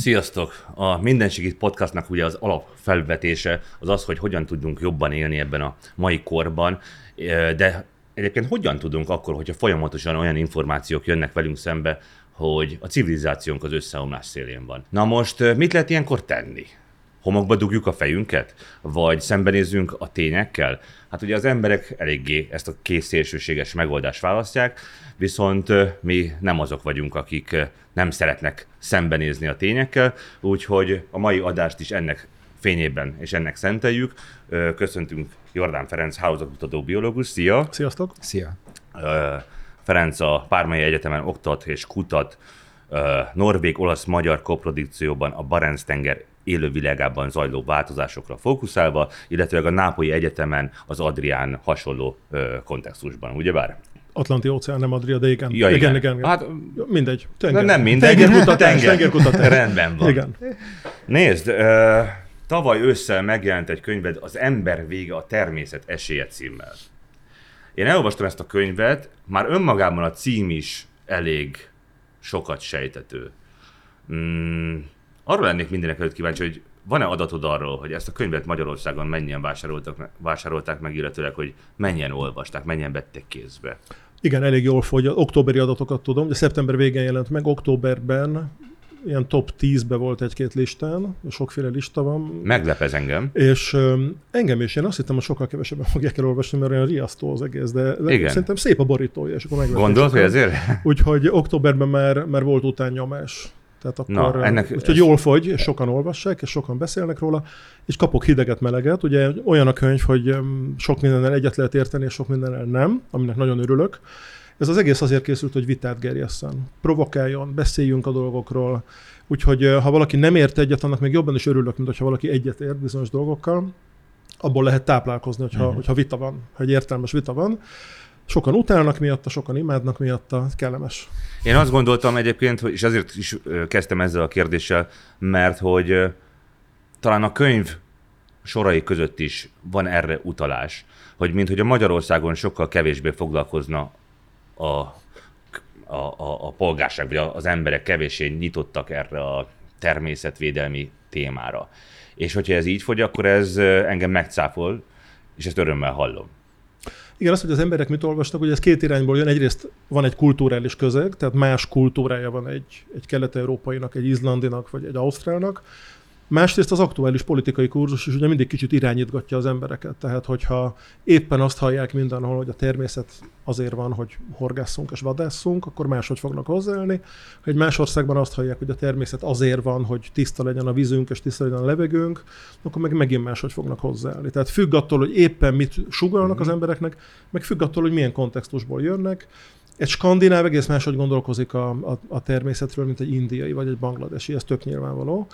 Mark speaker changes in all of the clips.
Speaker 1: Sziasztok! A Minden Segít podcastnak ugye az alapfelvetése az az, hogy hogyan tudunk jobban élni ebben a mai korban, de egyébként hogyan tudunk akkor, hogyha folyamatosan olyan információk jönnek velünk szembe, hogy a civilizációnk az összeomlás szélén van. Na most mit lehet ilyenkor tenni? homokba dugjuk a fejünket? Vagy szembenézzünk a tényekkel? Hát ugye az emberek eléggé ezt a két szélsőséges megoldást választják, viszont mi nem azok vagyunk, akik nem szeretnek szembenézni a tényekkel, úgyhogy a mai adást is ennek fényében és ennek szenteljük. Köszöntünk Jordán Ferenc hálózatkutató biológus. Szia!
Speaker 2: Sziasztok!
Speaker 3: Szia!
Speaker 1: Ferenc a Pármai Egyetemen oktat és kutat norvég-olasz-magyar koprodukcióban a Barents-tenger élővilágában zajló változásokra fókuszálva, illetve a Nápolyi Egyetemen az Adrián hasonló ö, kontextusban, ugyebár?
Speaker 2: Atlanti óceán, nem Adria, de igen.
Speaker 1: Ja, igen.
Speaker 2: igen, igen, igen. Hát, mindegy.
Speaker 1: Tenger. Nem mindegy.
Speaker 2: Tengerkutatás, tenger. tengerkutatás.
Speaker 1: Rendben van.
Speaker 2: Igen.
Speaker 1: Nézd, uh, tavaly ősszel megjelent egy könyved, Az ember vége a természet esélye címmel. Én elolvastam ezt a könyvet, már önmagában a cím is elég sokat sejtető. Mm, arról lennék mindenek előtt kíváncsi, hogy van-e adatod arról, hogy ezt a könyvet Magyarországon mennyien vásároltak, vásárolták meg, illetőleg, hogy mennyien olvasták, mennyien vettek kézbe?
Speaker 2: Igen, elég jól fogy. Októberi adatokat tudom, de szeptember végén jelent meg. Októberben ilyen top 10-be volt egy-két listán, sokféle lista van.
Speaker 1: Meglepez engem.
Speaker 2: És um, engem is, én azt hittem, hogy sokkal kevesebben fogják elolvasni, mert olyan riasztó az egész, de, de Igen. szerintem szép a borítója, és akkor
Speaker 1: Gondolt, hogy ezért?
Speaker 2: Úgyhogy októberben már, már volt utánnyomás. Tehát akkor, Na, ennek, úgyhogy jól fogy, és sokan olvassák, és sokan beszélnek róla, és kapok hideget, meleget. Ugye olyan a könyv, hogy sok mindennel egyet lehet érteni, és sok mindennel nem, aminek nagyon örülök. Ez az egész azért készült, hogy vitát gerjesszen. Provokáljon, beszéljünk a dolgokról. Úgyhogy ha valaki nem ért egyet, annak még jobban is örülök, mint ha valaki egyet ért bizonyos dolgokkal. Abból lehet táplálkozni, hogyha, uh-huh. hogyha vita van, ha egy értelmes vita van. Sokan utálnak miatta, sokan imádnak miatta, kellemes.
Speaker 1: Én azt gondoltam egyébként, és ezért is kezdtem ezzel a kérdéssel, mert hogy talán a könyv sorai között is van erre utalás, hogy mint hogy a Magyarországon sokkal kevésbé foglalkozna a, a, a, a polgárság, vagy az emberek kevésé nyitottak erre a természetvédelmi témára. És hogyha ez így fogy, akkor ez engem megcáfol, és ezt örömmel hallom.
Speaker 2: Igen, az, hogy az emberek mit olvasnak, hogy ez két irányból jön. Egyrészt van egy kulturális közeg, tehát más kultúrája van egy, egy kelet-európainak, egy izlandinak, vagy egy ausztrálnak. Másrészt az aktuális politikai kurzus is ugye mindig kicsit irányítgatja az embereket. Tehát, hogyha éppen azt hallják mindenhol, hogy a természet azért van, hogy horgásszunk és vadásszunk, akkor máshogy fognak hozzáállni. Ha egy más országban azt hallják, hogy a természet azért van, hogy tiszta legyen a vízünk és tiszta legyen a levegőnk, akkor meg megint máshogy fognak hozzáállni. Tehát függ attól, hogy éppen mit sugalnak mm-hmm. az embereknek, meg függ attól, hogy milyen kontextusból jönnek. Egy skandináv egész máshogy gondolkozik a, a, a természetről, mint egy indiai vagy egy bangladesi, ez tök nyilvánvaló.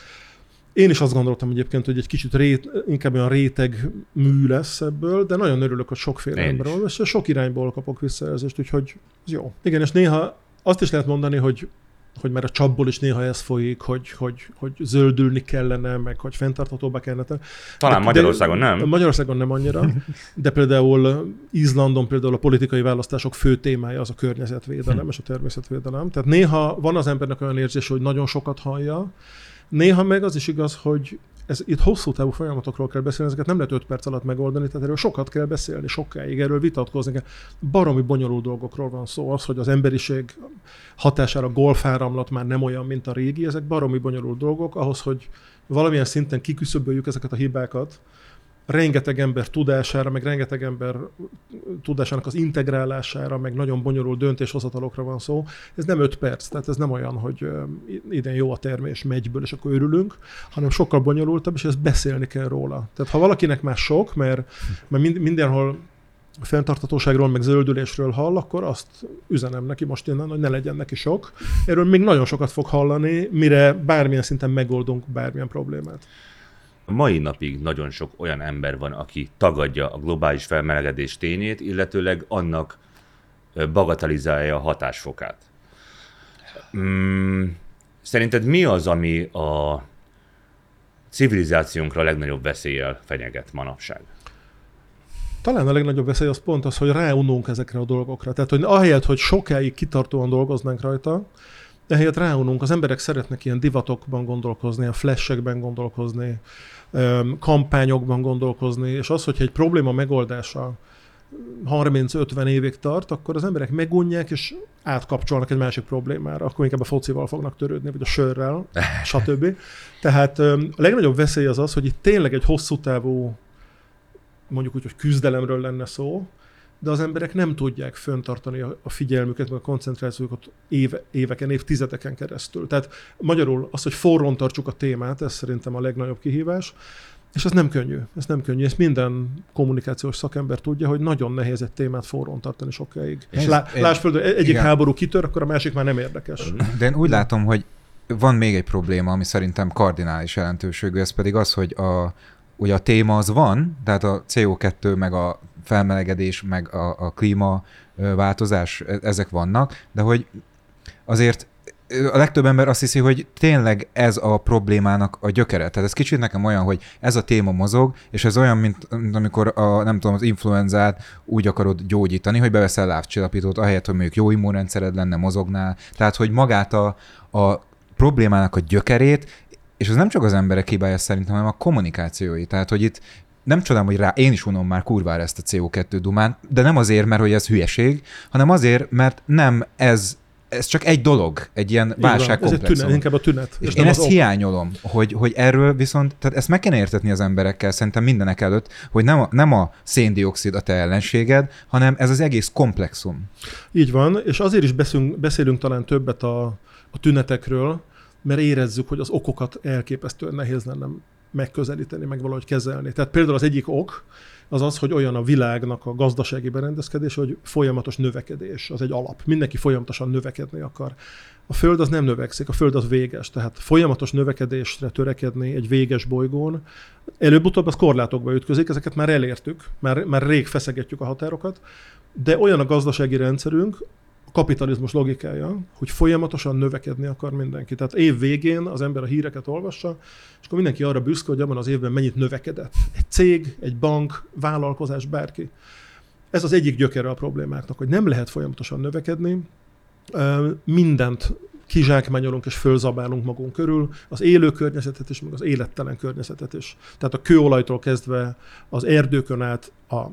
Speaker 2: Én is azt gondoltam egyébként, hogy egy kicsit rét, inkább olyan réteg mű lesz ebből, de nagyon örülök, hogy sokféle Én ember és sok irányból kapok visszajelzést, úgyhogy ez jó. Igen, és néha azt is lehet mondani, hogy hogy már a csapból is néha ez folyik, hogy, hogy, hogy zöldülni kellene, meg hogy fenntarthatóbbá kellene.
Speaker 1: Talán de, Magyarországon de, nem.
Speaker 2: Magyarországon nem annyira, de például Izlandon például a politikai választások fő témája az a környezetvédelem hm. és a természetvédelem. Tehát néha van az embernek olyan érzés, hogy nagyon sokat hallja, Néha meg az is igaz, hogy ez, itt hosszú távú folyamatokról kell beszélni, ezeket nem lehet 5 perc alatt megoldani, tehát erről sokat kell beszélni, sokáig, erről vitatkozni kell. Baromi bonyolult dolgokról van szó, az, hogy az emberiség hatására golfáramlat már nem olyan, mint a régi, ezek baromi bonyolult dolgok, ahhoz, hogy valamilyen szinten kiküszöböljük ezeket a hibákat, rengeteg ember tudására, meg rengeteg ember tudásának az integrálására, meg nagyon bonyolult döntéshozatalokra van szó. Ez nem öt perc, tehát ez nem olyan, hogy idén jó a termés, megyből, és akkor örülünk, hanem sokkal bonyolultabb, és ezt beszélni kell róla. Tehát ha valakinek már sok, mert, mert mindenhol fenntartatóságról, meg zöldülésről hall, akkor azt üzenem neki most innen, hogy ne legyen neki sok. Erről még nagyon sokat fog hallani, mire bármilyen szinten megoldunk bármilyen problémát.
Speaker 1: Mai napig nagyon sok olyan ember van, aki tagadja a globális felmelegedés tényét, illetőleg annak bagatelizálja a hatásfokát. Mm, szerinted mi az, ami a civilizációnkra a legnagyobb veszéllyel fenyeget manapság?
Speaker 2: Talán a legnagyobb veszély az pont az, hogy ráununk ezekre a dolgokra. Tehát, hogy ahelyett, hogy sokáig kitartóan dolgoznánk rajta, ehelyett ráununk, az emberek szeretnek ilyen divatokban gondolkozni, a flashekben gondolkozni, kampányokban gondolkozni, és az, hogyha egy probléma megoldása 30-50 évig tart, akkor az emberek megunják, és átkapcsolnak egy másik problémára, akkor inkább a focival fognak törődni, vagy a sörrel, stb. Tehát a legnagyobb veszély az az, hogy itt tényleg egy hosszú távú, mondjuk úgy, hogy küzdelemről lenne szó, de az emberek nem tudják föntartani a figyelmüket, meg a koncentrációkat éve, éveken, évtizedeken keresztül. Tehát magyarul az, hogy forrón tartsuk a témát, ez szerintem a legnagyobb kihívás, és ez nem könnyű, ez nem könnyű. Ezt minden kommunikációs szakember tudja, hogy nagyon nehéz egy témát forrón tartani sokáig. És lá, én, lásd föl, egyik igen. háború kitör, akkor a másik már nem érdekes.
Speaker 3: De én úgy látom, hogy van még egy probléma, ami szerintem kardinális jelentőségű, ez pedig az, hogy a, ugye a téma az van, tehát a CO2 meg a felmelegedés, meg a, a klímaváltozás, e, ezek vannak, de hogy azért a legtöbb ember azt hiszi, hogy tényleg ez a problémának a gyökere. Tehát ez kicsit nekem olyan, hogy ez a téma mozog, és ez olyan, mint, amikor a, nem tudom, az influenzát úgy akarod gyógyítani, hogy beveszel lábcsillapítót, ahelyett, hogy mondjuk jó immunrendszered lenne, mozognál. Tehát, hogy magát a, a problémának a gyökerét, és az nem csak az emberek hibája szerintem, hanem a kommunikációi. Tehát, hogy itt nem csodálom, hogy rá én is unom már kurvára ezt a CO2 dumán, de nem azért, mert hogy ez hülyeség, hanem azért, mert nem ez ez csak egy dolog, egy ilyen válságkomplexum. Ez
Speaker 2: tünet, inkább a tünet.
Speaker 3: És én ezt ok. hiányolom, hogy, hogy erről viszont, tehát ezt meg kéne értetni az emberekkel szerintem mindenek előtt, hogy nem a, nem a széndiokszid a te ellenséged, hanem ez az egész komplexum.
Speaker 2: Így van, és azért is beszélünk, beszélünk talán többet a, a tünetekről, mert érezzük, hogy az okokat elképesztően nehéz lenne megközelíteni, meg valahogy kezelni. Tehát például az egyik ok, az az, hogy olyan a világnak a gazdasági berendezkedés, hogy folyamatos növekedés, az egy alap. Mindenki folyamatosan növekedni akar. A Föld az nem növekszik, a Föld az véges, tehát folyamatos növekedésre törekedni egy véges bolygón, előbb-utóbb az korlátokba ütközik, ezeket már elértük, már, már rég feszegetjük a határokat, de olyan a gazdasági rendszerünk, kapitalizmus logikája, hogy folyamatosan növekedni akar mindenki. Tehát év végén az ember a híreket olvassa, és akkor mindenki arra büszke, hogy abban az évben mennyit növekedett. Egy cég, egy bank, vállalkozás, bárki. Ez az egyik gyökere a problémáknak, hogy nem lehet folyamatosan növekedni, mindent kizsákmányolunk és fölzabálunk magunk körül, az élő környezetet is, meg az élettelen környezetet is. Tehát a kőolajtól kezdve az erdőkön át a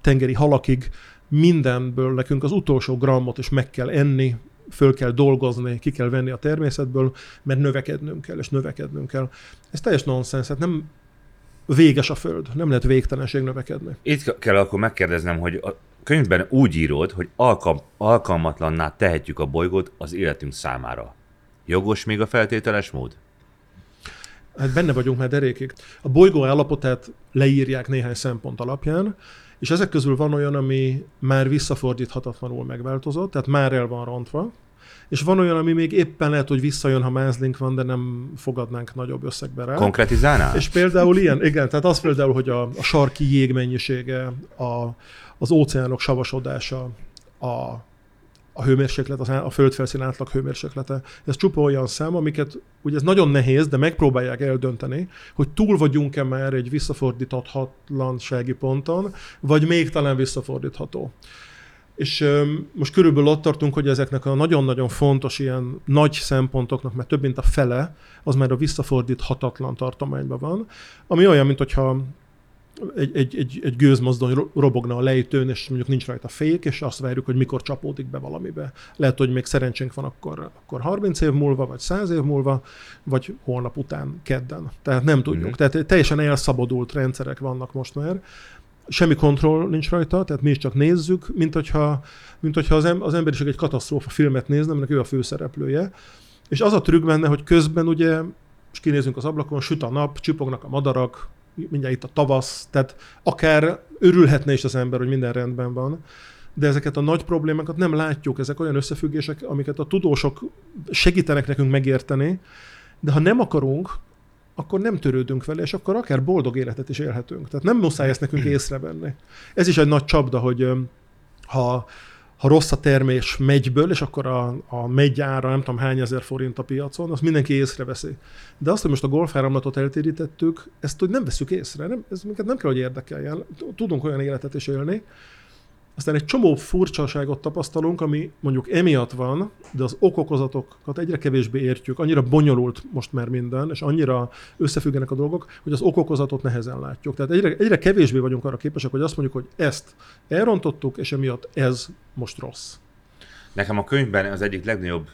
Speaker 2: tengeri halakig mindenből nekünk az utolsó grammot is meg kell enni, föl kell dolgozni, ki kell venni a természetből, mert növekednünk kell, és növekednünk kell. Ez teljes nonsens, hát nem véges a föld, nem lehet végtelenség növekedni.
Speaker 1: Itt kell akkor megkérdeznem, hogy a könyvben úgy írod, hogy alkalm, alkalmatlanná tehetjük a bolygót az életünk számára. Jogos még a feltételes mód?
Speaker 2: Hát benne vagyunk már derékig. A bolygó állapotát leírják néhány szempont alapján, és ezek közül van olyan, ami már visszafordíthatatlanul megváltozott, tehát már el van rontva, és van olyan, ami még éppen lehet, hogy visszajön, ha mázlink van, de nem fogadnánk nagyobb összegbe rá.
Speaker 1: Konkretizálnál?
Speaker 2: És például ilyen, igen, tehát az például, hogy a, a sarki jég mennyisége, a, az óceánok savasodása, a a hőmérséklet, a földfelszín átlag hőmérséklete. Ez csupa olyan szám, amiket ugye ez nagyon nehéz, de megpróbálják eldönteni, hogy túl vagyunk-e már egy visszafordíthatatlansági ponton, vagy még talán visszafordítható. És most körülbelül ott tartunk, hogy ezeknek a nagyon-nagyon fontos ilyen nagy szempontoknak, mert több mint a fele, az már a visszafordíthatatlan tartományban van, ami olyan, mint hogyha egy, egy, egy, egy gőzmozdony robogna a lejtőn, és mondjuk nincs rajta fék, és azt várjuk, hogy mikor csapódik be valamibe. Lehet, hogy még szerencsénk van akkor, akkor 30 év múlva, vagy 100 év múlva, vagy holnap után, kedden. Tehát nem tudjuk. Mm-hmm. Tehát teljesen elszabadult rendszerek vannak most már. Semmi kontroll nincs rajta, tehát mi is csak nézzük, mint hogyha, mint hogyha az, em- az emberiség egy katasztrófa filmet nézne, aminek ő a főszereplője. És az a trükk benne, hogy közben ugye, és kinézünk az ablakon, süt a nap, csipognak a madarak, mindjárt itt a tavasz, tehát akár örülhetne is az ember, hogy minden rendben van, de ezeket a nagy problémákat nem látjuk, ezek olyan összefüggések, amiket a tudósok segítenek nekünk megérteni, de ha nem akarunk, akkor nem törődünk vele, és akkor akár boldog életet is élhetünk. Tehát nem muszáj ezt nekünk észrevenni. Ez is egy nagy csapda, hogy ha ha rossz a termés megyből, és akkor a, a megy ára nem tudom hány ezer forint a piacon, azt mindenki észreveszi. De azt, hogy most a golfáramlatot eltérítettük, ezt hogy nem veszük észre, nem, ez minket nem kell, hogy érdekeljen. Tudunk olyan életet is élni, Aztán egy csomó furcsaságot tapasztalunk, ami mondjuk emiatt van, de az okokozatokat egyre kevésbé értjük, annyira bonyolult most már minden, és annyira összefüggenek a dolgok, hogy az okokozatot nehezen látjuk. Tehát egyre, egyre kevésbé vagyunk arra képesek, hogy azt mondjuk, hogy ezt elrontottuk, és emiatt ez most rossz.
Speaker 1: Nekem a könyvben az egyik legnagyobb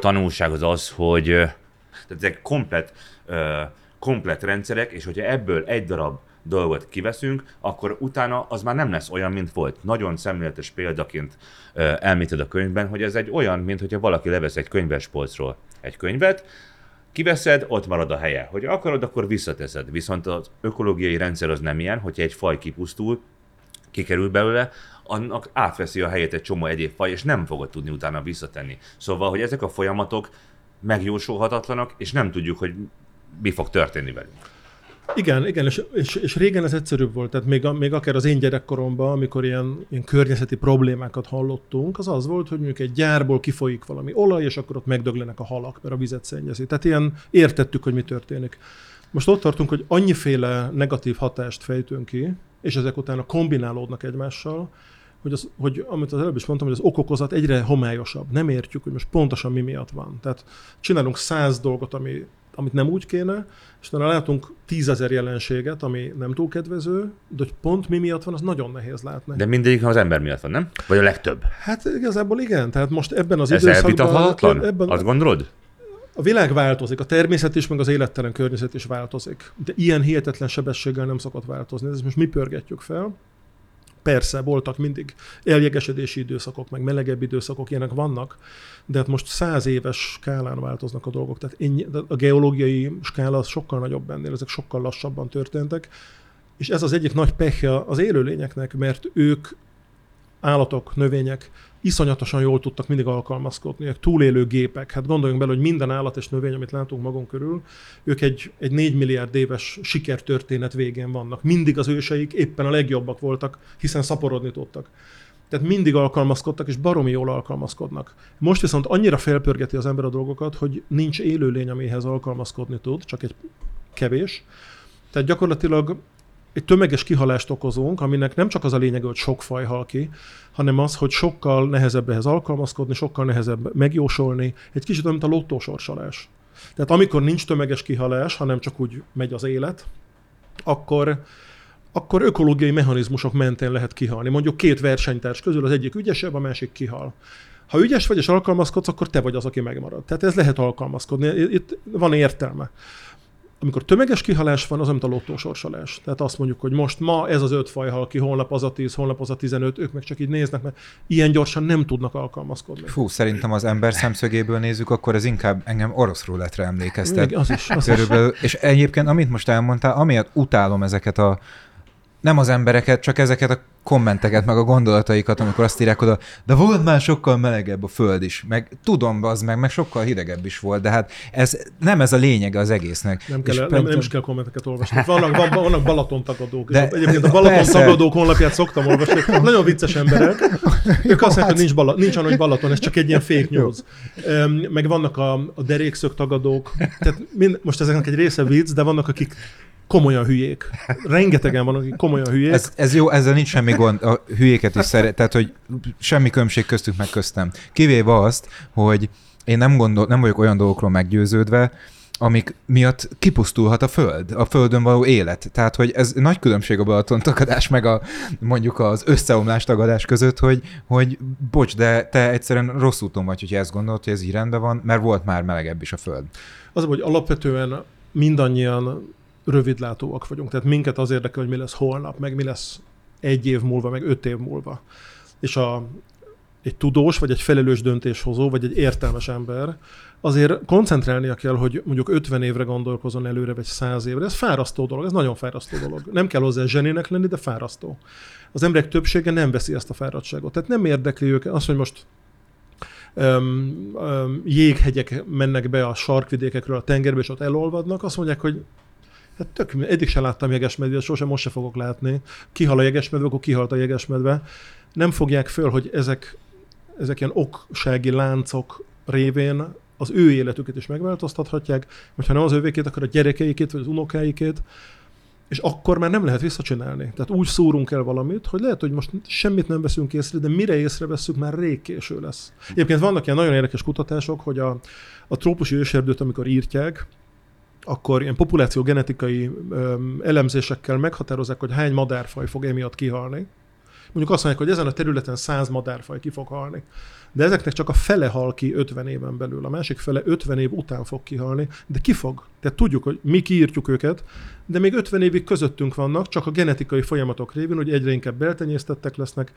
Speaker 1: tanulság az az, hogy tehát ezek komplet, komplet rendszerek, és hogyha ebből egy darab dolgot kiveszünk, akkor utána az már nem lesz olyan, mint volt. Nagyon szemléletes példaként elmíted a könyvben, hogy ez egy olyan, mint hogyha valaki levesz egy könyvespolcról egy könyvet, kiveszed, ott marad a helye. Hogy akarod, akkor visszateszed. Viszont az ökológiai rendszer az nem ilyen, hogyha egy faj kipusztul, kikerül belőle, annak átveszi a helyét egy csomó egyéb faj, és nem fogod tudni utána visszatenni. Szóval, hogy ezek a folyamatok megjósolhatatlanak, és nem tudjuk, hogy mi fog történni velünk.
Speaker 2: Igen, igen, és, és, és régen ez egyszerűbb volt, tehát még, még akár az én gyerekkoromban, amikor ilyen, ilyen környezeti problémákat hallottunk, az az volt, hogy mondjuk egy gyárból kifolyik valami olaj, és akkor ott megdöglenek a halak, mert a vizet szennyezi. Tehát ilyen értettük, hogy mi történik. Most ott tartunk, hogy annyiféle negatív hatást fejtünk ki, és ezek utána kombinálódnak egymással, hogy, az, hogy amit az előbb is mondtam, hogy az okokozat egyre homályosabb. Nem értjük, hogy most pontosan mi miatt van. Tehát csinálunk száz dolgot, ami, amit nem úgy kéne, és utána látunk tízezer jelenséget, ami nem túl kedvező, de hogy pont mi miatt van, az nagyon nehéz látni.
Speaker 1: De mindegyik az ember miatt van, nem? Vagy a legtöbb?
Speaker 2: Hát igazából igen, tehát most ebben az
Speaker 1: Ez
Speaker 2: időszakban...
Speaker 1: elvitathatatlan?
Speaker 2: Ebben,
Speaker 1: Azt gondolod?
Speaker 2: a világ változik, a természet is, meg az élettelen környezet is változik. De ilyen hihetetlen sebességgel nem szokott változni. Ez most mi pörgetjük fel. Persze, voltak mindig eljegesedési időszakok, meg melegebb időszakok, ilyenek vannak, de hát most száz éves skálán változnak a dolgok. Tehát ennyi, a geológiai skála az sokkal nagyobb ennél, ezek sokkal lassabban történtek. És ez az egyik nagy pehje az élőlényeknek, mert ők állatok, növények iszonyatosan jól tudtak mindig alkalmazkodni, ők túlélő gépek. Hát gondoljunk bele, hogy minden állat és növény, amit látunk magunk körül, ők egy, egy 4 milliárd éves sikertörténet végén vannak. Mindig az őseik éppen a legjobbak voltak, hiszen szaporodni tudtak. Tehát mindig alkalmazkodtak, és baromi jól alkalmazkodnak. Most viszont annyira felpörgeti az ember a dolgokat, hogy nincs élőlény, amihez alkalmazkodni tud, csak egy kevés. Tehát gyakorlatilag egy tömeges kihalást okozunk, aminek nem csak az a lényege, hogy sok faj hal ki, hanem az, hogy sokkal nehezebb ehhez alkalmazkodni, sokkal nehezebb megjósolni, egy kicsit olyan, mint a lottósorsolás. Tehát amikor nincs tömeges kihalás, hanem csak úgy megy az élet, akkor, akkor ökológiai mechanizmusok mentén lehet kihalni. Mondjuk két versenytárs közül az egyik ügyesebb, a másik kihal. Ha ügyes vagy és alkalmazkodsz, akkor te vagy az, aki megmarad. Tehát ez lehet alkalmazkodni. Itt van értelme amikor tömeges kihalás van, az mint a lottósorsolás. Tehát azt mondjuk, hogy most ma ez az öt faj hal ki, holnap az a tíz, holnap az a tizenöt, ők meg csak így néznek, mert ilyen gyorsan nem tudnak alkalmazkodni.
Speaker 3: Fú, szerintem az ember szemszögéből nézzük, akkor ez inkább engem orosz rulettre emlékeztet.
Speaker 2: Még az is, az is.
Speaker 3: Körülbelül, és egyébként, amit most elmondtál, amiatt utálom ezeket a nem az embereket, csak ezeket a kommenteket, meg a gondolataikat, amikor azt írják oda, de volt már sokkal melegebb a föld is, meg tudom, az meg, meg sokkal hidegebb is volt, de hát ez nem ez a lényege az egésznek.
Speaker 2: Nem, kell, nem,
Speaker 3: pont-
Speaker 2: nem is kell kommenteket olvasni. Vannak, van, vannak Balaton tagadók.
Speaker 3: De-
Speaker 2: egyébként a Balaton
Speaker 3: persze.
Speaker 2: tagadók honlapját szoktam olvasni. Nagyon vicces emberek. Ők azt mondják, hogy nincs, Bala, nincs olyan, hogy Balaton, ez csak egy ilyen fake news. Meg vannak a, a derékszög tagadók. Tehát mind, most ezeknek egy része vicc, de vannak, akik komolyan hülyék. Rengetegen vannak, akik komolyan hülyék.
Speaker 3: Ez, ez jó, ezzel nincs semmi gond, a hülyéket is szeret, tehát hogy semmi különbség köztük meg köztem. Kivéve azt, hogy én nem, gondol, nem vagyok olyan dolgokról meggyőződve, amik miatt kipusztulhat a föld, a földön való élet. Tehát, hogy ez nagy különbség a Balaton tagadás, meg a mondjuk az összeomlás tagadás között, hogy, hogy bocs, de te egyszerűen rossz úton vagy, hogyha ezt gondolod, hogy ez így rendben van, mert volt már melegebb is a föld.
Speaker 2: Az, hogy alapvetően mindannyian rövidlátóak vagyunk. Tehát minket az érdekel, hogy mi lesz holnap, meg mi lesz egy év múlva, meg öt év múlva. És a, egy tudós, vagy egy felelős döntéshozó, vagy egy értelmes ember azért koncentrálnia kell, hogy mondjuk 50 évre gondolkozon előre, vagy 100 évre. Ez fárasztó dolog, ez nagyon fárasztó dolog. Nem kell hozzá zsenének lenni, de fárasztó. Az emberek többsége nem veszi ezt a fáradtságot. Tehát nem érdekli őket az, hogy most öm, öm, jéghegyek mennek be a sarkvidékekről a tengerbe, és ott elolvadnak, azt mondják, hogy hát tök, eddig sem láttam jegesmedvet, sosem most se fogok látni. Kihal a jegesmedve, akkor kihalt a jegesmedve. Nem fogják föl, hogy ezek, ezek ilyen oksági láncok révén az ő életüket is megváltoztathatják, vagy ha nem az övékét, akkor a gyerekeikét, vagy az unokáikét. és akkor már nem lehet visszacsinálni. Tehát úgy szúrunk el valamit, hogy lehet, hogy most semmit nem veszünk észre, de mire észreveszünk, már rég késő lesz. Egyébként vannak ilyen nagyon érdekes kutatások, hogy a, a trópusi őserdőt, amikor írtják, akkor ilyen populáció genetikai öm, elemzésekkel meghatározzák, hogy hány madárfaj fog emiatt kihalni. Mondjuk azt mondják, hogy ezen a területen 100 madárfaj ki fog halni. De ezeknek csak a fele hal ki 50 éven belül, a másik fele 50 év után fog kihalni, de ki fog? Tehát tudjuk, hogy mi kiírtjuk őket, de még 50 évig közöttünk vannak, csak a genetikai folyamatok révén, hogy egyre inkább beltenyésztettek lesznek.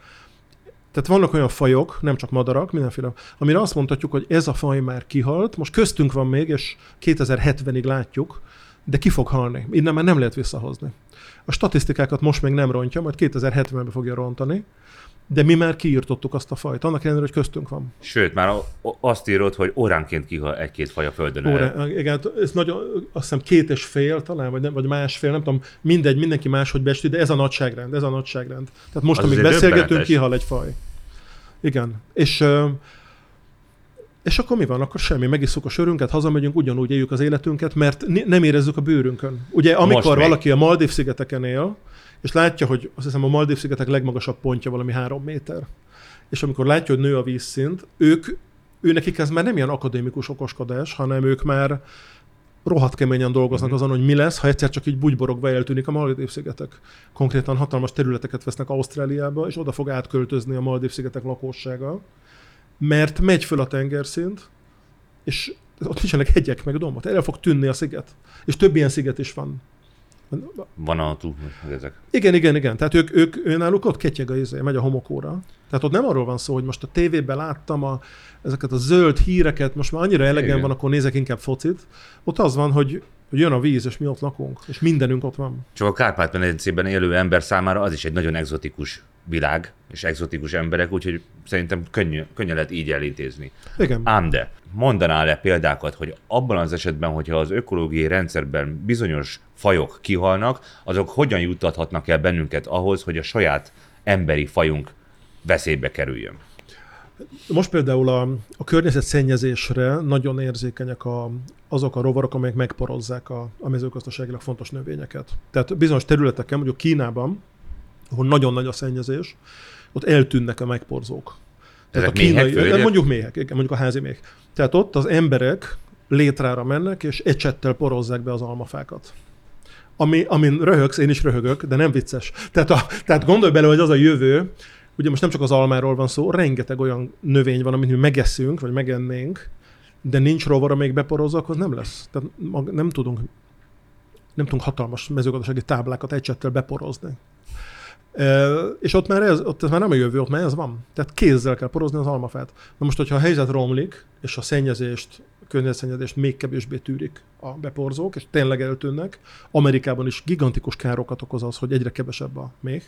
Speaker 2: Tehát vannak olyan fajok, nem csak madarak, mindenféle, amire azt mondhatjuk, hogy ez a faj már kihalt, most köztünk van még, és 2070-ig látjuk, de ki fog halni. Innen már nem lehet visszahozni. A statisztikákat most még nem rontja, majd 2070-ben fogja rontani, de mi már kiírtottuk azt a fajt, annak ellenére, hogy köztünk van.
Speaker 1: Sőt, már azt írod, hogy óránként kihal egy-két faj a Földön.
Speaker 2: Órá, igen, ez nagyon, azt hiszem két és fél talán, vagy, nem, vagy másfél, nem tudom, mindegy, mindenki máshogy besti, de ez a nagyságrend, ez a nagyságrend. Tehát most,
Speaker 1: Az
Speaker 2: amíg beszélgetünk, kihal egy faj. Igen. És, és akkor mi van? Akkor semmi, megisszuk a sörünket, hazamegyünk, ugyanúgy éljük az életünket, mert nem érezzük a bőrünkön. Ugye, amikor valaki a Maldív-szigeteken él, és látja, hogy azt hiszem a Maldív-szigetek legmagasabb pontja valami három méter, és amikor látja, hogy nő a vízszint, ők, ő nekik ez már nem ilyen akadémikus okoskodás, hanem ők már rohadt keményen dolgoznak azon, hogy mi lesz, ha egyszer csak így bugyborogva eltűnik a Maldív-szigetek. Konkrétan hatalmas területeket vesznek Ausztráliába, és oda fog átköltözni a Maldív-szigetek lakossága, mert megy föl a tengerszint, és ott nincsenek hegyek meg dombok. El fog tűnni a sziget. És több ilyen sziget is van.
Speaker 1: Van a túl, ezek.
Speaker 2: Igen, igen, igen. Tehát ők, ők, ő náluk ott ketyeg a izé, megy a homokóra. Tehát ott nem arról van szó, hogy most a tévében láttam a, ezeket a zöld híreket, most már annyira elegem
Speaker 1: Igen.
Speaker 2: van, akkor nézek inkább focit. Ott az van, hogy, hogy jön a víz, és mi ott lakunk, és mindenünk ott van.
Speaker 1: Csak a Kárpát-medencében élő ember számára az is egy nagyon egzotikus világ, és egzotikus emberek, úgyhogy szerintem könnyű, könnyű lehet így elintézni.
Speaker 2: Igen.
Speaker 1: Ám de, mondanál-e példákat, hogy abban az esetben, hogyha az ökológiai rendszerben bizonyos fajok kihalnak, azok hogyan juttathatnak el bennünket ahhoz, hogy a saját emberi fajunk veszélybe kerüljön?
Speaker 2: Most például a, a környezetszennyezésre nagyon érzékenyek a, azok a rovarok, amelyek megporozzák a, a mezőgazdaságilag fontos növényeket. Tehát bizonyos területeken, mondjuk Kínában, ahol nagyon nagy a szennyezés, ott eltűnnek a megporzók. Tehát
Speaker 1: Ezek méhek, főleg?
Speaker 2: mondjuk méhek, mondjuk a házi méh. Tehát ott az emberek létrára mennek, és ecsettel porozzák be az almafákat. Ami, amin röhögsz, én is röhögök, de nem vicces. Tehát, a, tehát gondolj bele, hogy az a jövő, ugye most nem csak az almáról van szó, rengeteg olyan növény van, amit mi megeszünk, vagy megennénk, de nincs rovar, amelyik beporozza, akkor nem lesz. Tehát nem tudunk, nem tudunk hatalmas mezőgazdasági táblákat ecsettel beporozni. És ott már ez, ott ez már nem a jövő, ott már ez van. Tehát kézzel kell porozni az almafát. Na most, hogyha a helyzet romlik, és a szennyezést, környezetszennyezést még kevésbé tűrik a beporzók, és tényleg eltűnnek, Amerikában is gigantikus károkat okoz az, hogy egyre kevesebb a méh,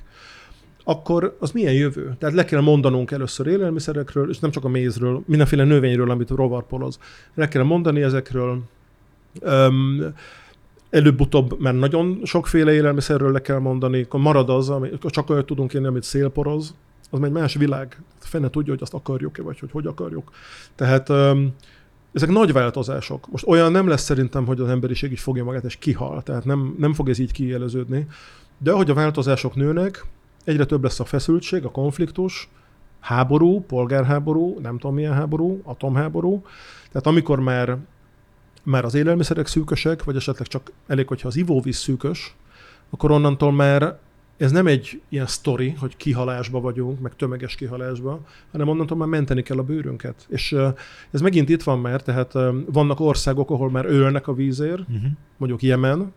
Speaker 2: akkor az milyen jövő? Tehát le kell mondanunk először élelmiszerekről, és nem csak a mézről, mindenféle növényről, amit rovar poroz. Le kell mondani ezekről. Öm, előbb-utóbb már nagyon sokféle élelmiszerről le kell mondani, akkor marad az, ami, csak olyat tudunk élni, amit szélporoz, az egy más világ. Fene tudja, hogy azt akarjuk-e, vagy hogy hogy akarjuk. Tehát ezek nagy változások. Most olyan nem lesz szerintem, hogy az emberiség így fogja magát és kihal. Tehát nem, nem fog ez így kiéleződni. De ahogy a változások nőnek, egyre több lesz a feszültség, a konfliktus, háború, polgárháború, nem tudom milyen háború, atomháború. Tehát amikor már, már az élelmiszerek szűkösek, vagy esetleg csak elég, hogyha az ivóvíz szűkös, akkor onnantól már ez nem egy ilyen sztori, hogy kihalásba vagyunk, meg tömeges kihalásba, hanem onnantól már menteni kell a bőrünket. És ez megint itt van már, tehát vannak országok, ahol már ölnek a vízért,
Speaker 3: Uh-huh.
Speaker 2: mondjuk Jemen,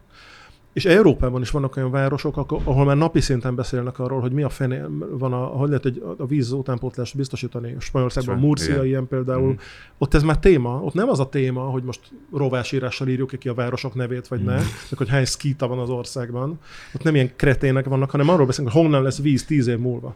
Speaker 2: és Európában is vannak olyan városok, ahol már napi szinten beszélnek arról, hogy mi a fene van, a, hogy lehet egy, a víz utánpótlást biztosítani. Spanyolországban
Speaker 1: Szóval,
Speaker 2: Murcia
Speaker 1: igen.
Speaker 2: ilyen például.
Speaker 1: Mhm.
Speaker 2: Ott ez már téma. Ott nem az a téma, hogy most rovásírással írjuk ki a városok nevét, vagy ne, meg hogy hány szkíta van az országban. Ott nem ilyen kretének vannak, hanem arról beszélünk, hogy honnan lesz víz tíz év múlva.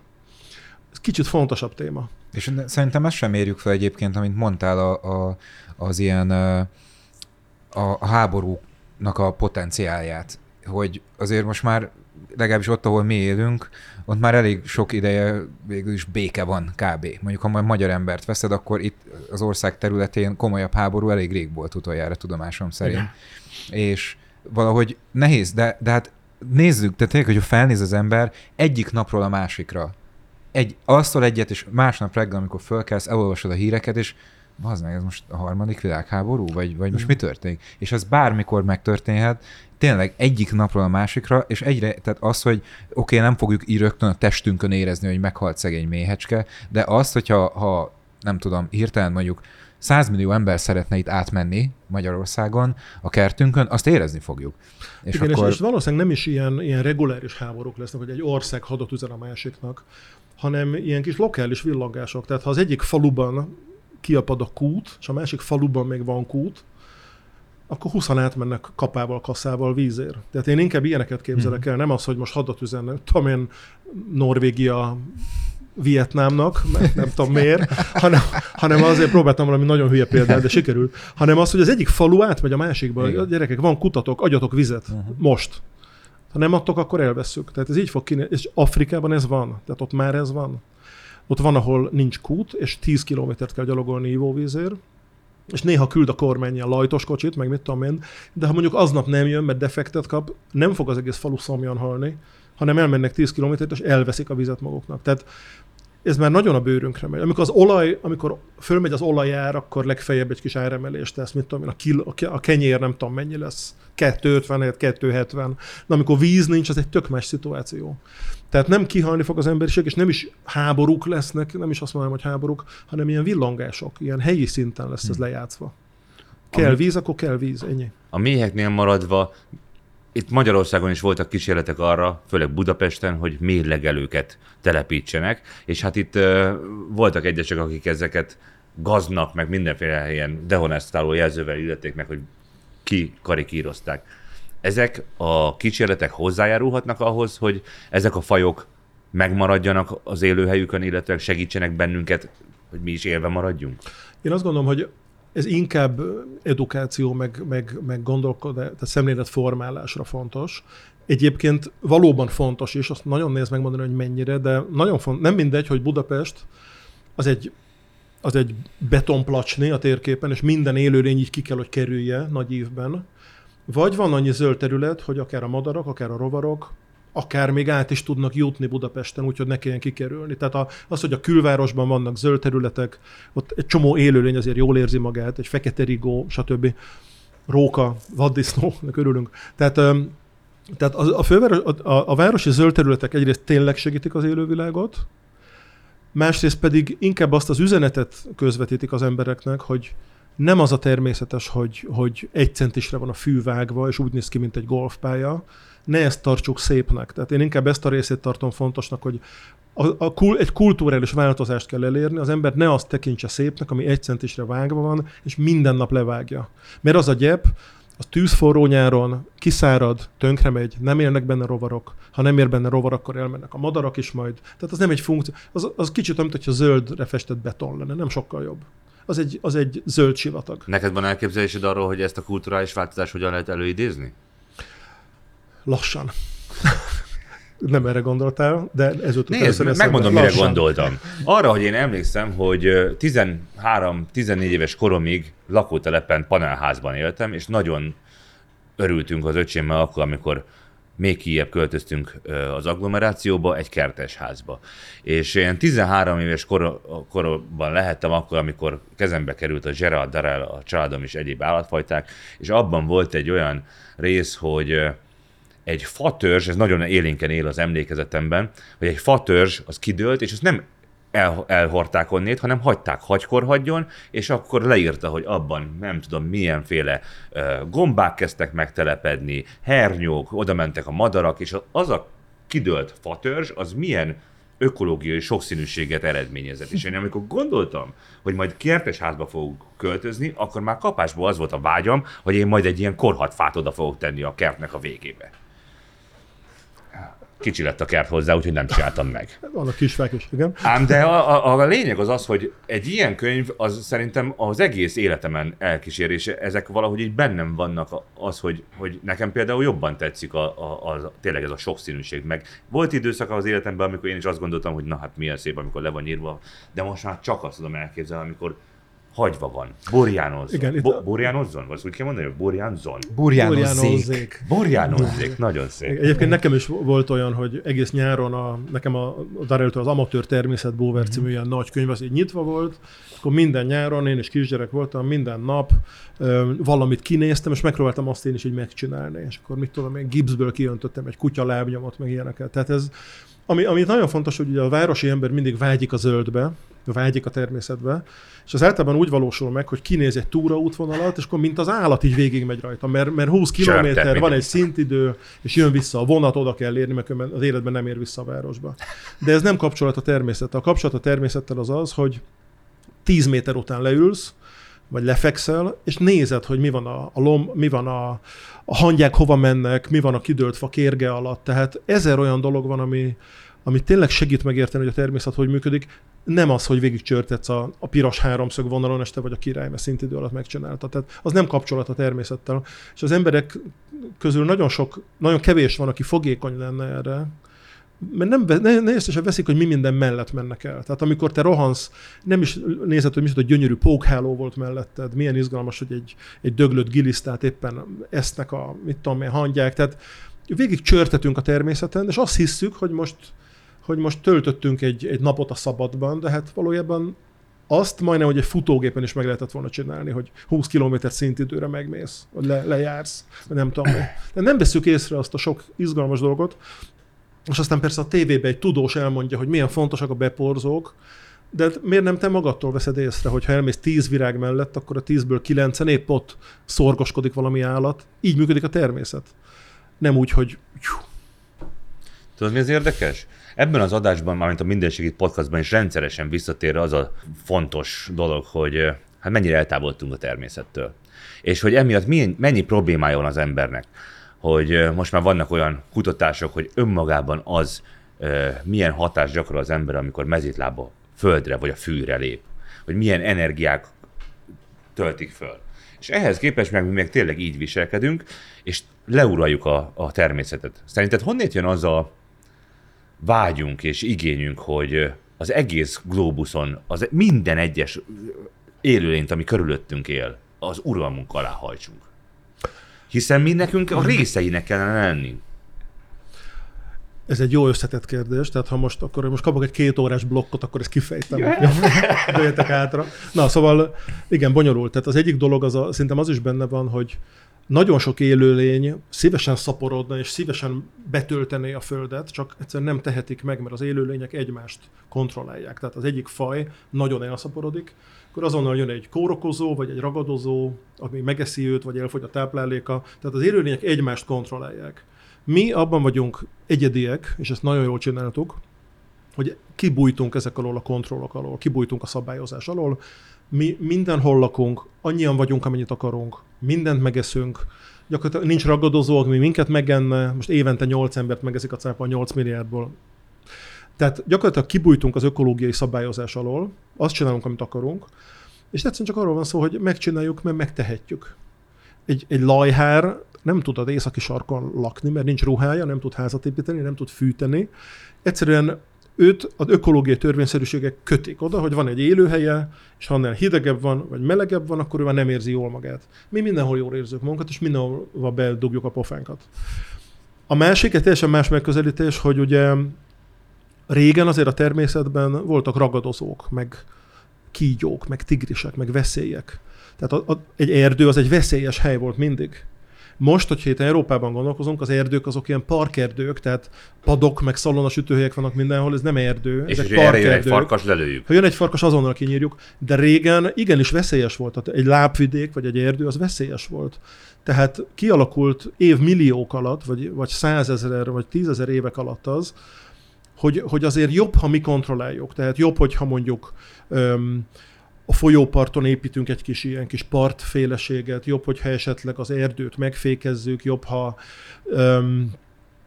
Speaker 2: Ez kicsit fontosabb téma.
Speaker 3: És szerintem ezt sem érjük fel egyébként, amit mondtál, a, a, az ilyen a, a háborúnak a potenciálját, hogy azért most már legalábbis ott, ahol mi élünk, ott már elég sok ideje végül is béke van kb. Mondjuk, ha majd magyar embert veszed, akkor itt az ország területén komolyabb háború elég rég volt utoljára tudomásom szerint. És valahogy nehéz, de, de hát nézzük, tehát tényleg, hogy felnéz az ember egyik napról a másikra. Egy, asztal egyet, és másnap reggel, amikor fölkelsz, elolvasod a híreket, és az meg, ez most a harmadik világháború, vagy, vagy most mi történik? És ez bármikor megtörténhet, tényleg egyik napról a másikra, és egyre, tehát az, hogy oké, okay, nem fogjuk így rögtön a testünkön érezni, hogy meghalt szegény méhecske, de azt, hogyha ha, nem tudom, hirtelen mondjuk 100 millió ember szeretne itt átmenni Magyarországon a kertünkön, azt érezni fogjuk.
Speaker 2: És, Igen, akkor... és, és valószínűleg nem is ilyen, ilyen reguláris háborúk lesznek, hogy egy ország hadot üzen a másiknak, hanem ilyen kis lokális villangások. Tehát ha az egyik faluban kiapad a kút, és a másik faluban még van kút, akkor 20 átmennek kapával, kasszával vízért. Tehát én inkább ilyeneket képzelek hmm. el, nem az, hogy most hadat üzennek, tudom én, Norvégia Vietnámnak, mert nem tudom miért, hanem, hanem azért próbáltam valami nagyon hülye példát, de sikerült, hanem az, hogy az egyik falu átmegy a másikba, Igen. a gyerekek, van kutatok, adjatok vizet, uh-huh. most. Ha nem adtok, akkor elveszük. Tehát ez így fog kinézni. És Afrikában ez van. Tehát ott már ez van. Ott van, ahol nincs kút, és 10 kilométert kell gyalogolni ivóvízért, és néha küld a kormány ilyen lajtos kocsit, meg mit tudom én, de ha mondjuk aznap nem jön, mert defektet kap, nem fog az egész falu szomjan halni, hanem elmennek 10 kilométert, és elveszik a vizet maguknak. Tehát ez már nagyon a bőrünkre megy. Amikor az olaj, amikor fölmegy az olajár, akkor legfeljebb egy kis áremelést tesz, mit tudom én, a, kil, a kenyér nem tudom mennyi lesz, 250 270. De amikor víz nincs, az egy tök más szituáció. Tehát nem kihalni fog az emberiség, és nem is háborúk lesznek, nem is azt mondom, hogy háborúk, hanem ilyen villangások, ilyen helyi szinten lesz ez hm. lejátszva. Kell víz, akkor kell víz, ennyi.
Speaker 1: A méheknél maradva itt Magyarországon is voltak kísérletek arra, főleg Budapesten, hogy mérlegelőket telepítsenek, és hát itt uh, voltak egyesek, akik ezeket gaznak, meg mindenféle helyen dehonestáló jelzővel illették meg, hogy ki karikírozták. Ezek a kísérletek hozzájárulhatnak ahhoz, hogy ezek a fajok megmaradjanak az élőhelyükön, illetve segítsenek bennünket, hogy mi is élve maradjunk?
Speaker 2: Én azt gondolom, hogy ez inkább edukáció, meg, meg, meg gondolkodás, tehát szemléletformálásra fontos. Egyébként valóban fontos, és azt nagyon néz megmondani, hogy mennyire, de nagyon fontos, nem mindegy, hogy Budapest az egy, az egy betonplacsni a térképen, és minden élőlény így ki kell, hogy kerülje nagy évben. Vagy van annyi zöld terület, hogy akár a madarak, akár a rovarok, akár még át is tudnak jutni Budapesten, úgyhogy ne kelljen kikerülni. Tehát az, hogy a külvárosban vannak zöld területek, ott egy csomó élőlény azért jól érzi magát, egy fekete rigó, stb. Róka, vaddisznónak örülünk. Tehát, tehát a, a, főváros, a, a városi zöld területek egyrészt tényleg segítik az élővilágot, másrészt pedig inkább azt az üzenetet közvetítik az embereknek, hogy nem az a természetes, hogy, hogy egy centisre van a fű vágva, és úgy néz ki, mint egy golfpálya, ne ezt tartsuk szépnek. Tehát én inkább ezt a részét tartom fontosnak, hogy a, a, a, egy kulturális változást kell elérni, az ember ne azt tekintse szépnek, ami egy centisre vágva van, és minden nap levágja. Mert az a gyep, az tűzforró nyáron, kiszárad, tönkre megy, nem élnek benne rovarok. Ha nem ér benne rovar, akkor elmennek a madarak is majd. Tehát az nem egy funkció. Az, az kicsit olyan, hogyha zöldre festett beton lenne, nem sokkal jobb. Az egy, az egy zöld sivatag.
Speaker 1: Neked van elképzelésed arról, hogy ezt a kulturális változást hogyan lehet előidézni?
Speaker 2: lassan. Nem erre gondoltál, de ez ott
Speaker 1: Nézd, megmondom, mire gondoltam. Arra, hogy én emlékszem, hogy 13-14 éves koromig lakótelepen panelházban éltem, és nagyon örültünk az öcsémmel akkor, amikor még kijebb költöztünk az agglomerációba, egy kertes házba. És én 13 éves kor, korban lehettem akkor, amikor kezembe került a Gerard Darrell, a családom és egyéb állatfajták, és abban volt egy olyan rész, hogy egy fatörzs, ez nagyon élénken él az emlékezetemben, hogy egy fatörzs az kidőlt, és ezt nem el, elhorták onnét, hanem hagyták hagyjon, és akkor leírta, hogy abban nem tudom milyenféle uh, gombák kezdtek megtelepedni, hernyók, oda mentek a madarak, és az a kidőlt fatörzs, az milyen ökológiai sokszínűséget eredményezett. És én amikor gondoltam, hogy majd kertes házba fogok költözni, akkor már kapásból az volt a vágyam, hogy én majd egy ilyen korhatfát oda fogok tenni a kertnek a végébe. Kicsi lett a kert hozzá, úgyhogy nem csináltam meg.
Speaker 2: Van a kisfák is, igen.
Speaker 1: Ám de a, a, a lényeg az az, hogy egy ilyen könyv az szerintem az egész életemen elkísérése, ezek valahogy így bennem vannak az, hogy, hogy nekem például jobban tetszik a, a, a, tényleg ez a sokszínűség. Meg volt időszak az életemben, amikor én is azt gondoltam, hogy na hát milyen szép, amikor le van írva, de most már csak azt tudom elképzelni, amikor hagyva van. Borjánozzon.
Speaker 2: Igen, itt
Speaker 1: Bo-
Speaker 2: a-
Speaker 1: borjánozzon? Azt úgy kell mondani, hogy borjánzon?
Speaker 3: Burjánozzék.
Speaker 2: Burjánozzék.
Speaker 1: Borjánozzék. Nagyon szép.
Speaker 2: Egyébként nekem is volt olyan, hogy egész nyáron a, nekem a, a Darrell-től az Amatőr Természet Bóver című ilyen nagy könyv, az így nyitva volt, akkor minden nyáron, én is kisgyerek voltam, minden nap ö, valamit kinéztem, és megpróbáltam azt én is így megcsinálni, és akkor mit tudom, én gipsből kiöntöttem egy kutya lábnyomot, meg ilyeneket. Tehát ez, ami, ami nagyon fontos, hogy ugye a városi ember mindig vágyik a zöldbe, vágyik a természetbe, és az általában úgy valósul meg, hogy kinéz egy túraútvonalat, és akkor mint az állat így végigmegy rajta, mert, mert 20
Speaker 1: Csörtet
Speaker 2: kilométer, van egy szintidő, és jön vissza a vonat, oda kell érni, mert az életben nem ér vissza a városba. De ez nem kapcsolat a természettel. A kapcsolat a természettel az az, hogy 10 méter után leülsz, vagy lefekszel, és nézed, hogy mi van a, a lom, mi van a, a hangyák hova mennek, mi van a kidőlt fa kérge alatt. Tehát ezer olyan dolog van, ami, ami tényleg segít megérteni, hogy a természet hogy működik. Nem az, hogy végig csörtetsz a, a piros háromszög vonalon, és te vagy a király, mert szintidő alatt megcsinálta. Tehát az nem kapcsolat a természettel. És az emberek közül nagyon sok, nagyon kevés van, aki fogékony lenne erre, mert nem, ne, ne észre veszik, hogy mi minden mellett mennek el. Tehát amikor te rohansz, nem is nézed, hogy micsoda gyönyörű pókháló volt melletted, milyen izgalmas, hogy egy, egy döglött gilisztát éppen esznek a, mit tudom én, hangyák. Tehát végig csörtetünk a természeten, és azt hisszük, hogy most, hogy most töltöttünk egy, egy napot a szabadban, de hát valójában azt majdnem, hogy egy futógépen is meg lehetett volna csinálni, hogy 20 km szintidőre megmész, vagy le, lejársz, nem tudom. De nem veszük észre azt a sok izgalmas dolgot, és aztán persze a tévében egy tudós elmondja, hogy milyen fontosak a beporzók, de hát miért nem te magadtól veszed észre, hogy ha elmész tíz virág mellett, akkor a tízből kilencen épp ott szorgoskodik valami állat. Így működik a természet. Nem úgy, hogy
Speaker 1: Tudod, mi az érdekes? Ebben az adásban, mármint a Minden Segít podcastban is rendszeresen visszatér az a fontos dolog, hogy hát mennyire eltávolodtunk a természettől. És hogy emiatt milyen, mennyi problémája van az embernek. Hogy most már vannak olyan kutatások, hogy önmagában az milyen hatást gyakorol az ember, amikor mezítlába földre vagy a fűre lép. Hogy milyen energiák töltik föl. És ehhez képest meg mi még tényleg így viselkedünk, és leuraljuk a, a természetet. Szerinted honnét jön az a vágyunk és igényünk, hogy az egész glóbuszon, az minden egyes élőlényt, ami körülöttünk él, az uralmunk alá hajtsunk. Hiszen mi nekünk a részeinek kellene lenni.
Speaker 2: ez egy jó összetett kérdés, tehát ha most, akkor most kapok egy két órás blokkot, akkor ezt kifejtem. Jöjjetek hátra. Na, szóval igen, bonyolult. Tehát az egyik dolog, az a, szerintem az is benne van, hogy nagyon sok élőlény szívesen szaporodna és szívesen betöltené a földet, csak egyszerűen nem tehetik meg, mert az élőlények egymást kontrollálják. Tehát az egyik faj nagyon elszaporodik, akkor azonnal jön egy kórokozó, vagy egy ragadozó, ami megeszi őt, vagy elfogy a tápláléka. Tehát az élőlények egymást kontrollálják. Mi abban vagyunk egyediek, és ezt nagyon jól csináltuk, hogy kibújtunk ezek alól a kontrollok alól, kibújtunk a szabályozás alól, mi mindenhol lakunk, annyian vagyunk, amennyit akarunk, mindent megeszünk, gyakorlatilag nincs ragadozó, ami minket megenne, most évente 8 embert megeszik a cápa 8 milliárdból. Tehát gyakorlatilag kibújtunk az ökológiai szabályozás alól, azt csinálunk, amit akarunk, és egyszerűen csak arról van szó, hogy megcsináljuk, mert megtehetjük. Egy, egy lajhár nem tud az északi sarkon lakni, mert nincs ruhája, nem tud házat építeni, nem tud fűteni. Egyszerűen őt az ökológiai törvényszerűségek kötik oda, hogy van egy élőhelye, és ha annál hidegebb van, vagy melegebb van, akkor ő már nem érzi jól magát. Mi mindenhol jól érzünk magunkat, és mindenhol bedugjuk a pofánkat. A másik, egy teljesen más megközelítés, hogy ugye régen azért a természetben voltak ragadozók, meg kígyók, meg tigrisek, meg veszélyek. Tehát a, a, egy erdő az egy veszélyes hely volt mindig. Most, hogyha itt Európában gondolkozunk, az erdők azok ilyen parkerdők, tehát padok, meg szalonas ütőhelyek vannak mindenhol, ez nem erdő,
Speaker 1: És
Speaker 2: ezek
Speaker 1: erre jön egy
Speaker 2: parkerdők.
Speaker 1: farkas, lelőjük.
Speaker 2: Ha jön egy farkas, azonnal kinyírjuk, de régen igenis veszélyes volt. Tehát egy lábvidék vagy egy erdő az veszélyes volt. Tehát kialakult évmilliók alatt, vagy, vagy százezer, vagy tízezer évek alatt az, hogy, hogy azért jobb, ha mi kontrolláljuk. Tehát jobb, hogyha mondjuk öm, a folyóparton építünk egy kis ilyen kis partféleséget, jobb, hogyha esetleg az erdőt megfékezzük, jobb, ha öm,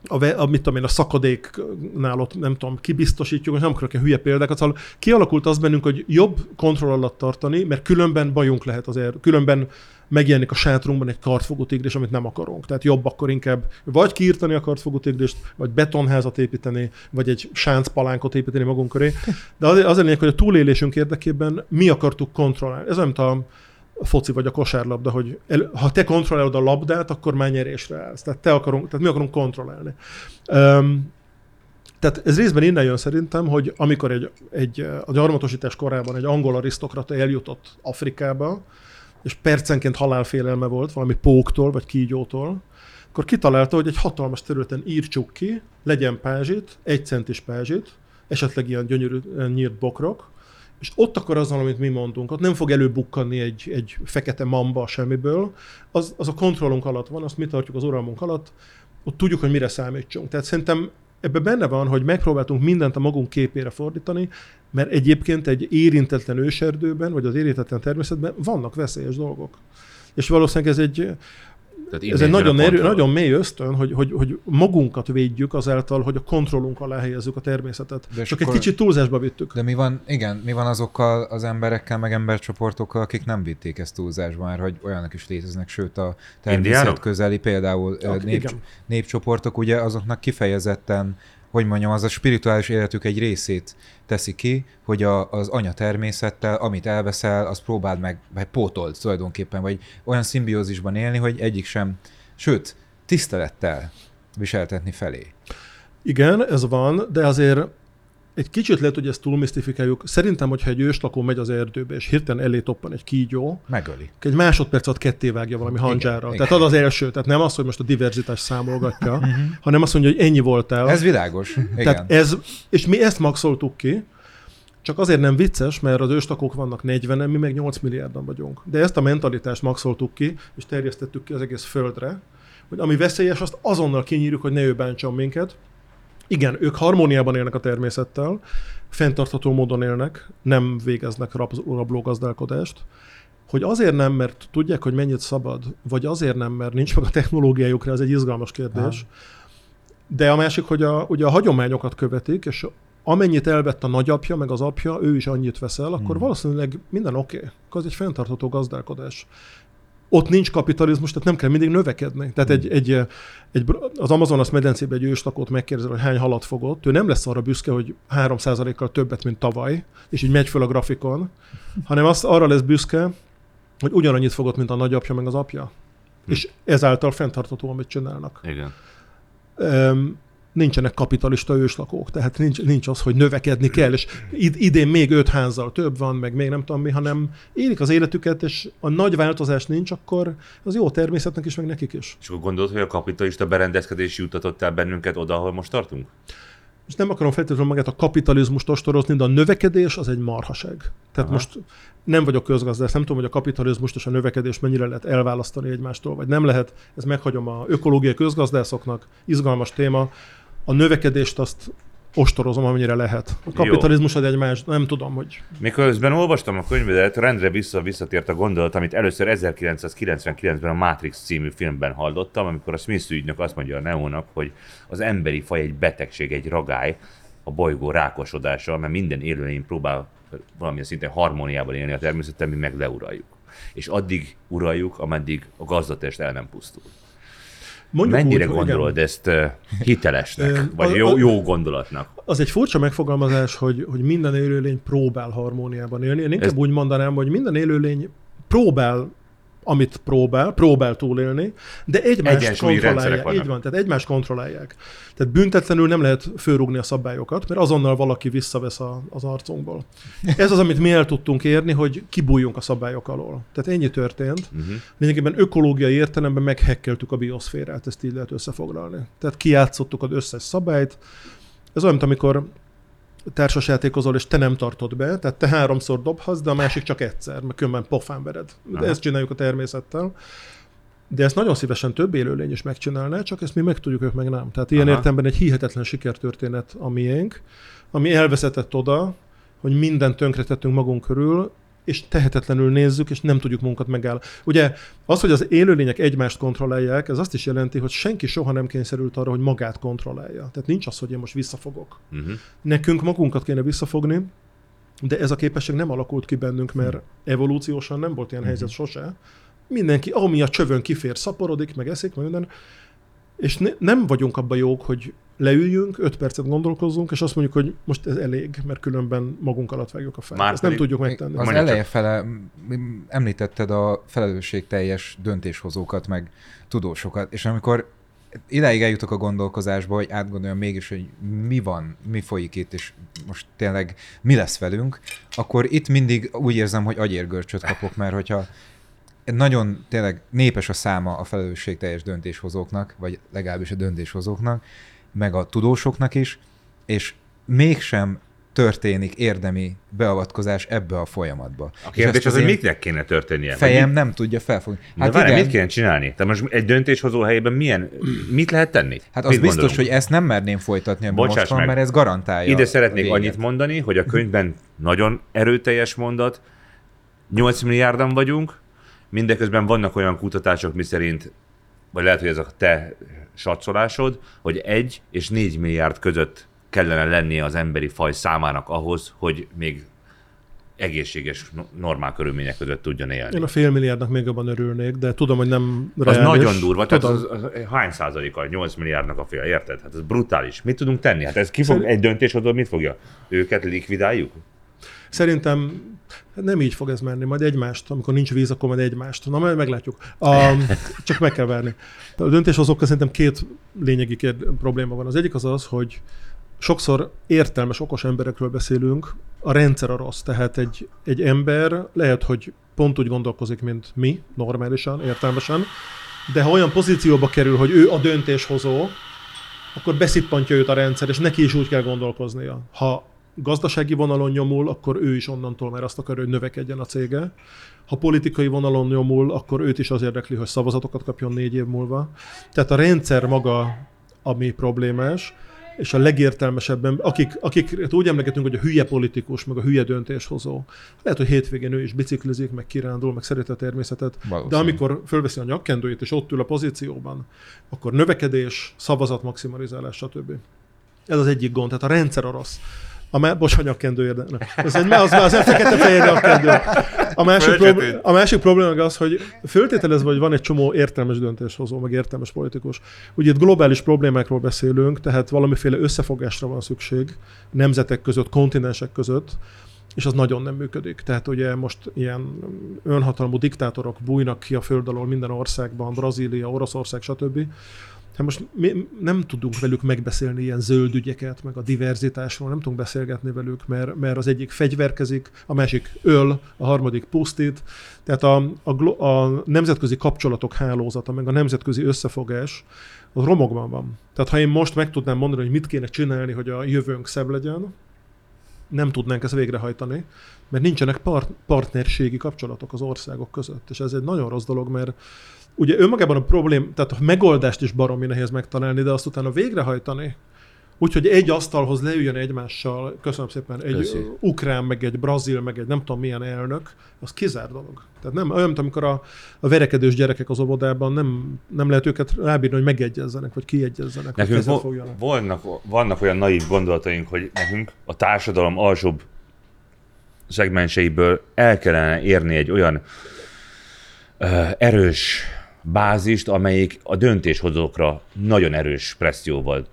Speaker 2: a, a, mit tudom én, a szakadéknál ott, nem tudom, kibiztosítjuk, és nem akarok ilyen hülye példákat, szóval kialakult az bennünk, hogy jobb kontroll alatt tartani, mert különben bajunk lehet az er, különben megjelenik a sátrunkban egy kartfogó tigris, amit nem akarunk. Tehát jobb akkor inkább vagy kiírtani a kartfogó tigrist, vagy betonházat építeni, vagy egy sáncpalánkot építeni magunk köré. De az, az a lényeg, hogy a túlélésünk érdekében mi akartuk kontrollálni. Ez mint a foci vagy a kosárlabda, hogy el, ha te kontrollálod a labdát, akkor már nyerésre állsz. Tehát, te akarunk, tehát mi akarunk kontrollálni. Um, tehát ez részben innen jön szerintem, hogy amikor egy, egy, a gyarmatosítás korában egy angol arisztokrata eljutott Afrikába, és percenként halálfélelme volt valami póktól vagy kígyótól, akkor kitalálta, hogy egy hatalmas területen írtsuk ki, legyen pázsit, egy centis pázsit, esetleg ilyen gyönyörű nyírt bokrok, és ott akkor az, amit mi mondunk, ott nem fog előbukkanni egy, egy fekete mamba semmiből, az, az a kontrollunk alatt van, azt mi tartjuk az uralmunk alatt, ott tudjuk, hogy mire számítsunk. Tehát szerintem ebben benne van, hogy megpróbáltunk mindent a magunk képére fordítani, mert egyébként egy érintetlen őserdőben, vagy az érintetlen természetben vannak veszélyes dolgok. És valószínűleg ez egy, tehát ez egy nagyon, erő, nagyon mély ösztön, hogy, hogy, hogy magunkat védjük azáltal, hogy a kontrollunk alá helyezzük a természetet. De Csak akkor, egy kicsit túlzásba vittük.
Speaker 3: De mi van, igen, mi van azokkal az emberekkel, meg embercsoportokkal, akik nem vitték ezt túlzásba, már, hogy olyanok is léteznek, sőt a természet Indiánok? közeli például okay, nép, népcsoportok, ugye azoknak kifejezetten hogy mondjam, az a spirituális életük egy részét teszi ki, hogy a, az anya természettel, amit elveszel, az próbáld meg, vagy pótolt tulajdonképpen, vagy olyan szimbiózisban élni, hogy egyik sem, sőt, tisztelettel viseltetni felé.
Speaker 2: Igen, ez van, de azért egy kicsit lehet, hogy ezt túlmisztifikáljuk. Szerintem, hogyha egy őslakó megy az erdőbe, és hirtelen elé toppan egy kígyó,
Speaker 3: megöli.
Speaker 2: Egy másodperc alatt ketté vágja valami handzsára. Igen, tehát igen. az az első. Tehát nem az, hogy most a diverzitás számolgatja, mhm. hanem azt mondja, hogy ennyi voltál.
Speaker 3: Ez világos. Igen.
Speaker 2: Tehát ez, és mi ezt maxoltuk ki, csak azért nem vicces, mert az őstakok vannak 40 mi meg 8 milliárdan vagyunk. De ezt a mentalitást maxoltuk ki, és terjesztettük ki az egész földre, hogy ami veszélyes, azt azonnal kinyírjuk, hogy ne ő bántson minket, igen, ők harmóniában élnek a természettel, fenntartható módon élnek, nem végeznek rab, rablógazdálkodást, hogy azért nem, mert tudják, hogy mennyit szabad, vagy azért nem, mert nincs meg a technológiájukra, ez egy izgalmas kérdés. Ha. De a másik, hogy a, ugye a hagyományokat követik, és amennyit elvett a nagyapja, meg az apja, ő is annyit veszel, akkor hmm. valószínűleg minden oké. Okay. Az egy fenntartható gazdálkodás ott nincs kapitalizmus, tehát nem kell mindig növekedni. Tehát egy, egy, egy, az Amazonas medencében egy őslakót megkérdezel, hogy hány halat fogott, ő nem lesz arra büszke, hogy 3%-kal többet, mint tavaly, és így megy föl a grafikon, hanem az, arra lesz büszke, hogy ugyanannyit fogott, mint a nagyapja, meg az apja. Hm. És ezáltal fenntartható, amit csinálnak.
Speaker 1: Igen.
Speaker 2: Um, nincsenek kapitalista őslakók, tehát nincs, nincs az, hogy növekedni kell, és id- idén még öt házzal több van, meg még nem tudom mi, hanem élik az életüket, és a nagy változás nincs, akkor az jó természetnek is, meg nekik is.
Speaker 1: És akkor gondolod, hogy a kapitalista berendezkedés jutatott el bennünket oda, ahol most tartunk?
Speaker 2: És nem akarom feltétlenül magát a kapitalizmust ostorozni, de a növekedés az egy marhaság. Tehát Aha. most nem vagyok közgazdász, nem tudom, hogy a kapitalizmust és a növekedés mennyire lehet elválasztani egymástól, vagy nem lehet. Ez meghagyom a ökológiai közgazdászoknak, izgalmas téma a növekedést azt ostorozom, amennyire lehet. A kapitalizmus az egy más, nem tudom, hogy...
Speaker 1: Miközben olvastam a könyvedet, rendre vissza visszatért a gondolat, amit először 1999-ben a Matrix című filmben hallottam, amikor a Smith ügynök azt mondja a Neónak, hogy az emberi faj egy betegség, egy ragály, a bolygó rákosodása, mert minden élőlény próbál valamilyen szinten harmóniában élni a természettel, mi meg leuraljuk. És addig uraljuk, ameddig a gazdatest el nem pusztul. Mondjuk Mennyire úgy, gondolod igen. ezt hitelesnek, vagy jó, jó gondolatnak?
Speaker 2: Az egy furcsa megfogalmazás, hogy, hogy minden élőlény próbál harmóniában élni. Én inkább ez... úgy mondanám, hogy minden élőlény próbál amit próbál, próbál túlélni, de egymást kontrollálják. Így van, tehát egymást kontrollálják. Tehát büntetlenül nem lehet fölrúgni a szabályokat, mert azonnal valaki visszavesz a, az arcunkból. Ez az, amit mi el tudtunk érni, hogy kibújjunk a szabályok alól. Tehát ennyi történt. Uh-huh. Lényegében ökológiai értelemben meghekkeltük a bioszférát, ezt így lehet összefoglalni. Tehát kiátszottuk az összes szabályt. Ez olyan, mint amikor társasjátékozol, és te nem tartod be, tehát te háromszor dobhatsz, de a másik csak egyszer, mert különben pofán vered. De ezt csináljuk a természettel. De ezt nagyon szívesen több élőlény is megcsinálná, csak ezt mi meg tudjuk, ők meg nem. Tehát ilyen Aha. értelemben egy hihetetlen sikertörténet a miénk, ami elvezetett oda, hogy mindent tönkretettünk magunk körül, és tehetetlenül nézzük, és nem tudjuk munkat megáll. Ugye az, hogy az élőlények egymást kontrollálják, ez azt is jelenti, hogy senki soha nem kényszerült arra, hogy magát kontrollálja. Tehát nincs az, hogy én most visszafogok. Uh-huh. Nekünk magunkat kéne visszafogni, de ez a képesség nem alakult ki bennünk, mert evolúciósan nem volt ilyen uh-huh. helyzet sose. mindenki, ami a csövön kifér, szaporodik, meg eszik, meg minden. És ne, nem vagyunk abban jók, hogy leüljünk, öt percet gondolkozzunk, és azt mondjuk, hogy most ez elég, mert különben magunk alatt vágjuk a fel.
Speaker 1: Már
Speaker 2: Ezt nem
Speaker 1: pedig-
Speaker 2: tudjuk megtenni.
Speaker 3: Az
Speaker 1: Mondja
Speaker 3: eleje fele, említetted a felelősségteljes döntéshozókat, meg tudósokat, és amikor idáig eljutok a gondolkozásba, hogy átgondoljam mégis, hogy mi van, mi folyik itt, és most tényleg mi lesz velünk, akkor itt mindig úgy érzem, hogy agyérgörcsöt kapok, mert hogyha nagyon tényleg népes a száma a felelősségteljes döntéshozóknak, vagy legalábbis a döntéshozóknak, meg a tudósoknak is, és mégsem történik érdemi beavatkozás ebbe a folyamatba.
Speaker 1: A kérdés az, hogy miknek kéne történnie?
Speaker 3: Fejem
Speaker 1: mit-
Speaker 3: nem tudja felfogni.
Speaker 1: Hát
Speaker 3: Hát
Speaker 1: várj, mit kéne csinálni? Te most egy döntéshozó helyében milyen, mit lehet tenni?
Speaker 3: hát az
Speaker 1: mit
Speaker 3: biztos,
Speaker 1: gondolunk?
Speaker 3: hogy ezt nem merném folytatni, ami
Speaker 1: Bocsáss
Speaker 3: most van,
Speaker 1: meg.
Speaker 3: mert ez garantálja.
Speaker 1: Ide szeretnék annyit mondani, hogy a könyvben nagyon erőteljes mondat, 8 milliárdan vagyunk, mindeközben vannak olyan kutatások, miszerint, vagy lehet, hogy ez a te satszolásod, hogy 1 és 4 milliárd között kellene lennie az emberi faj számának ahhoz, hogy még egészséges, no- normál körülmények között tudjon élni.
Speaker 2: Én a fél milliárdnak még jobban örülnék, de tudom, hogy nem
Speaker 1: Az
Speaker 2: reális.
Speaker 1: nagyon durva, tehát
Speaker 2: Tudom.
Speaker 1: az, az, hány százaléka, 8 milliárdnak a fél, érted? Hát ez brutális. Mit tudunk tenni? Hát ez ki fog, egy döntéshozó mit fogja? Őket likvidáljuk?
Speaker 2: Szerintem hát nem így fog ez menni, majd egymást, amikor nincs víz, akkor majd egymást. Na, majd meglátjuk. A, csak meg kell várni. A döntéshozókkal szerintem két lényegi kérd, probléma van. Az egyik az az, hogy sokszor értelmes, okos emberekről beszélünk, a rendszer a rossz. Tehát egy, egy ember lehet, hogy pont úgy gondolkozik, mint mi, normálisan, értelmesen, de ha olyan pozícióba kerül, hogy ő a döntéshozó, akkor beszippantja őt a rendszer, és neki is úgy kell gondolkoznia. Ha gazdasági vonalon nyomul, akkor ő is onnantól már azt akarja, hogy növekedjen a cége. Ha politikai vonalon nyomul, akkor őt is az érdekli, hogy szavazatokat kapjon négy év múlva. Tehát a rendszer maga, ami problémás, és a legértelmesebben, akik, akik úgy emlegetünk, hogy a hülye politikus, meg a hülye döntéshozó. Lehet, hogy hétvégén ő is biciklizik, meg kirándul, meg szereti a természetet, de
Speaker 3: Valószínű.
Speaker 2: amikor fölveszi a nyakkendőjét, és ott ül a pozícióban, akkor növekedés, szavazat maximalizálás, stb. Ez az egyik gond, tehát a rendszer a rossz. A má... Bocs, a nyakkendő érde... Ez egy, az, az egy fekete fehér nyakkendő. A másik, problé... a másik probléma az, hogy föltételezve, hogy van egy csomó értelmes döntéshozó, meg értelmes politikus. Ugye itt globális problémákról beszélünk, tehát valamiféle összefogásra van szükség nemzetek között, kontinensek között, és az nagyon nem működik. Tehát ugye most ilyen önhatalmú diktátorok bújnak ki a föld alól minden országban, Brazília, Oroszország, stb. Hát most mi nem tudunk velük megbeszélni ilyen zöld ügyeket, meg a diverzitásról, nem tudunk beszélgetni velük, mert, mert az egyik fegyverkezik, a másik öl, a harmadik pusztít. Tehát a, a, a nemzetközi kapcsolatok hálózata, meg a nemzetközi összefogás, az romokban van. Tehát ha én most meg tudnám mondani, hogy mit kéne csinálni, hogy a jövőnk szebb legyen, nem tudnánk ezt végrehajtani, mert nincsenek part- partnerségi kapcsolatok az országok között. És ez egy nagyon rossz dolog, mert ugye önmagában a problém, tehát a megoldást is baromi nehéz megtalálni, de azt utána végrehajtani, úgyhogy egy asztalhoz leüljön egymással, köszönöm szépen, egy
Speaker 1: Köszi.
Speaker 2: ukrán, meg egy brazil, meg egy nem tudom milyen elnök, az kizár dolog. Tehát nem olyan, mint amikor a, a verekedős gyerekek az óvodában nem, nem lehet őket rábírni, hogy megegyezzenek, vagy kiegyezzenek, vagy
Speaker 1: Nekünk
Speaker 2: kezet
Speaker 1: vo-
Speaker 2: fogjanak.
Speaker 1: vannak, vannak olyan naív gondolataink, hogy nekünk a társadalom alsóbb szegmenseiből el kellene érni egy olyan ö, erős bázist, amelyik a döntéshozókra nagyon erős presszióval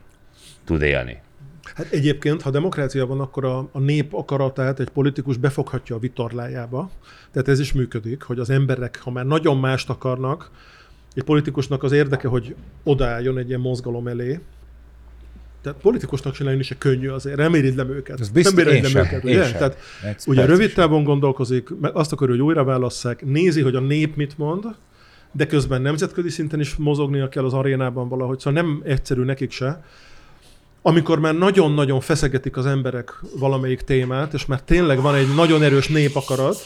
Speaker 1: tud élni.
Speaker 2: Hát egyébként, ha demokrácia van, akkor a, a nép akaratát egy politikus befoghatja a vitorlájába. Tehát ez is működik, hogy az emberek, ha már nagyon mást akarnak, egy politikusnak az érdeke, hogy odaálljon egy ilyen mozgalom elé. Tehát politikusnak csinálni is könnyű azért, nem irigylem őket.
Speaker 3: Ez biztos,
Speaker 2: nem
Speaker 3: én
Speaker 2: irigylem
Speaker 3: sem,
Speaker 2: őket,
Speaker 3: én
Speaker 2: ugye?
Speaker 3: sem.
Speaker 2: Tehát
Speaker 3: Egy
Speaker 2: ugye rövid távon gondolkozik, azt akarja, hogy újra válasszák, nézi, hogy a nép mit mond, de közben nemzetközi szinten is mozognia kell az arénában valahogy, szóval nem egyszerű nekik se. Amikor már nagyon-nagyon feszegetik az emberek valamelyik témát, és már tényleg van egy nagyon erős népakarat,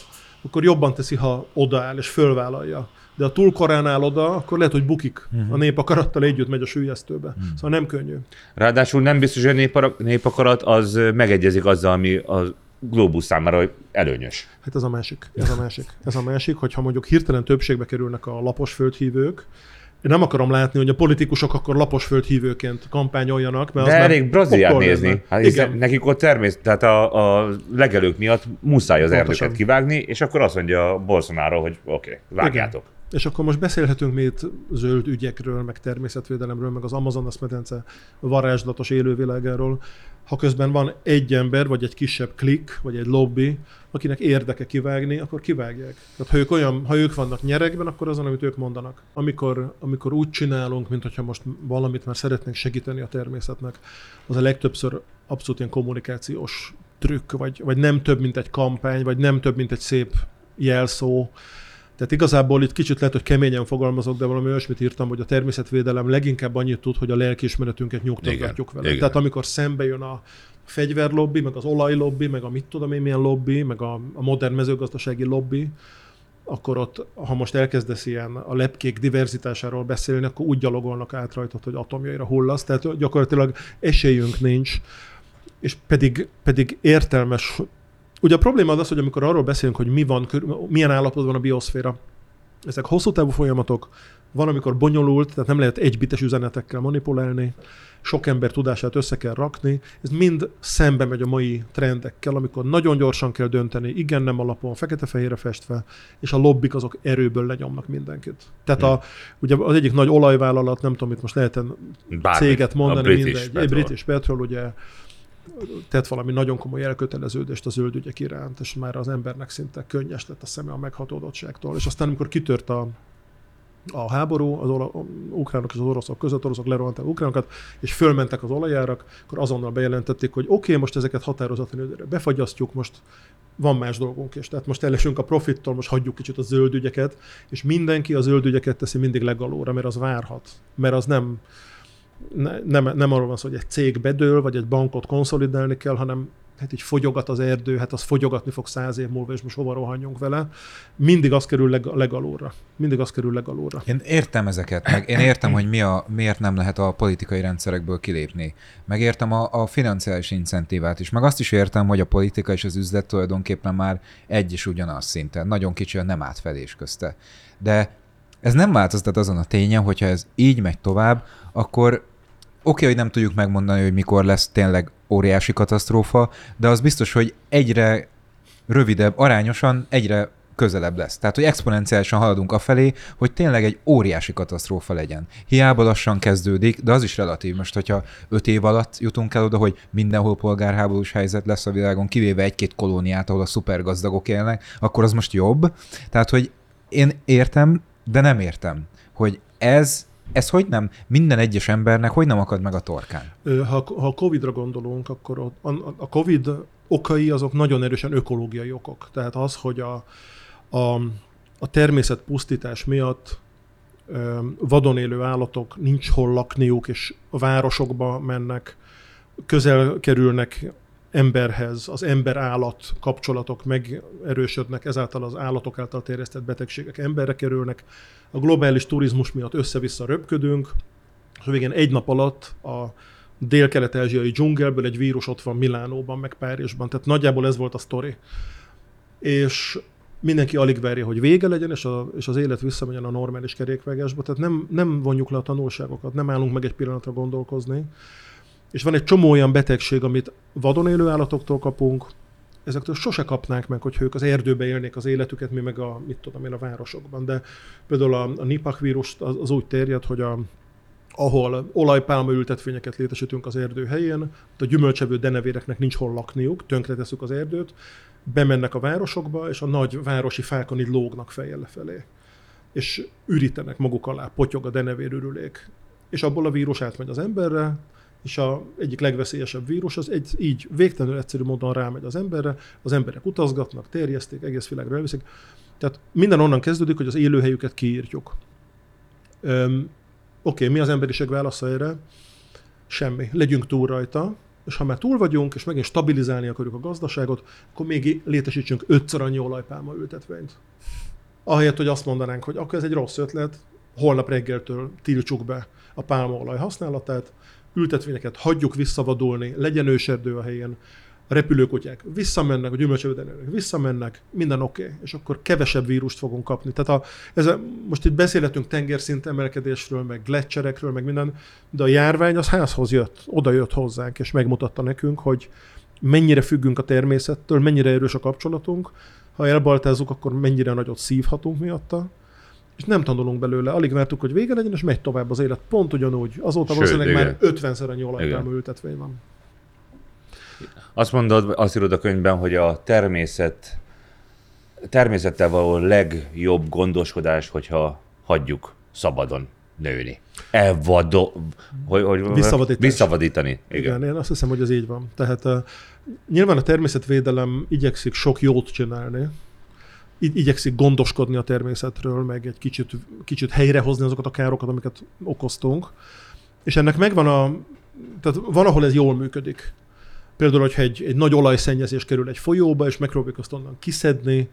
Speaker 2: akkor jobban teszi, ha odaáll és fölvállalja. De ha túl korán áll oda, akkor lehet, hogy bukik. A népakarattal együtt megy a sűjesztőbe. Szóval nem könnyű.
Speaker 1: Ráadásul nem biztos, hogy a népakarat az megegyezik azzal, ami a Globus számára előnyös.
Speaker 2: Hát ez a másik. Ez a másik. Ez a másik, hogyha mondjuk hirtelen többségbe kerülnek a lapos földhívők, én nem akarom látni, hogy a politikusok akkor lapos földhívőként kampányoljanak, mert
Speaker 1: De
Speaker 2: az
Speaker 1: elég Brazíliát nézni.
Speaker 2: lenne.
Speaker 1: Hát
Speaker 2: Igen.
Speaker 1: nekik ott természet, tehát a, a legelők miatt muszáj az
Speaker 2: Pontosan.
Speaker 1: erdőket kivágni, és akkor azt mondja Bolsonaro, hogy oké, okay, vágjátok.
Speaker 2: És akkor most beszélhetünk itt zöld ügyekről, meg természetvédelemről, meg az Amazonas medence varázslatos élővilágáról, ha közben van egy ember, vagy egy kisebb klik, vagy egy lobby, akinek érdeke kivágni, akkor kivágják. Tehát ha ők, olyan, ha ők vannak nyerekben, akkor azon, amit ők mondanak. Amikor, amikor úgy csinálunk, mint hogyha most valamit már szeretnénk segíteni a természetnek, az a legtöbbször abszolút ilyen kommunikációs trükk, vagy, vagy nem több, mint egy kampány, vagy nem több, mint egy szép jelszó. Tehát igazából itt kicsit lehet, hogy keményen fogalmazok, de valami olyasmit írtam, hogy a természetvédelem leginkább annyit tud, hogy a lelkiismeretünket nyugtatjuk vele.
Speaker 1: igen.
Speaker 2: Tehát amikor szembe jön a fegyverlobbi, meg az olajlobbi, meg a mit tudom én milyen lobby, meg a, a modern mezőgazdasági lobby, akkor ott, ha most elkezdesz ilyen a lepkék diverzitásáról beszélni, akkor úgy gyalogolnak át rajtad, hogy atomjaira hullasz, tehát gyakorlatilag esélyünk nincs, és pedig, pedig értelmes. Ugye a probléma az az, hogy amikor arról beszélünk, hogy mi van, milyen állapotban van a bioszféra, ezek hosszú távú folyamatok, van, amikor bonyolult, tehát nem lehet egybites üzenetekkel manipulálni, sok ember tudását össze kell rakni, ez mind szembe megy a mai trendekkel, amikor nagyon gyorsan kell dönteni, igen, nem alapon, fekete-fehérre festve, és a lobbik azok erőből lenyomnak mindenkit. Tehát a, ugye az egyik nagy olajvállalat, nem tudom, itt most lehet
Speaker 1: Bármi.
Speaker 2: céget mondani,
Speaker 1: a British
Speaker 2: mindegy.
Speaker 1: Petrol.
Speaker 2: British Petrol ugye tett valami nagyon komoly elköteleződést a zöld ügyek iránt, és már az embernek szinte könnyes lett a szeme a meghatódottságtól. És aztán, amikor kitört a, a háború az ola, ukránok és az oroszok között, oroszok lerohanták ukránokat, és fölmentek az olajárak, akkor azonnal bejelentették, hogy oké, okay, most ezeket határozatlan időre befagyasztjuk, most van más dolgunk is. Tehát most elesünk a profittól, most hagyjuk kicsit a zöld ügyeket, és mindenki a zöld ügyeket teszi mindig legalóra, mert az várhat. Mert az nem, ne, nem, nem arról van szó, hogy egy cég bedől, vagy egy bankot konszolidálni kell, hanem hát így fogyogat az erdő, hát az fogyogatni fog száz év múlva, és most hova rohanjunk vele. Mindig az kerül leg, legalóra. Mindig az kerül legalóra.
Speaker 3: Én értem ezeket, meg én értem, hogy mi a, miért nem lehet a politikai rendszerekből kilépni. Meg értem a, a financiális incentívát is. Meg azt is értem, hogy a politika és az üzlet tulajdonképpen már egy és ugyanaz szinten. Nagyon kicsi a nem átfedés közte. De ez nem változtat azon a tényen, hogyha ez így megy tovább, akkor oké, hogy nem tudjuk megmondani, hogy mikor lesz tényleg óriási katasztrófa, de az biztos, hogy egyre rövidebb, arányosan egyre közelebb lesz. Tehát, hogy exponenciálisan haladunk afelé, hogy tényleg egy óriási katasztrófa legyen. Hiába lassan kezdődik, de az is relatív. Most, hogyha öt év alatt jutunk el oda, hogy mindenhol polgárháborús helyzet lesz a világon, kivéve egy-két kolóniát, ahol a szupergazdagok élnek, akkor az most jobb. Tehát, hogy én értem, de nem értem, hogy ez ez hogy nem, minden egyes embernek hogy nem akad meg a torkán?
Speaker 2: Ha, ha a Covid-ra gondolunk, akkor a, a, a Covid okai azok nagyon erősen ökológiai okok. Tehát az, hogy a, a, a természet pusztítás miatt vadon élő állatok nincs hol lakniuk, és a városokba mennek, közel kerülnek emberhez, az ember-állat kapcsolatok megerősödnek, ezáltal az állatok által terjesztett betegségek emberre kerülnek, a globális turizmus miatt össze-vissza röpködünk, és végén egy nap alatt a dél-kelet-ázsiai dzsungelből egy vírus ott van Milánóban, meg Párizsban, tehát nagyjából ez volt a sztori. És mindenki alig várja, hogy vége legyen, és, a, és az élet visszamenjen a normális kerékvágásba, tehát nem, nem vonjuk le a tanulságokat, nem állunk meg egy pillanatra gondolkozni, és van egy csomó olyan betegség, amit vadon élő állatoktól kapunk, ezektől sose kapnánk meg, hogy ők az erdőbe élnék az életüket, mi meg a, mit tudom én, a városokban. De például a, a Nipah vírus az, az úgy terjed, hogy a, ahol olajpálma ültetvényeket létesítünk az erdő helyén, a gyümölcsevő denevéreknek nincs hol lakniuk, tönkretesszük az erdőt, bemennek a városokba, és a nagy városi fákon így lógnak fejjel lefelé. És ürítenek maguk alá, potyog a denevér ürülék. És abból a vírus átmegy az emberre, és a egyik legveszélyesebb vírus az egy, így végtelenül egyszerű módon rámegy az emberre, az emberek utazgatnak, terjeszték, egész világra elviszik. Tehát minden onnan kezdődik, hogy az élőhelyüket kiírtjuk. Öm, Oké, mi az emberiség válasza erre? Semmi. Legyünk túl rajta, és ha már túl vagyunk, és megint stabilizálni akarjuk a gazdaságot, akkor még létesítsünk ötször annyi olajpálma ültetvényt. Ahelyett, hogy azt mondanánk, hogy akkor ez egy rossz ötlet, holnap reggeltől tiltsuk be a pálmaolaj használatát, ültetvényeket hagyjuk visszavadulni, legyen őserdő a helyén, a repülőkutyák visszamennek, a gyümölcsövedenek visszamennek, minden oké, okay, és akkor kevesebb vírust fogunk kapni. Tehát a, ez a, most itt beszélhetünk tengerszint emelkedésről, meg gletszerekről, meg minden, de a járvány az házhoz jött, oda jött hozzánk, és megmutatta nekünk, hogy mennyire függünk a természettől, mennyire erős a kapcsolatunk, ha elbaltázzuk, akkor mennyire nagyot szívhatunk miatta, és nem tanulunk belőle. Alig vártuk, hogy vége legyen, és megy tovább az élet. Pont ugyanúgy. Azóta
Speaker 1: Sőt,
Speaker 2: valószínűleg
Speaker 1: igen.
Speaker 2: már 50-szer annyi
Speaker 1: Igen.
Speaker 2: ültetvény van.
Speaker 1: Azt mondod, azt írod a könyvben, hogy a természet, természettel való legjobb gondoskodás, hogyha hagyjuk szabadon nőni. Elvado... Hogy, hogy. Visszavadítani. Igen.
Speaker 2: Igen. Igen, én azt hiszem, hogy ez így van. Tehát uh, nyilván a természetvédelem igyekszik sok jót csinálni, Igy- igyekszik gondoskodni a természetről, meg egy kicsit, kicsit helyrehozni azokat a károkat, amiket okoztunk. És ennek megvan a... Tehát van, ahol ez jól működik. Például, hogyha egy, egy nagy olajszennyezés kerül egy folyóba, és megpróbáljuk azt onnan kiszedni,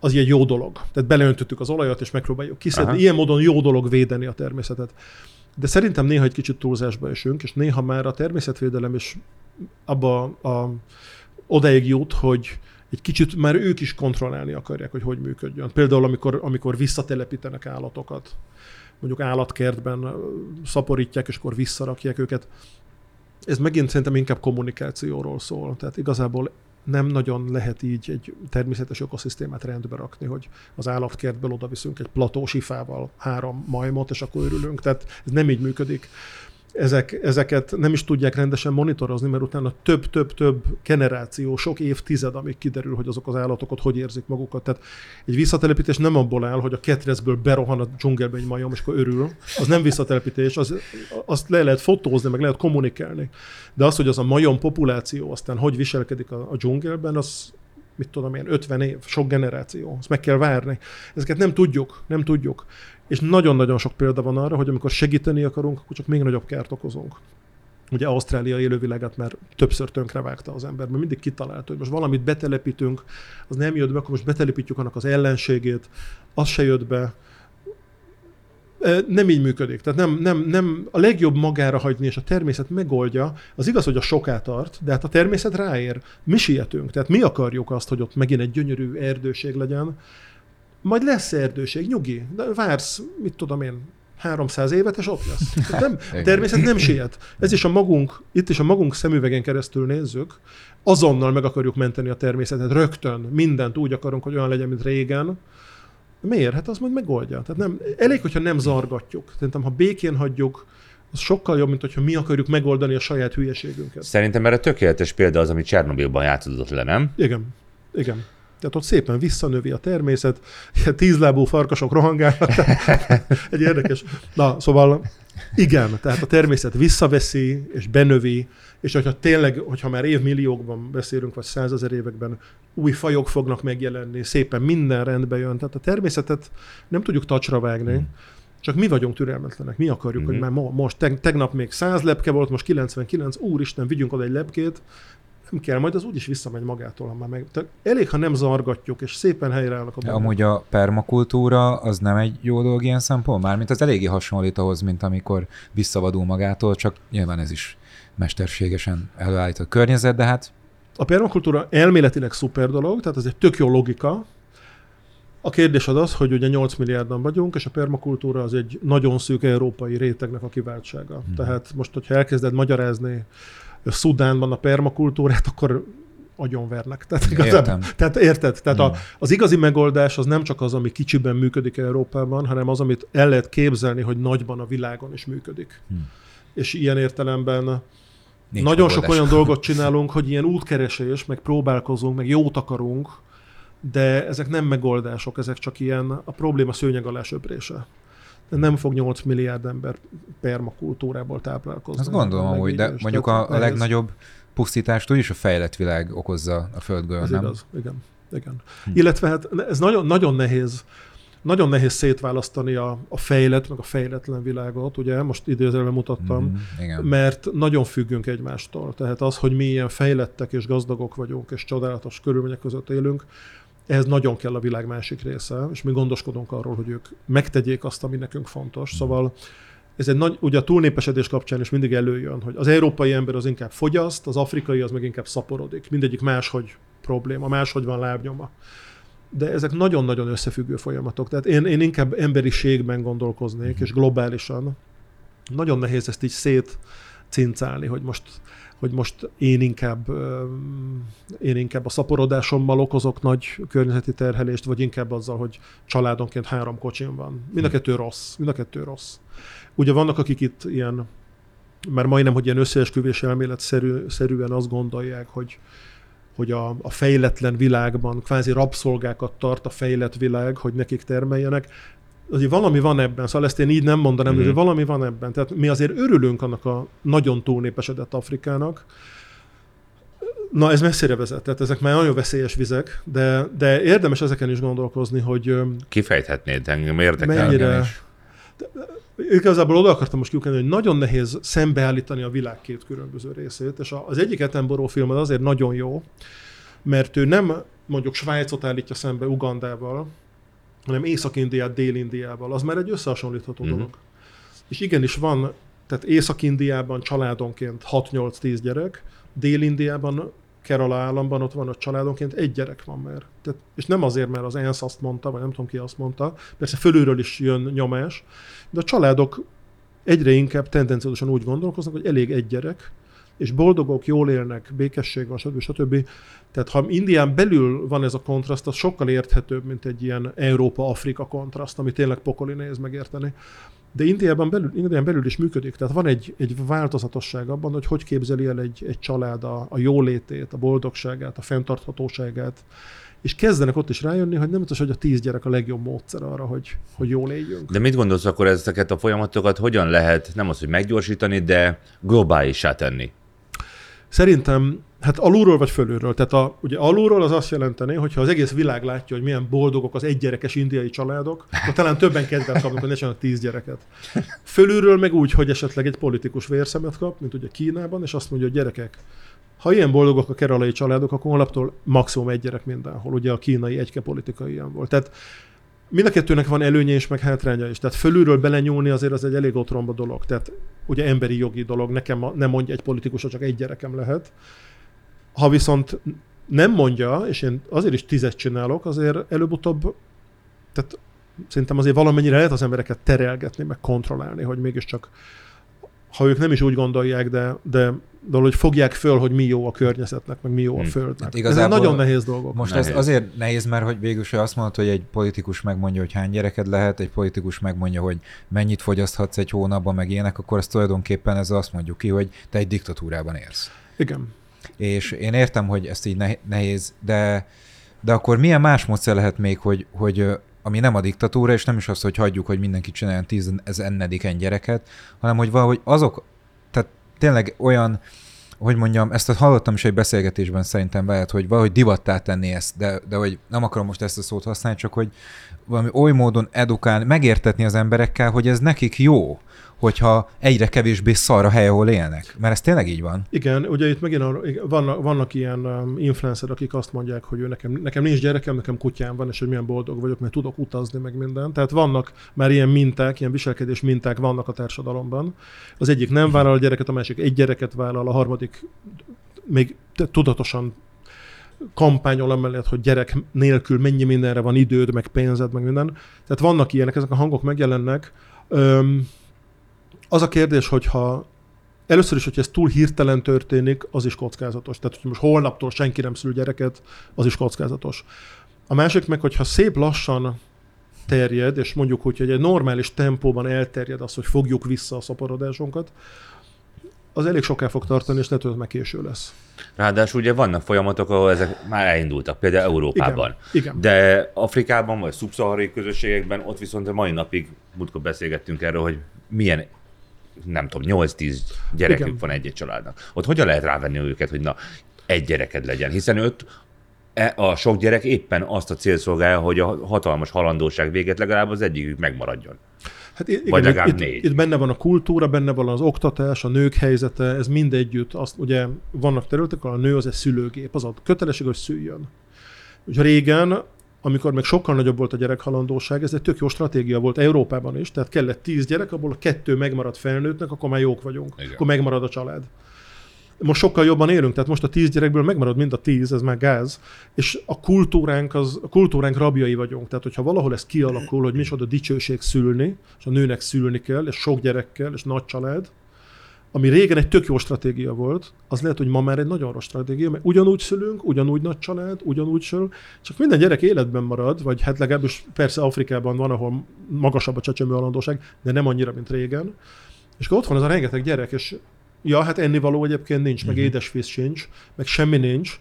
Speaker 2: az egy jó dolog. Tehát beleöntöttük az olajat, és megpróbáljuk kiszedni.
Speaker 1: Aha.
Speaker 2: Ilyen módon jó dolog védeni a természetet. De szerintem néha egy kicsit túlzásba esünk, és néha már a természetvédelem is abba a, odaig jut, hogy egy kicsit már ők is kontrollálni akarják, hogy hogy működjön. Például, amikor, amikor visszatelepítenek állatokat, mondjuk állatkertben szaporítják, és akkor visszarakják őket. Ez megint szerintem inkább kommunikációról szól. Tehát igazából nem nagyon lehet így egy természetes ökoszisztémát rendbe rakni, hogy az állatkertből oda viszünk egy platósifával három majmot, és akkor örülünk. Tehát ez nem így működik. Ezek, ezeket nem is tudják rendesen monitorozni, mert utána több-több-több generáció, sok évtized, amíg kiderül, hogy azok az állatok ott hogy érzik magukat. Tehát egy visszatelepítés nem abból áll, hogy a ketrecből berohan a dzsungelbe egy majom, és akkor örül. Az nem visszatelepítés, az, azt le lehet fotózni, meg lehet kommunikálni. De az, hogy az a majom populáció aztán hogy viselkedik a, a dzsungelben, az mit tudom én, 50 év, sok generáció. Ezt meg kell várni. Ezeket nem tudjuk, nem tudjuk. És nagyon-nagyon sok példa van arra, hogy amikor segíteni akarunk, akkor csak még nagyobb kárt okozunk. Ugye Ausztrália élővilágát már többször tönkrevágta az ember, mert mindig kitalálta, hogy most valamit betelepítünk, az nem jött be, akkor most betelepítjük annak az ellenségét, az se jött be. Nem így működik. Tehát nem, nem, nem a legjobb magára hagyni, és a természet megoldja. Az igaz, hogy a soká tart, de hát a természet ráér. Mi sietünk. Tehát mi akarjuk azt, hogy ott megint egy gyönyörű erdőség legyen. Majd lesz erdőség, nyugi. De vársz, mit tudom én, 300 évet, és ott lesz. Nem, a természet nem siet. Ez is a magunk, itt is a magunk szemüvegen keresztül nézzük, azonnal meg akarjuk menteni a természetet, rögtön, mindent úgy akarunk, hogy olyan legyen, mint régen. Miért? Hát az majd megoldja. Tehát nem, elég, hogyha nem zargatjuk. Szerintem, ha békén hagyjuk, az sokkal jobb, mint hogyha mi akarjuk megoldani a saját hülyeségünket.
Speaker 1: Szerintem erre tökéletes példa az, amit Csernobilban játszódott le, nem?
Speaker 2: Igen. Igen. Tehát ott szépen visszanövi a természet, ilyen tízlábú farkasok rohangálnak. Egy érdekes. Na, szóval igen, tehát a természet visszaveszi és benövi, és hogyha tényleg, hogyha már évmilliókban beszélünk, vagy százezer években, új fajok fognak megjelenni, szépen minden rendbe jön. Tehát a természetet nem tudjuk tacsra vágni, csak mi vagyunk türelmetlenek. Mi akarjuk,
Speaker 1: Mhm.
Speaker 2: hogy már mo- most, teg- tegnap még 100 lepke volt, most 99, úristen, vigyünk oda egy lepkét, nem kell, majd az úgyis visszamegy magától, ha már meg. Tehát elég, ha nem zargatjuk, és szépen helyreállnak a dolgok.
Speaker 3: amúgy a permakultúra az nem egy jó dolog ilyen szempont? Mármint az eléggé hasonlít ahhoz, mint amikor visszavadul magától, csak nyilván ez is mesterségesen előállított környezet, de hát
Speaker 2: A permakultúra elméletileg szuper dolog, tehát ez egy tök jó logika. A kérdés az az, hogy ugye 8 milliárdan vagyunk, és a permakultúra az egy nagyon szűk európai rétegnek a kiváltsága. Hmm. Tehát most, hogyha elkezded magyarázni Szudánban a permakultúrát, akkor agyonvernek. Tehát,
Speaker 3: értem.
Speaker 2: tehát érted? Tehát
Speaker 3: Hmm.
Speaker 2: a, az igazi megoldás az nem csak az, ami kicsiben működik Európában, hanem az, amit el lehet képzelni, hogy nagyban a világon is működik.
Speaker 3: Hmm.
Speaker 2: És ilyen értelemben
Speaker 3: nincs
Speaker 2: nagyon sok
Speaker 3: megoldás.
Speaker 2: olyan dolgot csinálunk, hogy ilyen útkeresés, meg próbálkozunk, meg jót akarunk, de ezek nem megoldások, ezek csak ilyen a probléma szőnyeg alá söprése. De nem fog 8 milliárd ember permakultúrából táplálkozni.
Speaker 3: Azt gondolom amúgy, de mondjuk a, a legnagyobb pusztítást úgyis a fejlett világ okozza a földgől,
Speaker 2: Ez
Speaker 3: nem?
Speaker 2: igaz, igen. igen.
Speaker 3: Hm.
Speaker 2: Illetve hát ez nagyon, nagyon nehéz, nagyon nehéz szétválasztani a, a fejlett, meg a fejletlen világot, ugye, most idézőjelben mutattam,
Speaker 3: igen.
Speaker 2: mert nagyon függünk egymástól. Tehát az, hogy mi ilyen fejlettek és gazdagok vagyunk, és csodálatos körülmények között élünk, ehhez nagyon kell a világ másik része, és mi gondoskodunk arról, hogy ők megtegyék azt, ami nekünk fontos. Szóval ez egy nagy, ugye a túlnépesedés kapcsán is mindig előjön, hogy az európai ember az inkább fogyaszt, az afrikai az meg inkább szaporodik. Mindegyik máshogy probléma, máshogy van lábnyoma. De ezek nagyon-nagyon összefüggő folyamatok. Tehát én, én inkább emberiségben gondolkoznék, és globálisan. Nagyon nehéz ezt így szét cincálni, hogy most hogy most én inkább, én inkább a szaporodásommal okozok nagy környezeti terhelést, vagy inkább azzal, hogy családonként három kocsim van. Mind a kettő rossz. Mind a kettő rossz. Ugye vannak, akik itt ilyen, már majdnem, hogy ilyen összeesküvés elmélet szerű, szerűen azt gondolják, hogy, hogy a, a fejletlen világban kvázi rabszolgákat tart a fejlett világ, hogy nekik termeljenek azért valami van ebben, szóval ezt én így nem mondanám, mm-hmm. de mhm. valami van ebben. Tehát mi azért örülünk annak a nagyon túlnépesedett Afrikának, Na, ez messzire vezet, tehát ezek már nagyon veszélyes vizek, de, de érdemes ezeken is gondolkozni, hogy...
Speaker 1: Kifejthetnéd engem, érdekel.
Speaker 2: Mennyire... De, igazából oda akartam most kiukani, hogy nagyon nehéz szembeállítani a világ két különböző részét, és az egyik Attenborough film az azért nagyon jó, mert ő nem mondjuk Svájcot állítja szembe Ugandával, hanem Észak-Indiát Dél-Indiával, az már egy összehasonlítható mm-hmm. dolog. És igenis van, tehát Észak-Indiában családonként 6-8-10 gyerek, Dél-Indiában, Kerala államban ott van a családonként egy gyerek van már. Tehát, és nem azért, mert az ENSZ azt mondta, vagy nem tudom ki azt mondta, persze fölülről is jön nyomás, de a családok egyre inkább tendenciósan úgy gondolkoznak, hogy elég egy gyerek, és boldogok, jól élnek, békesség van, stb. stb. Tehát ha Indián belül van ez a kontraszt, az sokkal érthetőbb, mint egy ilyen Európa-Afrika kontraszt, ami tényleg pokoli nehéz megérteni. De Indiában belül, Indián belül is működik. Tehát van egy, egy változatosság abban, hogy hogy képzeli el egy, egy család a, a jólétét, a boldogságát, a fenntarthatóságát, és kezdenek ott is rájönni, hogy nem biztos, hogy a tíz gyerek a legjobb módszer arra, hogy, hogy jól éljünk.
Speaker 1: De mit gondolsz akkor ezeket a folyamatokat hogyan lehet, nem az, hogy meggyorsítani, de globálisá tenni?
Speaker 2: Szerintem Hát alulról vagy fölülről. Tehát a, ugye alulról az azt jelenteni, hogyha az egész világ látja, hogy milyen boldogok az egygyerekes indiai családok, akkor talán többen kedvet kapnak, hogy ne csinálnak tíz gyereket. Fölülről meg úgy, hogy esetleg egy politikus vérszemet kap, mint ugye Kínában, és azt mondja, hogy gyerekek, ha ilyen boldogok a keralai családok, akkor holnaptól maximum egy gyerek mindenhol. Ugye a kínai egyke politika ilyen volt. Tehát mind a kettőnek van előnye és meg hátránya is. Tehát fölülről belenyúlni azért az egy elég otromba dolog. Tehát ugye emberi jogi dolog. Nekem nem mondja egy politikus, csak egy gyerekem lehet. Ha viszont nem mondja, és én azért is tizet csinálok, azért előbb-utóbb, tehát szerintem azért valamennyire lehet az embereket terelgetni, meg kontrollálni, hogy mégiscsak ha ők nem is úgy gondolják, de, de, de hogy fogják föl, hogy mi jó a környezetnek, meg mi jó a hmm. földnek. Hát igazából Ez nagyon nehéz dolgok.
Speaker 3: Most nehéz. ez azért nehéz, mert hogy végül hogy azt mondod, hogy egy politikus megmondja, hogy hány gyereked lehet, egy politikus megmondja, hogy mennyit fogyaszthatsz egy hónapban, meg ilyenek, akkor ez tulajdonképpen ez azt mondjuk ki, hogy te egy diktatúrában élsz.
Speaker 2: Igen.
Speaker 3: És én értem, hogy ezt így nehéz, de, de akkor milyen más módszer lehet még, hogy, hogy ami nem a diktatúra, és nem is az, hogy hagyjuk, hogy mindenki csináljon tízennediken gyereket, hanem hogy valahogy azok, tehát tényleg olyan, hogy mondjam, ezt hallottam is egy beszélgetésben szerintem lehet, hogy valahogy divattá tenni ezt, de, de hogy nem akarom most ezt a szót használni, csak hogy valami oly módon edukálni, megértetni az emberekkel, hogy ez nekik jó hogyha egyre kevésbé szar a hely, ahol élnek. Mert ez tényleg így van.
Speaker 2: Igen, ugye itt megint vannak, vannak ilyen um, influencerek, akik azt mondják, hogy ő nekem, nekem nincs gyerekem, nekem kutyám van, és hogy milyen boldog vagyok, mert tudok utazni, meg minden. Tehát vannak már ilyen minták, ilyen viselkedés minták vannak a társadalomban. Az egyik nem vállal a gyereket, a másik egy gyereket vállal, a harmadik még tudatosan kampányol emellett, hogy gyerek nélkül mennyi mindenre van időd, meg pénzed, meg minden. Tehát vannak ilyenek, ezek a hangok megjelennek. Öm, az a kérdés, hogyha először is, hogy ez túl hirtelen történik, az is kockázatos. Tehát, hogy most holnaptól senki nem szül gyereket, az is kockázatos. A másik meg, hogyha szép lassan terjed, és mondjuk, hogy egy normális tempóban elterjed az, hogy fogjuk vissza a szaporodásunkat, az elég soká fog tartani, és lehet, hogy meg késő lesz.
Speaker 1: Ráadásul ugye vannak folyamatok, ahol ezek már elindultak, például Európában.
Speaker 2: Igen, igen.
Speaker 1: De Afrikában, vagy szubszaharai közösségekben ott viszont a mai napig, múltkor beszélgettünk erről, hogy milyen nem tudom, 8-10 gyerekük Igen. van egy-egy családnak. Ott hogyan lehet rávenni őket, hogy na, egy gyereked legyen? Hiszen őt e, a sok gyerek éppen azt a cél szolgálja, hogy a hatalmas halandóság véget legalább az egyikük megmaradjon. Hát igen, Vagy legalább
Speaker 2: itt,
Speaker 1: négy.
Speaker 2: Itt benne van a kultúra, benne van az oktatás, a nők helyzete, ez mindegyütt. Azt, ugye vannak területek, ahol a nő az egy szülőgép, az a kötelesség, hogy szüljön. Ugye régen amikor még sokkal nagyobb volt a gyerekhalandóság, ez egy tök jó stratégia volt Európában is, tehát kellett tíz gyerek, abból a kettő megmaradt felnőttnek, akkor már jók vagyunk, Igen. akkor megmarad a család. Most sokkal jobban élünk, tehát most a tíz gyerekből megmarad mind a tíz, ez már gáz, és a kultúránk, az, a kultúránk rabjai vagyunk. Tehát, hogyha valahol ez kialakul, hogy a dicsőség szülni, és a nőnek szülni kell, és sok gyerekkel, és nagy család, ami régen egy tök jó stratégia volt, az lehet, hogy ma már egy nagyon rossz stratégia, mert ugyanúgy szülünk, ugyanúgy nagy család, ugyanúgy szül, csak minden gyerek életben marad, vagy hát legalábbis persze Afrikában van, ahol magasabb a csecsemő alandóság, de nem annyira, mint régen. És akkor ott van ez a rengeteg gyerek, és ja, hát ennivaló egyébként nincs, meg
Speaker 3: Mhm.
Speaker 2: édesvíz sincs, meg semmi nincs,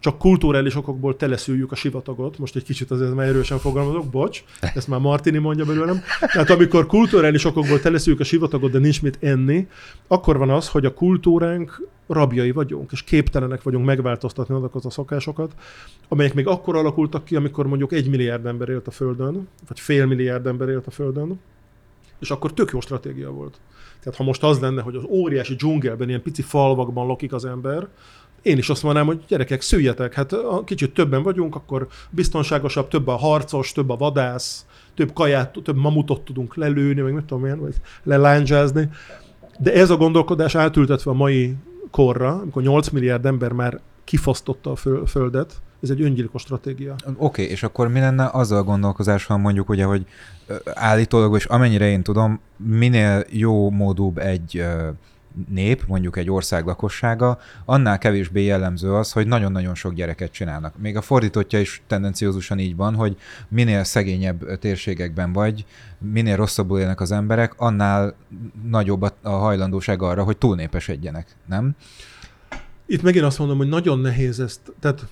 Speaker 2: csak kulturális okokból teleszüljük a sivatagot. Most egy kicsit azért már erősen fogalmazok, bocs, ezt már Martini mondja belőlem. Tehát amikor kulturális okokból teleszüljük a sivatagot, de nincs mit enni, akkor van az, hogy a kultúránk rabjai vagyunk, és képtelenek vagyunk megváltoztatni azokat a szokásokat, amelyek még akkor alakultak ki, amikor mondjuk egy milliárd ember élt a Földön, vagy fél milliárd ember élt a Földön, és akkor tök jó stratégia volt. Tehát ha most az lenne, hogy az óriási dzsungelben, ilyen pici falvakban lakik az ember, én is azt mondanám, hogy gyerekek, szüljetek, hát ha kicsit többen vagyunk, akkor biztonságosabb, több a harcos, több a vadász, több kaját, több mamutot tudunk lelőni, meg mit tudom én, vagy lelándzsázni. De ez a gondolkodás átültetve a mai korra, amikor 8 milliárd ember már kifosztotta a föl- földet, ez egy öngyilkos stratégia.
Speaker 3: Oké, okay, és akkor mi lenne azzal a gondolkozással mondjuk, ugye, hogy állítólag, és amennyire én tudom, minél jó módúbb egy nép, mondjuk egy ország lakossága, annál kevésbé jellemző az, hogy nagyon-nagyon sok gyereket csinálnak. Még a fordítottja is tendenciózusan így van, hogy minél szegényebb térségekben vagy, minél rosszabbul élnek az emberek, annál nagyobb a hajlandóság arra, hogy túlnépesedjenek, nem?
Speaker 2: Itt megint azt mondom, hogy nagyon nehéz ezt, tehát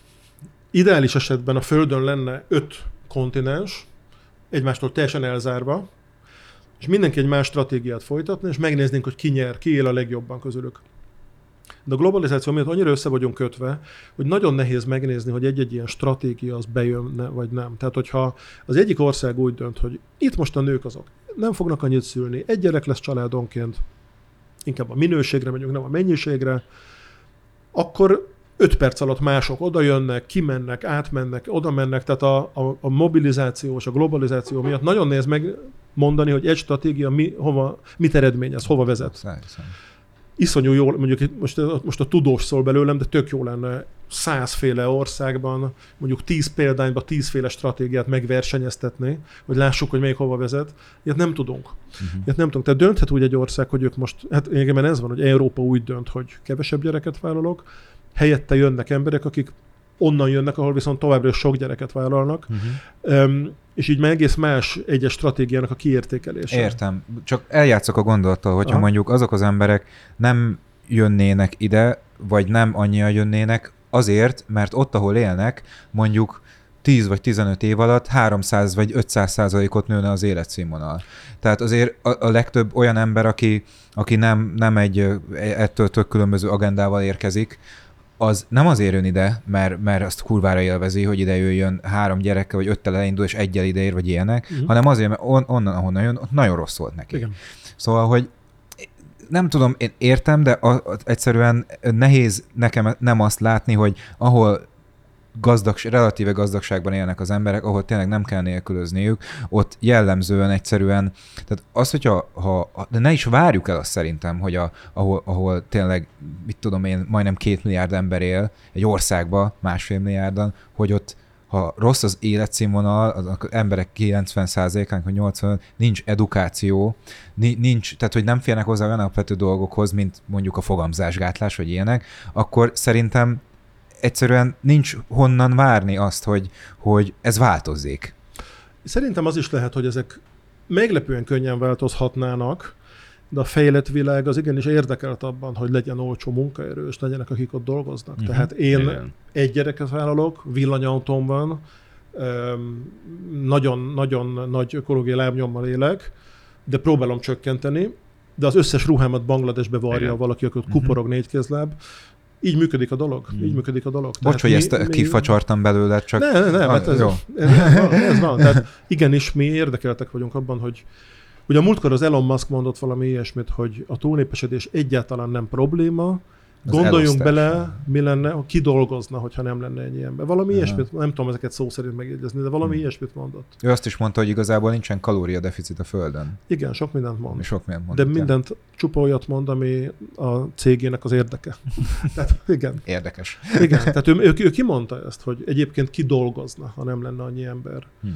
Speaker 2: ideális esetben a Földön lenne öt kontinens, egymástól teljesen elzárva, és mindenki egy más stratégiát folytatna, és megnéznénk, hogy ki nyer, ki él a legjobban közülük. De a globalizáció miatt annyira össze vagyunk kötve, hogy nagyon nehéz megnézni, hogy egy-egy ilyen stratégia az bejönne, vagy nem. Tehát, hogyha az egyik ország úgy dönt, hogy itt most a nők azok nem fognak annyit szülni, egy gyerek lesz családonként, inkább a minőségre megyünk, nem a mennyiségre, akkor öt perc alatt mások oda jönnek, kimennek, átmennek, oda mennek, tehát a, a, a mobilizáció és a globalizáció miatt nagyon nehéz megmondani, hogy egy stratégia mi, hova, mit eredményez, hova vezet.
Speaker 3: Szerintem.
Speaker 2: Iszonyú jól, mondjuk most, most a tudós szól belőlem, de tök jó lenne százféle országban, mondjuk tíz példányban tízféle stratégiát megversenyeztetni, hogy lássuk, hogy melyik hova vezet. Ilyet nem tudunk.
Speaker 3: Uh-huh.
Speaker 2: Ilyet nem tudunk. Tehát dönthet úgy egy ország, hogy ők most, hát igen, ez van, hogy Európa úgy dönt, hogy kevesebb gyereket vállalok, helyette jönnek emberek, akik onnan jönnek, ahol viszont továbbra is sok gyereket vállalnak,
Speaker 3: Uh-huh.
Speaker 2: um, és így már egész más egyes stratégiának a kiértékelése.
Speaker 3: Értem. Csak eljátszok a gondolattal, hogyha
Speaker 2: Aha.
Speaker 3: mondjuk azok az emberek nem jönnének ide, vagy nem annyian jönnének, azért, mert ott, ahol élnek, mondjuk 10 vagy 15 év alatt 300 vagy 500 százalékot nőne az életszínvonal. Tehát azért a, a legtöbb olyan ember, aki, aki nem, nem egy ö, ettől tök különböző agendával érkezik, az nem azért jön ide, mert, mert azt kurvára élvezi, hogy ide jöjjön három gyerekkel, vagy öttel elindul, és egyel ideér, vagy ilyenek,
Speaker 2: Mhm.
Speaker 3: hanem azért, mert on, onnan, ahonnan jön, ott nagyon rossz volt neki.
Speaker 2: Igen.
Speaker 3: Szóval, hogy nem tudom, én értem, de a, a, egyszerűen nehéz nekem nem azt látni, hogy ahol gazdag, relatíve gazdagságban élnek az emberek, ahol tényleg nem kell nélkülözniük, ott jellemzően egyszerűen, tehát az, hogyha, ha, de ne is várjuk el azt szerintem, hogy a, ahol, ahol tényleg, mit tudom én, majdnem két milliárd ember él egy országba, másfél milliárdan, hogy ott ha rossz az életszínvonal, az emberek 90%-ának, vagy 80 nincs edukáció, ni- nincs, tehát hogy nem férnek hozzá olyan alapvető dolgokhoz, mint mondjuk a fogamzásgátlás, vagy ilyenek, akkor szerintem egyszerűen nincs honnan várni azt, hogy, hogy ez változzék.
Speaker 2: Szerintem az is lehet, hogy ezek meglepően könnyen változhatnának, de a fejlett világ az igenis érdekelt abban, hogy legyen olcsó munkaerő, és legyenek, akik ott dolgoznak. Uh-huh. Tehát én
Speaker 1: Igen.
Speaker 2: egy gyereket vállalok, villanyautóm van, nagyon-nagyon nagy ökológiai lábnyommal élek, de próbálom csökkenteni, de az összes ruhámat Bangladesbe varja
Speaker 1: Igen.
Speaker 2: valaki, aki ott
Speaker 3: Mhm.
Speaker 2: kuporog négy kézláb. Így működik a dolog.
Speaker 3: Mhm.
Speaker 2: Így működik a dolog.
Speaker 3: Bocs, hogy ezt kifacsartam belőle, csak
Speaker 2: Ne, ne, ne,
Speaker 3: Ah,
Speaker 2: hát ez,
Speaker 3: jó.
Speaker 2: ez, ez, van, ez van. Tehát igenis mi érdekeltek vagyunk abban, hogy ugye a múltkor az Elon Musk mondott valami ilyesmit, hogy a túlnépesedés egyáltalán nem probléma, Gondoljunk
Speaker 3: elosztás.
Speaker 2: bele, mi lenne, ha ki dolgozna, hogyha nem lenne ennyi ember. Valami
Speaker 3: Aha.
Speaker 2: ilyesmit, nem tudom ezeket szó szerint megjegyezni, de valami
Speaker 3: Hmm.
Speaker 2: ilyesmit mondott.
Speaker 3: ő azt is mondta, hogy igazából nincsen kalóriadeficit a Földön.
Speaker 2: Igen, sok mindent mond.
Speaker 3: Sok mindent
Speaker 2: De
Speaker 3: mondott.
Speaker 2: mindent csupa olyat mond, ami a cégének az érdeke. Tehát igen,
Speaker 3: Érdekes.
Speaker 2: igen. Tehát ő, ő, ő kimondta ezt, hogy egyébként ki dolgozna, ha nem lenne annyi ember.
Speaker 3: Hm.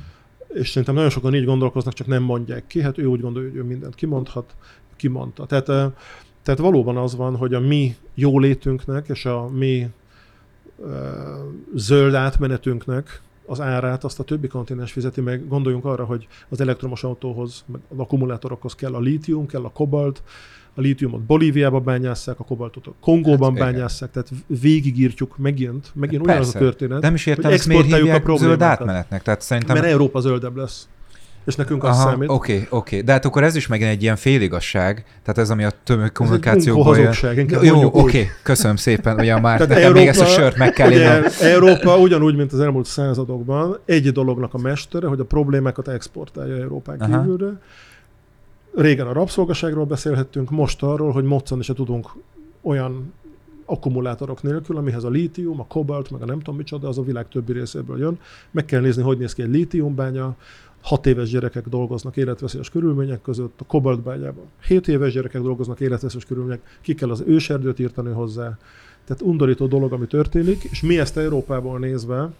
Speaker 2: És szerintem nagyon sokan így gondolkoznak, csak nem mondják ki. Hát ő úgy gondolja, hogy ő mindent kimondhat, kimondta. Tehát Tehát valóban az van, hogy a mi jólétünknek és a mi zöld átmenetünknek az árát azt a többi kontinens fizeti meg. Gondoljunk arra, hogy az elektromos autóhoz, meg az akkumulátorokhoz kell a lítium, kell a kobalt, a lítiumot Bolíviába bányásszák, a kobaltot a Kongóban
Speaker 3: Hát,
Speaker 2: bányásszák, tehát végigírtjuk megint, megint olyan az a történet,
Speaker 3: Nem is értem,
Speaker 2: hogy
Speaker 3: ezt miért
Speaker 2: exportáljuk a
Speaker 3: hívják zöld
Speaker 2: problémákat.
Speaker 3: átmenetnek. Tehát szerintem...
Speaker 2: mert Európa zöldebb lesz. És nekünk az
Speaker 3: Aha,
Speaker 2: számít.
Speaker 3: oké, oké. De hát akkor ez is megint egy ilyen féligasság, tehát ez, ami a tömegkommunikációból jön.
Speaker 2: inkább
Speaker 3: Jó, oké,
Speaker 2: úgy.
Speaker 3: köszönöm szépen, ugye már
Speaker 2: Tehát
Speaker 3: nekem még ezt a sört meg kell
Speaker 2: ugye. Európa ugyanúgy, mint az elmúlt századokban, egy dolognak a mestere, hogy a problémákat exportálja Európán
Speaker 3: Aha.
Speaker 2: kívülre. Régen a rabszolgaságról beszélhettünk, most arról, hogy moccani se tudunk olyan akkumulátorok nélkül, amihez a lítium, a kobalt, meg a nem tudom micsoda, az a világ többi részéből jön. Meg kell nézni, hogy néz ki egy lítiumbánya, hat éves gyerekek dolgoznak életveszélyes körülmények között, a kobaltbányában hét éves gyerekek dolgoznak életveszélyes körülmények, ki kell az őserdőt írtani hozzá. Tehát undorító dolog, ami történik, és mi ezt Európából nézve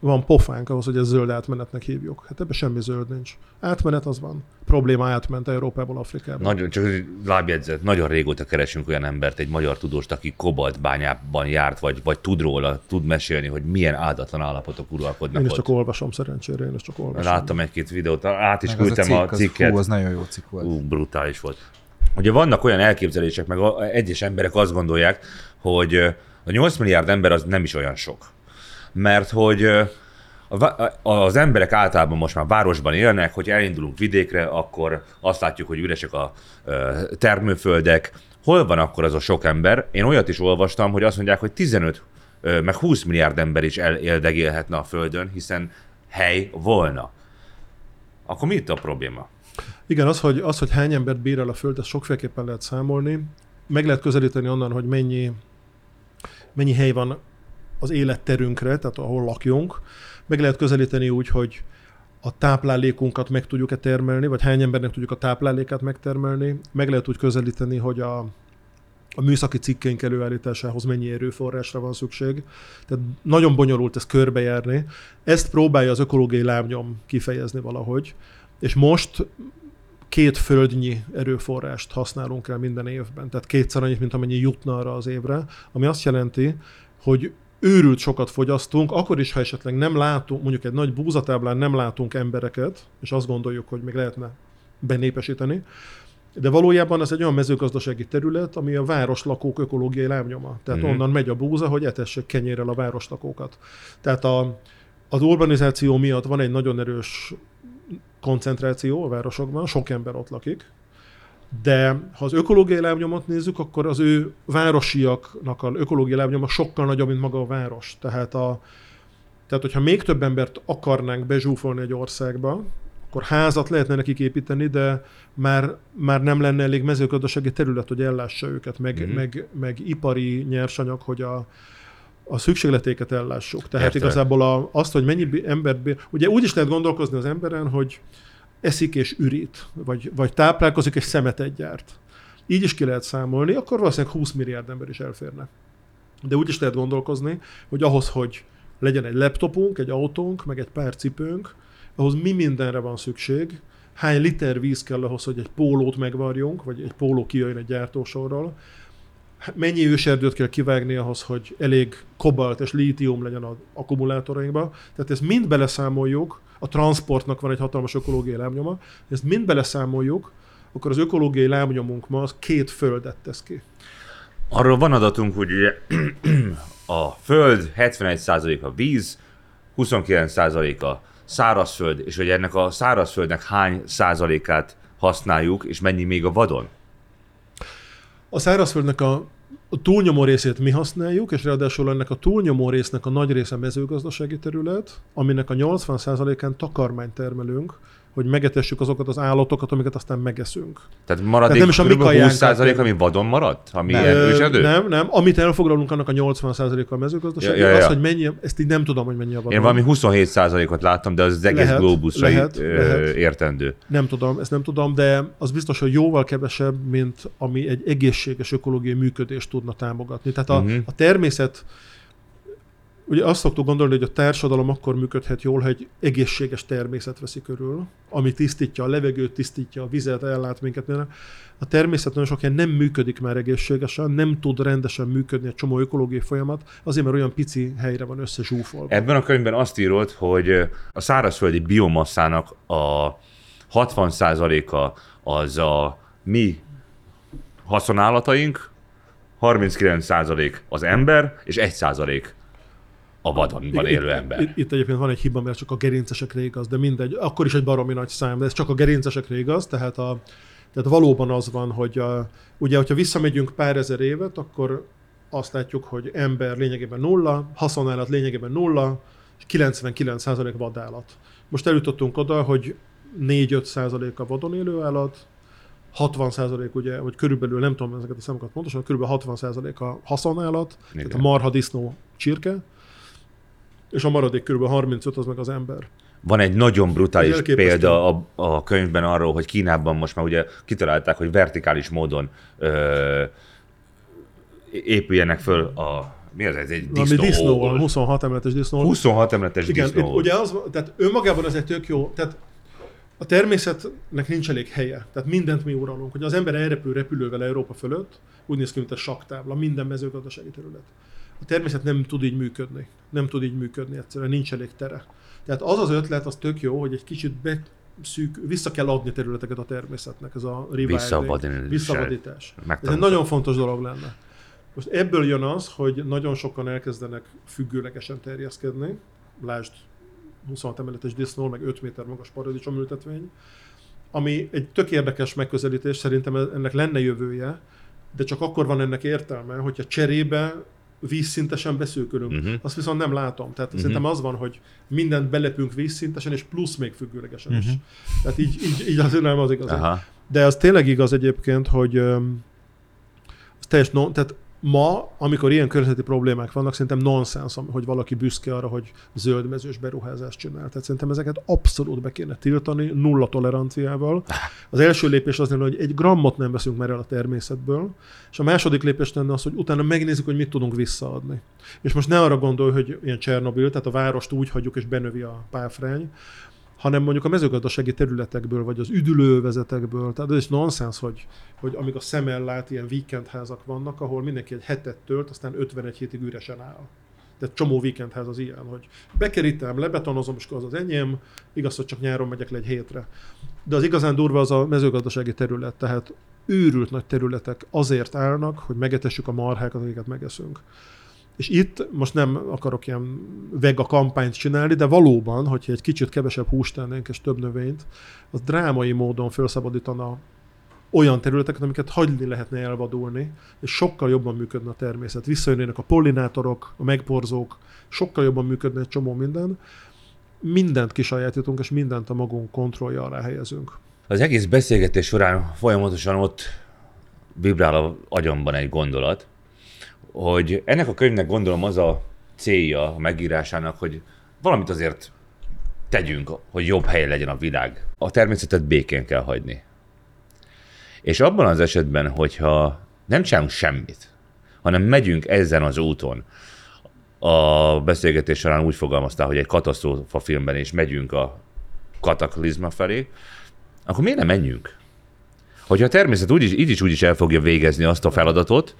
Speaker 2: van pofánk ahhoz, hogy ezt zöld átmenetnek hívjuk. Hát ebben semmi zöld nincs. Átmenet az van. Probléma átment Európából Afrikába.
Speaker 1: Nagyon, csak lábjegyzet, nagyon régóta keresünk olyan embert, egy magyar tudóst, aki kobaltbányában járt, vagy, vagy tud róla, tud mesélni, hogy milyen áldatlan állapotok uralkodnak
Speaker 2: Én is
Speaker 1: ott.
Speaker 2: csak olvasom szerencsére, én is csak olvasom.
Speaker 1: Láttam egy-két videót, át is
Speaker 3: Meg az
Speaker 1: küldtem a,
Speaker 3: cikk, az-
Speaker 1: cikket.
Speaker 3: Hú, az nagyon jó cikk volt.
Speaker 1: Ú, brutális volt. Ugye vannak olyan elképzelések, meg a- egyes emberek azt gondolják, hogy a 8 milliárd ember az nem is olyan sok. Mert hogy az emberek általában most már városban élnek, hogy elindulunk vidékre, akkor azt látjuk, hogy üresek a termőföldek. Hol van akkor az a sok ember? Én olyat is olvastam, hogy azt mondják, hogy 15 ö, meg 20 milliárd ember is eléldegélhetne a Földön, hiszen hely volna. Akkor mi itt a probléma?
Speaker 2: Igen, az hogy, az, hogy hány embert bír el a Föld, ezt sokféleképpen lehet számolni. Meg lehet közelíteni onnan, hogy mennyi, mennyi hely van az életterünkre, tehát ahol lakjunk. Meg lehet közelíteni úgy, hogy a táplálékunkat meg tudjuk-e termelni, vagy hány embernek tudjuk a táplálékát megtermelni. Meg lehet úgy közelíteni, hogy a, a műszaki cikkeink előállításához mennyi erőforrásra van szükség. Tehát nagyon bonyolult ezt körbejárni. Ezt próbálja az ökológiai lábnyom kifejezni valahogy. És most két földnyi erőforrást használunk el minden évben, tehát kétszer annyit, mint amennyi jutna arra az évre, ami azt jelenti, hogy őrült sokat fogyasztunk, akkor is, ha esetleg nem látunk, mondjuk egy nagy búzatáblán nem látunk embereket, és azt gondoljuk, hogy még lehetne benépesíteni, de valójában ez egy olyan mezőgazdasági terület, ami a városlakók ökológiai lábnyoma. Tehát
Speaker 1: Mhm.
Speaker 2: mm. onnan megy a búza, hogy etessék kenyérrel a városlakókat. Tehát a, az urbanizáció miatt van egy nagyon erős koncentráció a városokban, sok ember ott lakik, de ha az ökológiai lábnyomot nézzük, akkor az ő városiaknak az ökológiai lábnyoma sokkal nagyobb, mint maga a város. Tehát, a, tehát hogyha még több embert akarnánk bezsúfolni egy országba, akkor házat lehetne nekik építeni, de már, már nem lenne elég mezőgazdasági terület, hogy ellássa őket, meg,
Speaker 1: Mhm.
Speaker 2: mm. meg, meg ipari nyersanyag, hogy a, a szükségletéket ellássuk. Tehát
Speaker 1: Értelek.
Speaker 2: igazából a, azt, hogy mennyi bí- Ugye úgy is lehet gondolkozni az emberen, hogy eszik és ürít, vagy, vagy táplálkozik és szemetet gyárt. Így is ki lehet számolni, akkor valószínűleg 20 milliárd ember is elférne. De úgy is lehet gondolkozni, hogy ahhoz, hogy legyen egy laptopunk, egy autónk, meg egy pár cipőnk, ahhoz mi mindenre van szükség, hány liter víz kell ahhoz, hogy egy pólót megvarjunk, vagy egy póló kijöjjön egy gyártósorról, mennyi őserdőt kell kivágni ahhoz, hogy elég kobalt és lítium legyen az akkumulátorainkba. Tehát ezt mind beleszámoljuk, a transportnak van egy hatalmas ökológiai lábnyoma, ezt mind beleszámoljuk, akkor az ökológiai lábnyomunk ma az két földet tesz ki.
Speaker 1: Arról van adatunk, hogy ugye a föld 71%-a víz, 29%-a szárazföld, és hogy ennek a szárazföldnek hány százalékát használjuk, és mennyi még a vadon?
Speaker 2: A szárazföldnek a, a túlnyomó részét mi használjuk, és ráadásul ennek a túlnyomó résznek a nagy része mezőgazdasági terület, aminek a 80%-án takarmányt termelünk, hogy megetessük azokat az állatokat, amiket aztán megeszünk.
Speaker 1: Tehát maradék
Speaker 2: nem is a mi
Speaker 1: kb. 20
Speaker 2: kajánkat
Speaker 1: százalék, ami vadon maradt? Ami
Speaker 3: Nem.
Speaker 2: Nem, nem. Amit elfoglalunk, annak a 80%-a a mezőgazdaság.
Speaker 1: Ja, ja,
Speaker 2: Az,
Speaker 1: ja.
Speaker 2: hogy mennyi, ezt így nem tudom, hogy mennyi a vadon.
Speaker 1: Én valami 27 százalékot láttam, de az az egész
Speaker 2: Lehet,
Speaker 1: globusra
Speaker 2: lehet,
Speaker 1: ö,
Speaker 2: lehet.
Speaker 1: értendő.
Speaker 2: Nem tudom, ezt nem tudom, de az biztos, hogy jóval kevesebb, mint ami egy egészséges ökológiai működést tudna támogatni. Tehát a, uh-huh. a természet Ugye azt szoktuk gondolni, hogy a társadalom akkor működhet jól, ha egy egészséges természet veszi körül, ami tisztítja a levegőt, tisztítja a vizet, ellát minket. A természet nagyon sok nem működik már egészségesen, nem tud rendesen működni egy csomó ökológiai folyamat, azért mert olyan pici helyre van összezsúfolva.
Speaker 1: Ebben a könyvben azt írod, hogy a szárazföldi biomasszának a 60%-a az a mi haszonállataink, 39% az ember, és 1% a vadonban élő ember.
Speaker 2: Itt, itt egyébként van egy hiba, mert csak a gerincesekre igaz, de mindegy. Akkor is egy baromi nagy szám, de ez csak a gerincesekre igaz, tehát, a, tehát valóban az van, hogy a, ugye, hogyha visszamegyünk pár ezer évet, akkor azt látjuk, hogy ember lényegében nulla, haszonállat lényegében nulla, és 99% vadállat. Most eljutottunk oda, hogy 4-5% a vadon élő állat, 60% ugye, vagy körülbelül, nem tudom ezeket a számokat pontosan, körülbelül 60% a haszonállat,
Speaker 1: Igen.
Speaker 2: tehát a marha, disznó, csirke, és a maradék körülbelül 35 az meg az ember.
Speaker 1: Van egy nagyon brutális
Speaker 2: elképesztő.
Speaker 1: példa a, a könyvben arról, hogy Kínában most már ugye kitalálták, hogy vertikális módon ö, épüljenek föl a mi az ez? Egy disznó,
Speaker 2: disznó,
Speaker 1: óvol.
Speaker 2: 26 emeletes disznó.
Speaker 1: 26 emeletes
Speaker 2: Igen,
Speaker 1: disznó.
Speaker 2: itt, ugye az, tehát önmagában ez egy tök jó, tehát a természetnek nincs elég helye, tehát mindent mi uralunk. Hogy az ember elrepül repülővel Európa fölött, úgy néz ki, mint a saktábla, minden mezőgazdasági terület. A természet nem tud így működni. Nem tud így működni egyszerűen, nincs elég tere. Tehát az az ötlet, az tök jó, hogy egy kicsit be szűk, vissza kell adni területeket a természetnek, ez a rewilding,
Speaker 1: Visszavadítás.
Speaker 2: Ez egy nagyon fontos dolog lenne. Most ebből jön az, hogy nagyon sokan elkezdenek függőlegesen terjeszkedni. Lásd 26 emeletes disznó, meg 5 méter magas paradicsom ültetvény, ami egy tök érdekes megközelítés, szerintem ennek lenne jövője, de csak akkor van ennek értelme, hogyha cserébe vízszintesen beszűkülünk. Uh-huh. Azt viszont nem látom. Tehát uh-huh. szerintem az van, hogy mindent belepünk vízszintesen, és plusz még függőlegesen is.
Speaker 3: Mhm.
Speaker 2: Tehát így, így, így azért nem az igaz.
Speaker 1: Aha.
Speaker 2: De az tényleg igaz egyébként, hogy az teljes non, tehát ma, amikor ilyen környezeti problémák vannak, szerintem nonsens, hogy valaki büszke arra, hogy zöldmezős beruházást csinál. Tehát szerintem ezeket abszolút be kéne tiltani, nulla toleranciával. Az első lépés az lenne, hogy egy grammot nem veszünk már el a természetből, és a második lépés lenne az, hogy utána megnézzük, hogy mit tudunk visszaadni. És most ne arra gondolj, hogy ilyen Csernobil, tehát a várost úgy hagyjuk és benövi a páfrány, hanem mondjuk a mezőgazdasági területekből, vagy az üdülővezetekből. Tehát ez is nonsens, hogy, hogy amíg a szemmel lát, ilyen weekendházak vannak, ahol mindenki egy hetet tölt, aztán 51 hétig üresen áll. Tehát csomó weekendház az ilyen, hogy bekerítem, lebetonozom, és az az enyém, igaz, hogy csak nyáron megyek le egy hétre. De az igazán durva az a mezőgazdasági terület, tehát őrült nagy területek azért állnak, hogy megetessük a marhákat, akiket megeszünk. És itt most nem akarok ilyen vega kampányt csinálni, de valóban, hogyha egy kicsit kevesebb húst tennénk és több növényt, az drámai módon felszabadítana olyan területeket, amiket hagyni lehetne elvadulni, és sokkal jobban működne a természet. Visszajönnének a pollinátorok, a megporzók, sokkal jobban működne egy csomó minden. Mindent kisajátítunk, és mindent a magunk kontrollja alá helyezünk.
Speaker 1: Az egész beszélgetés során folyamatosan ott vibrál a agyamban egy gondolat, hogy ennek a könyvnek gondolom az a célja a megírásának, hogy valamit azért tegyünk, hogy jobb hely legyen a világ. A természetet békén kell hagyni. És abban az esetben, hogyha nem csinálunk semmit, hanem megyünk ezen az úton, a beszélgetés során úgy fogalmaztál, hogy egy katasztrófa filmben is megyünk a kataklizma felé, akkor miért nem menjünk? Hogyha a természet úgyis, így is úgy is el fogja végezni azt a feladatot,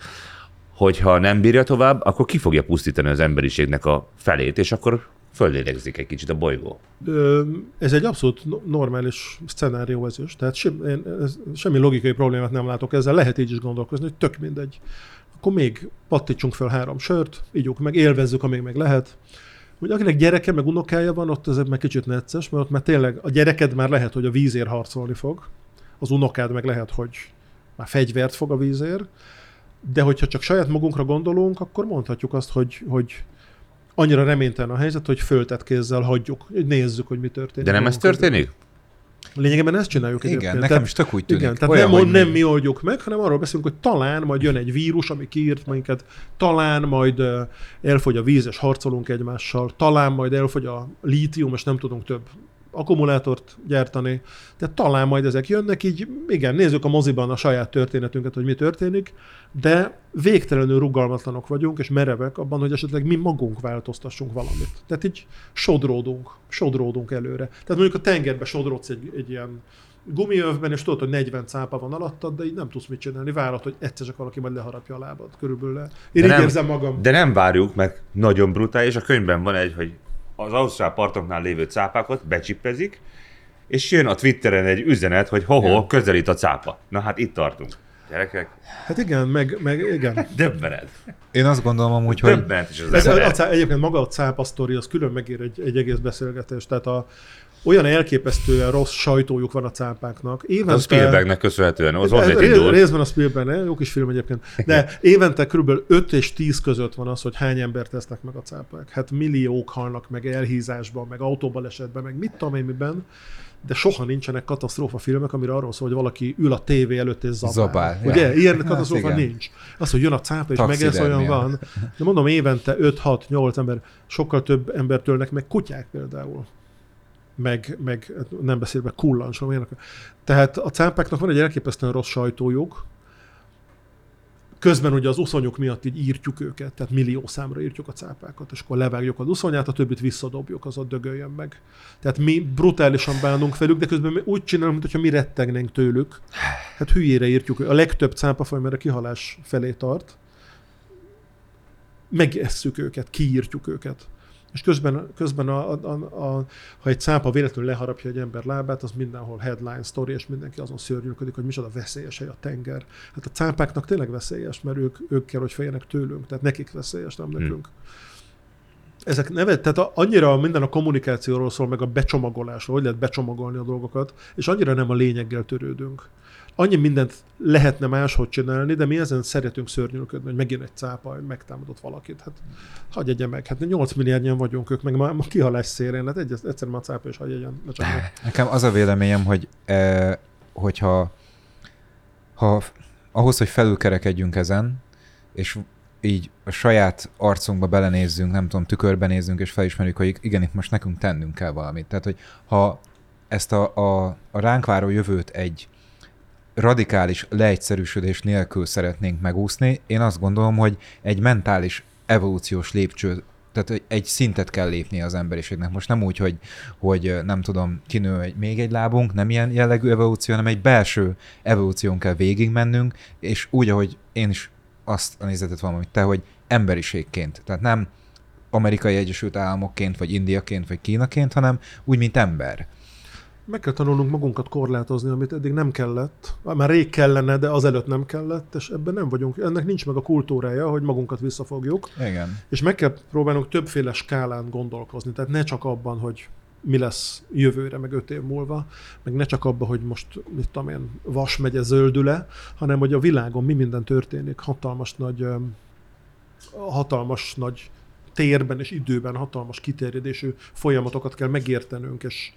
Speaker 1: hogyha nem bírja tovább, akkor ki fogja pusztítani az emberiségnek a felét, és akkor földélegzik egy kicsit a bolygó.
Speaker 2: Ez egy abszolút no- normális szcenárió ez is. Tehát sem, én semmi logikai problémát nem látok ezzel. Lehet így is gondolkozni, hogy tök mindegy. Akkor még pattítsunk fel három sört, ígyunk meg, élvezzük, amíg meg lehet. Hogy akinek gyereke, meg unokája van, ott ez meg kicsit necces, mert ott már tényleg a gyereked már lehet, hogy a vízért harcolni fog, az unokád meg lehet, hogy már fegyvert fog a vízért, de hogyha csak saját magunkra gondolunk, akkor mondhatjuk azt, hogy, hogy annyira reménytelen a helyzet, hogy föltett kézzel hagyjuk, hogy nézzük, hogy mi történik.
Speaker 1: De nem ez történik?
Speaker 2: Lényegében ezt csináljuk
Speaker 3: Igen,
Speaker 2: egyébként.
Speaker 3: nekem is tök úgy tűnik.
Speaker 2: Igen, tehát
Speaker 3: Olyan,
Speaker 2: nem,
Speaker 3: hogy
Speaker 2: nem mi oldjuk meg, hanem arról beszélünk, hogy talán majd jön egy vírus, ami kiírt minket, talán majd elfogy a víz, és harcolunk egymással, talán majd elfogy a lítium, és nem tudunk több akkumulátort gyártani, de talán majd ezek jönnek, így igen, nézzük a moziban a saját történetünket, hogy mi történik, de végtelenül rugalmatlanok vagyunk, és merevek abban, hogy esetleg mi magunk változtassunk valamit. Tehát így sodródunk, sodródunk előre. Tehát mondjuk a tengerbe sodródsz egy, egy ilyen gumiövben, és tudod, hogy 40 cápa van alattad, de így nem tudsz mit csinálni. Várod, hogy egyszer csak valaki majd leharapja a lábad. Körülbelül le. Én
Speaker 1: De
Speaker 2: így
Speaker 1: nem-
Speaker 2: érzem magam.
Speaker 1: De nem várjuk, mert nagyon brutális. A könyvben van egy, hogy az ausztrál partoknál lévő cápákat becsippezik, és jön a Twitteren egy üzenet, hogy ho-ho, közelít a cápa. Na hát itt tartunk. Gyerekek,
Speaker 2: Hát igen, meg, meg igen.
Speaker 1: döbbenet.
Speaker 3: Én azt gondolom amúgy, hogy
Speaker 1: Döbbenet is az
Speaker 2: Ez a, a, egyébként maga a cápa sztori, az külön megér egy, egy egész beszélgetést. Tehát a, olyan elképesztően rossz sajtójuk van a cápáknak. Évente,
Speaker 1: A Spielbergnek köszönhetően, az
Speaker 2: Ez
Speaker 1: azért indult.
Speaker 2: Részben a Spielberg, jó kis film egyébként. De évente kb. 5 és 10 között van az, hogy hány embert tesznek meg a cápák. Hát milliók halnak meg elhízásban, meg autóbalesetben, meg mit tudom én miben, de soha nincsenek katasztrófa filmek, amire arról szól, hogy valaki ül a tévé előtt és zabál.
Speaker 3: Zabál, ja.
Speaker 2: Ugye? Ilyen
Speaker 3: Hát
Speaker 2: katasztrófa
Speaker 3: igen.
Speaker 2: nincs. Az, hogy jön a cápa és megesz, olyan van. De mondom, évente 5-6-8 ember, sokkal több embert ölnek meg kutyák például meg, meg nem beszélve kullancsról. ilyenek. Tehát a cápáknak van egy elképesztően rossz sajtójuk, közben ugye az uszonyuk miatt így írtjuk őket, tehát millió számra írtjuk a cápákat, és akkor levágjuk az uszonyát, a többit visszadobjuk, az ott dögöljön meg. Tehát mi brutálisan bánunk velük, de közben mi úgy csinálunk, mintha mi rettegnénk tőlük. Hát hülyére írtjuk. A legtöbb cápafaj, mert a kihalás felé tart, megesszük őket, kiírtjuk őket. És közben, közben a, a, a, a, ha egy cápa véletlenül leharapja egy ember lábát, az mindenhol headline story, és mindenki azon szörnyűködik, hogy micsoda veszélyes hely a tenger. Hát a cápáknak tényleg veszélyes, mert ők, ők kell, hogy féljenek tőlünk, tehát nekik veszélyes, nem nekünk. Ezek neve, tehát a, annyira minden a kommunikációról szól, meg a becsomagolásról, hogy lehet becsomagolni a dolgokat, és annyira nem a lényeggel törődünk. Annyi mindent lehetne máshogy csinálni, de mi ezen szeretünk szörnyűködni, hogy megint egy cápa megtámadott valakit. Hát hagyj egye meg, hát 8 milliárdnyian vagyunk ők, meg ma, ma kihalás szélén, hát egy, egyszer már cápa is hagyj egyen.
Speaker 3: Nekem az a véleményem, hogy eh, hogyha ha, ahhoz, hogy felülkerekedjünk ezen, és így a saját arcunkba belenézzünk, nem tudom, tükörbe nézzünk, és felismerjük, hogy igen, itt most nekünk tennünk kell valamit. Tehát, hogy ha ezt a, a, a ránk váró jövőt egy radikális leegyszerűsödés nélkül szeretnénk megúszni, én azt gondolom, hogy egy mentális evolúciós lépcső, tehát egy szintet kell lépni az emberiségnek. Most nem úgy, hogy, hogy nem tudom, kinő egy, még egy lábunk, nem ilyen jellegű evolúció, hanem egy belső evolúción kell végigmennünk, és úgy, ahogy én is azt a nézetet van, amit te, hogy emberiségként. Tehát nem amerikai Egyesült Államokként, vagy Indiaként, vagy Kínaként, hanem úgy, mint ember.
Speaker 2: Meg kell tanulnunk magunkat korlátozni, amit eddig nem kellett. Már rég kellene, de azelőtt nem kellett, és ebben nem vagyunk. Ennek nincs meg a kultúrája, hogy magunkat visszafogjuk.
Speaker 3: Igen.
Speaker 2: És meg kell próbálnunk többféle skálán gondolkozni. Tehát ne csak abban, hogy mi lesz jövőre, meg öt év múlva, meg ne csak abban, hogy most, mit tudom én, Vas megye zöldül-e, hanem hogy a világon mi minden történik, hatalmas nagy, hatalmas nagy térben és időben hatalmas kiterjedésű folyamatokat kell megértenünk, és,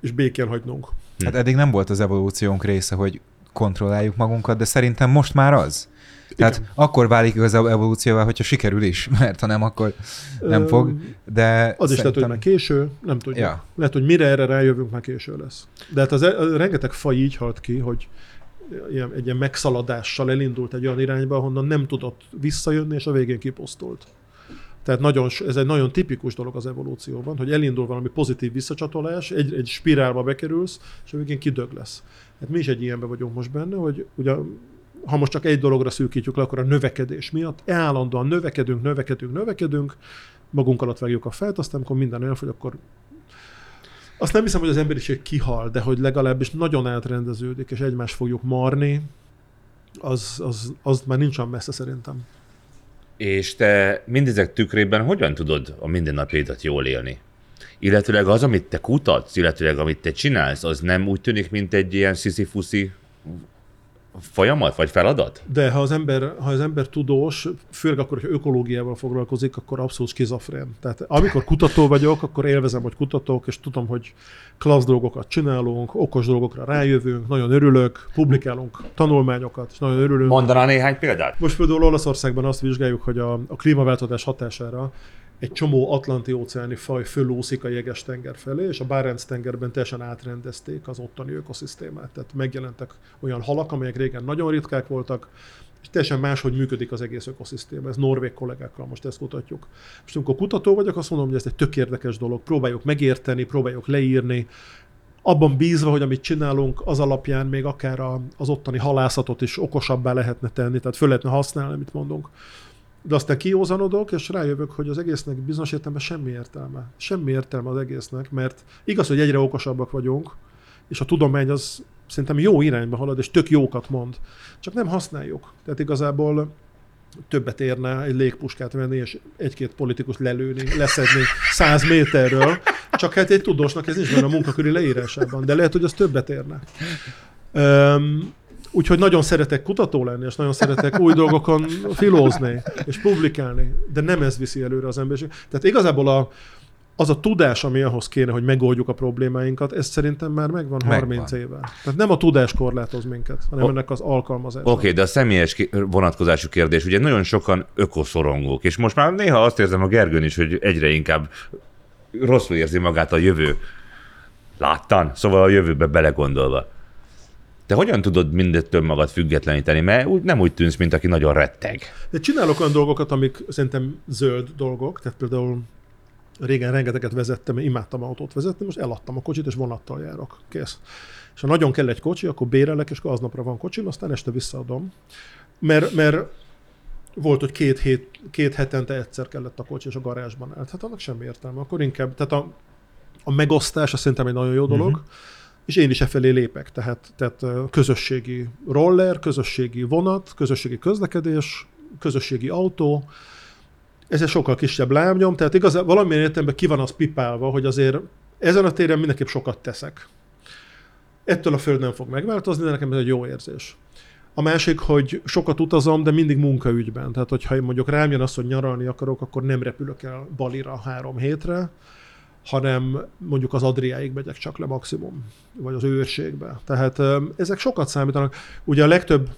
Speaker 2: és békén hagynunk.
Speaker 3: Hát eddig nem volt az evolúciónk része, hogy kontrolláljuk magunkat, de szerintem most már az. Tehát
Speaker 2: Igen.
Speaker 3: akkor válik az evolúcióval, hogyha sikerül is, mert ha nem, akkor nem fog.
Speaker 2: Öm,
Speaker 3: De
Speaker 2: Az is lehet, hogy
Speaker 3: szerintem-
Speaker 2: már késő, nem tudjuk.
Speaker 3: Ja.
Speaker 2: Lehet, hogy mire erre rájövünk, már késő lesz. De hát az, a rengeteg faj így halt ki, hogy ilyen, egy ilyen megszaladással elindult egy olyan irányba, ahonnan nem tudott visszajönni, és a végén kiposztolt. Tehát nagyon, ez egy nagyon tipikus dolog az evolúcióban, hogy elindul valami pozitív visszacsatolás, egy, egy spirálba bekerülsz, és a végén kidög lesz. Hát mi is egy ilyenben vagyunk most benne, hogy ugye ha most csak egy dologra szűkítjük le, akkor a növekedés miatt állandóan növekedünk, növekedünk, növekedünk, magunk alatt vágjuk a felt, aztán amikor minden elfogy, akkor azt nem hiszem, hogy az emberiség kihal, de hogy legalábbis nagyon átrendeződik, és egymást fogjuk marni, az, az, az már nincs messze szerintem.
Speaker 1: És te mindezek tükrében hogyan tudod a mindennapjaidat jól élni? Illetőleg az, amit te kutatsz, illetőleg amit te csinálsz, az nem úgy tűnik, mint egy ilyen sziszifuszi folyamat, vagy feladat?
Speaker 2: De ha az ember, ha az ember tudós, főleg akkor, hogy ökológiával foglalkozik, akkor abszolút skizofrén. Tehát amikor kutató vagyok, akkor élvezem, hogy kutatok, és tudom, hogy klassz dolgokat csinálunk, okos dolgokra rájövünk, nagyon örülök, publikálunk tanulmányokat, és nagyon örülünk.
Speaker 1: Mondaná néhány példát?
Speaker 2: Most például Olaszországban azt vizsgáljuk, hogy a, a klímaváltozás hatására egy csomó atlanti-óceáni faj fölúszik a jeges tenger felé, és a Barents tengerben teljesen átrendezték az ottani ökoszisztémát. Tehát megjelentek olyan halak, amelyek régen nagyon ritkák voltak, és teljesen máshogy működik az egész ökoszisztéma. Ez norvég kollégákkal most ezt kutatjuk. Most amikor kutató vagyok, azt mondom, hogy ez egy tök érdekes dolog. Próbáljuk megérteni, próbáljuk leírni, abban bízva, hogy amit csinálunk, az alapján még akár az ottani halászatot is okosabbá lehetne tenni, tehát föl lehetne használni, amit mondunk. De aztán kiózanodok, és rájövök, hogy az egésznek bizonyos értelemben semmi értelme. Semmi értelme az egésznek, mert igaz, hogy egyre okosabbak vagyunk, és a tudomány az szerintem jó irányba halad, és tök jókat mond. Csak nem használjuk. Tehát igazából többet érne egy légpuskát venni, és egy-két politikus lelőni, leszedni száz méterről. Csak hát egy tudósnak ez nincs benne a munkaköri leírásában, de lehet, hogy az többet érne. Um, Úgyhogy nagyon szeretek kutató lenni, és nagyon szeretek új dolgokon filózni, és publikálni, de nem ez viszi előre az emberiség. Tehát igazából a, az a tudás, ami ahhoz kéne, hogy megoldjuk a problémáinkat, ez szerintem már megvan, megvan. 30 éve. Tehát nem a tudás korlátoz minket, hanem o- ennek az alkalmazás.
Speaker 1: Oké, okay, de a személyes vonatkozású kérdés, ugye nagyon sokan ökoszorongók, és most már néha azt érzem a Gergőn is, hogy egyre inkább rosszul érzi magát a jövő láttan, szóval a jövőbe belegondolva. Te hogyan tudod mindettől magad függetleníteni? Mert úgy, nem úgy tűnsz, mint aki nagyon retteg.
Speaker 2: De csinálok olyan dolgokat, amik szerintem zöld dolgok, tehát például régen rengeteget vezettem, imádtam autót vezetni, most eladtam a kocsit, és vonattal járok. Kész. És ha nagyon kell egy kocsi, akkor bérelek, és akkor aznapra van kocsim, aztán este visszaadom. Mert, mert volt, hogy két, hét, két hetente egyszer kellett a kocsi, és a garázsban állt. Hát annak semmi értelme. Akkor inkább, tehát a, a megosztás azt szerintem egy nagyon jó dolog. Uh-huh és én is e felé lépek. Tehát, tehát közösségi roller, közösségi vonat, közösségi közlekedés, közösségi autó, ez egy sokkal kisebb lábnyom, tehát igazán valamilyen értelemben ki van az pipálva, hogy azért ezen a téren mindenképp sokat teszek. Ettől a föld nem fog megváltozni, de nekem ez egy jó érzés. A másik, hogy sokat utazom, de mindig munkaügyben. Tehát, hogyha én mondjuk rám jön az, hogy nyaralni akarok, akkor nem repülök el Balira három hétre, hanem mondjuk az Adriáig megyek csak le maximum, vagy az őrségbe. Tehát ezek sokat számítanak. Ugye a legtöbb,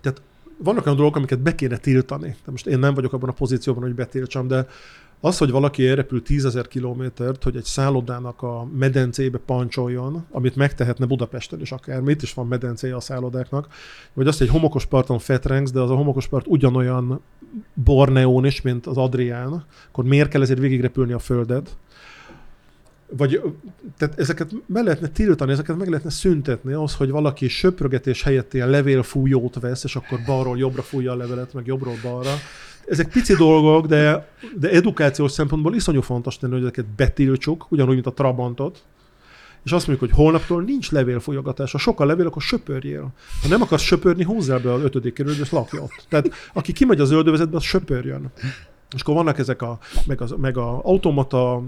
Speaker 2: tehát vannak olyan dolgok, amiket be kéne tiltani. De most én nem vagyok abban a pozícióban, hogy betiltsam, de az, hogy valaki elrepül tízezer kilométert, hogy egy szállodának a medencébe pancsoljon, amit megtehetne Budapesten is akár, mit is van medencéje a szállodáknak, vagy azt, hogy egy homokos parton fetrengsz, de az a homokos part ugyanolyan Borneón is, mint az Adrián, akkor miért kell ezért végigrepülni a földet? Vagy tehát ezeket meg lehetne tiltani, ezeket meg lehetne szüntetni, az, hogy valaki söprögetés helyett ilyen levélfújót vesz, és akkor balról jobbra fújja a levelet, meg jobbról balra. Ezek pici dolgok, de, de edukációs szempontból iszonyú fontos tenni, hogy ezeket betiltsuk, ugyanúgy, mint a Trabantot, és azt mondjuk, hogy holnaptól nincs levélfolyogatás. Ha sok a levél, akkor söpörjél. Ha nem akarsz söpörni, húzzál be az ötödik kerületbe, és lakj ott. Tehát aki kimegy az öldövezetbe, az söpörjön. És akkor vannak ezek a, meg, az, meg a automata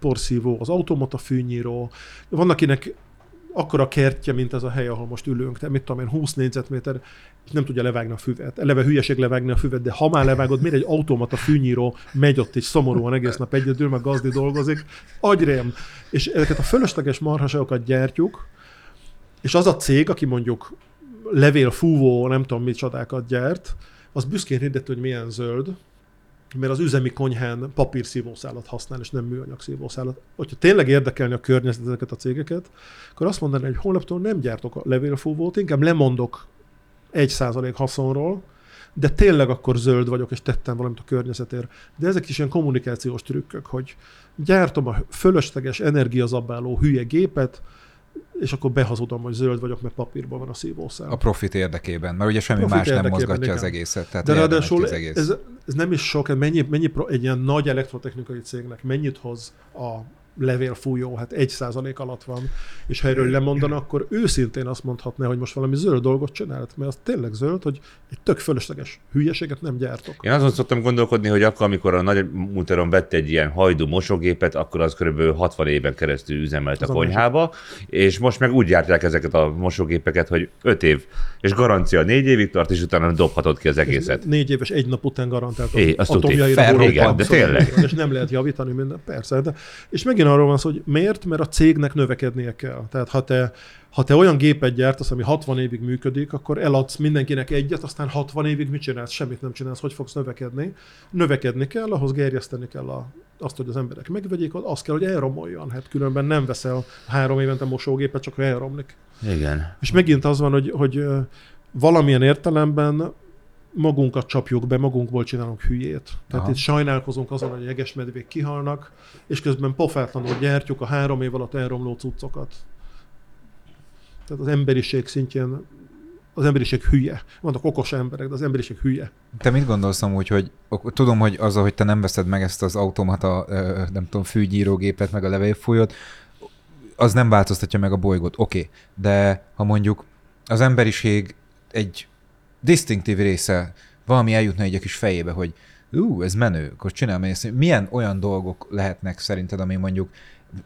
Speaker 2: porszívó, az automata fűnyíró. Van, akinek akkora kertje, mint ez a hely, ahol most ülünk, tehát mit tudom én, 20 négyzetméter, és nem tudja levágni a füvet. Eleve hülyeség levágni a füvet, de ha már levágod, miért egy automata fűnyíró megy ott és szomorúan egész nap egyedül, meg gazdi dolgozik, agyrém. És ezeket a fölösleges marhaságokat gyártjuk, és az a cég, aki mondjuk levél fúvó, nem tudom mit csodákat gyárt, az büszkén hirdeti, hogy milyen zöld, mert az üzemi konyhán papírszívószálat használ, és nem műanyag szívószálat. Hogyha tényleg érdekelni a környezet ezeket a cégeket, akkor azt mondani, hogy holnaptól nem gyártok a levélfúvót, inkább lemondok egy százalék haszonról, de tényleg akkor zöld vagyok, és tettem valamit a környezetért. De ezek is ilyen kommunikációs trükkök, hogy gyártom a fölösleges energiazabáló hülye gépet, és akkor behazudom, hogy zöld vagyok, mert papírban van a szívószál.
Speaker 3: A profit érdekében, mert ugye semmi más nem mozgatja igen. az egészet. Tehát
Speaker 2: De ráadásul az egész. Ez, ez, nem is sok, mennyi, mennyi egy ilyen nagy elektrotechnikai cégnek mennyit hoz a levélfújó, hát egy százalék alatt van, és ha erről lemondana, akkor őszintén azt mondhatná, hogy most valami zöld dolgot csinált, mert az tényleg zöld, hogy egy tök fölösleges hülyeséget nem gyártok.
Speaker 1: Én azon szoktam gondolkodni, hogy akkor, amikor a nagy muteron vett egy ilyen hajdú mosógépet, akkor az kb. 60 éven keresztül üzemelt az a konyhába, és most meg úgy gyártják ezeket a mosógépeket, hogy 5 év, és garancia 4 évig tart, és utána dobhatod ki az egészet.
Speaker 2: 4 éves egy nap után garantált
Speaker 1: é, azt atomjaira, de tényleg.
Speaker 2: És nem lehet javítani minden, persze. De, és meg megint arról van szó, hogy miért? Mert a cégnek növekednie kell. Tehát ha te, ha te olyan gépet gyártasz, ami 60 évig működik, akkor eladsz mindenkinek egyet, aztán 60 évig mit csinálsz? Semmit nem csinálsz. Hogy fogsz növekedni? Növekedni kell, ahhoz gerjeszteni kell a, azt, hogy az emberek megvegyék, az kell, hogy elromoljon. Hát különben nem veszel három évente mosógépet, csak hogy elromlik.
Speaker 1: Igen.
Speaker 2: És megint az van, hogy, hogy valamilyen értelemben magunkat csapjuk be, magunkból csinálunk hülyét. Tehát
Speaker 3: Aha.
Speaker 2: itt sajnálkozunk azon, hogy jegesmedvék kihalnak, és közben pofátlanul gyártjuk a három év alatt elromló cuccokat. Tehát az emberiség szintjén az emberiség hülye. Vannak okos emberek, de az emberiség hülye.
Speaker 3: Te mit gondolsz amúgy, hogy tudom, hogy az, hogy te nem veszed meg ezt az automata, nem tudom, fűgyírógépet, meg a levélfújót, az nem változtatja meg a bolygót. Oké, okay. de ha mondjuk az emberiség egy distinktív része valami eljutna egy a kis fejébe, hogy ú, ez menő, akkor csinálom ezt. Milyen olyan dolgok lehetnek szerinted, ami mondjuk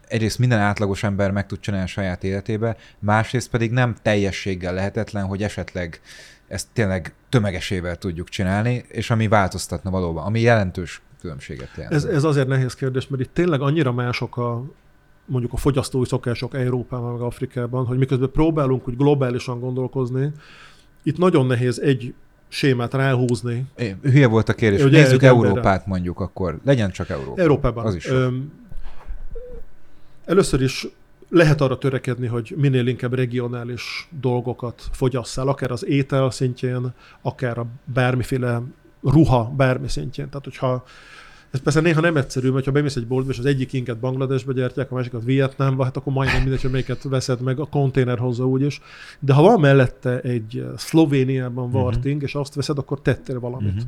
Speaker 3: egyrészt minden átlagos ember meg tud csinálni a saját életébe, másrészt pedig nem teljességgel lehetetlen, hogy esetleg ezt tényleg tömegesével tudjuk csinálni, és ami változtatna valóban, ami jelentős különbséget jelent.
Speaker 2: Ez, ez azért nehéz kérdés, mert itt tényleg annyira mások a mondjuk a fogyasztói szokások Európában, meg Afrikában, hogy miközben próbálunk úgy globálisan gondolkozni, itt nagyon nehéz egy sémát ráhúzni.
Speaker 3: É, Hülye volt a kérdés.
Speaker 2: Ugye,
Speaker 3: Nézzük. Európát mondjuk akkor. Legyen csak Európa.
Speaker 2: Európában.
Speaker 3: Az is.
Speaker 2: Öm, először is lehet arra törekedni, hogy minél inkább regionális dolgokat fogyasszál, akár az étel szintjén, akár a bármiféle ruha, bármi szintjén. Tehát, hogyha ez persze néha nem egyszerű, mert ha bemész egy boltba, és az egyik inket Bangladesbe gyártják, a másikat Vietnámba, hát akkor majdnem mindegy, hogy melyiket veszed meg, a konténer hozza úgyis. De ha van mellette egy eh, Szlovéniában varting, és azt veszed, akkor tettél valamit.
Speaker 3: Mhm.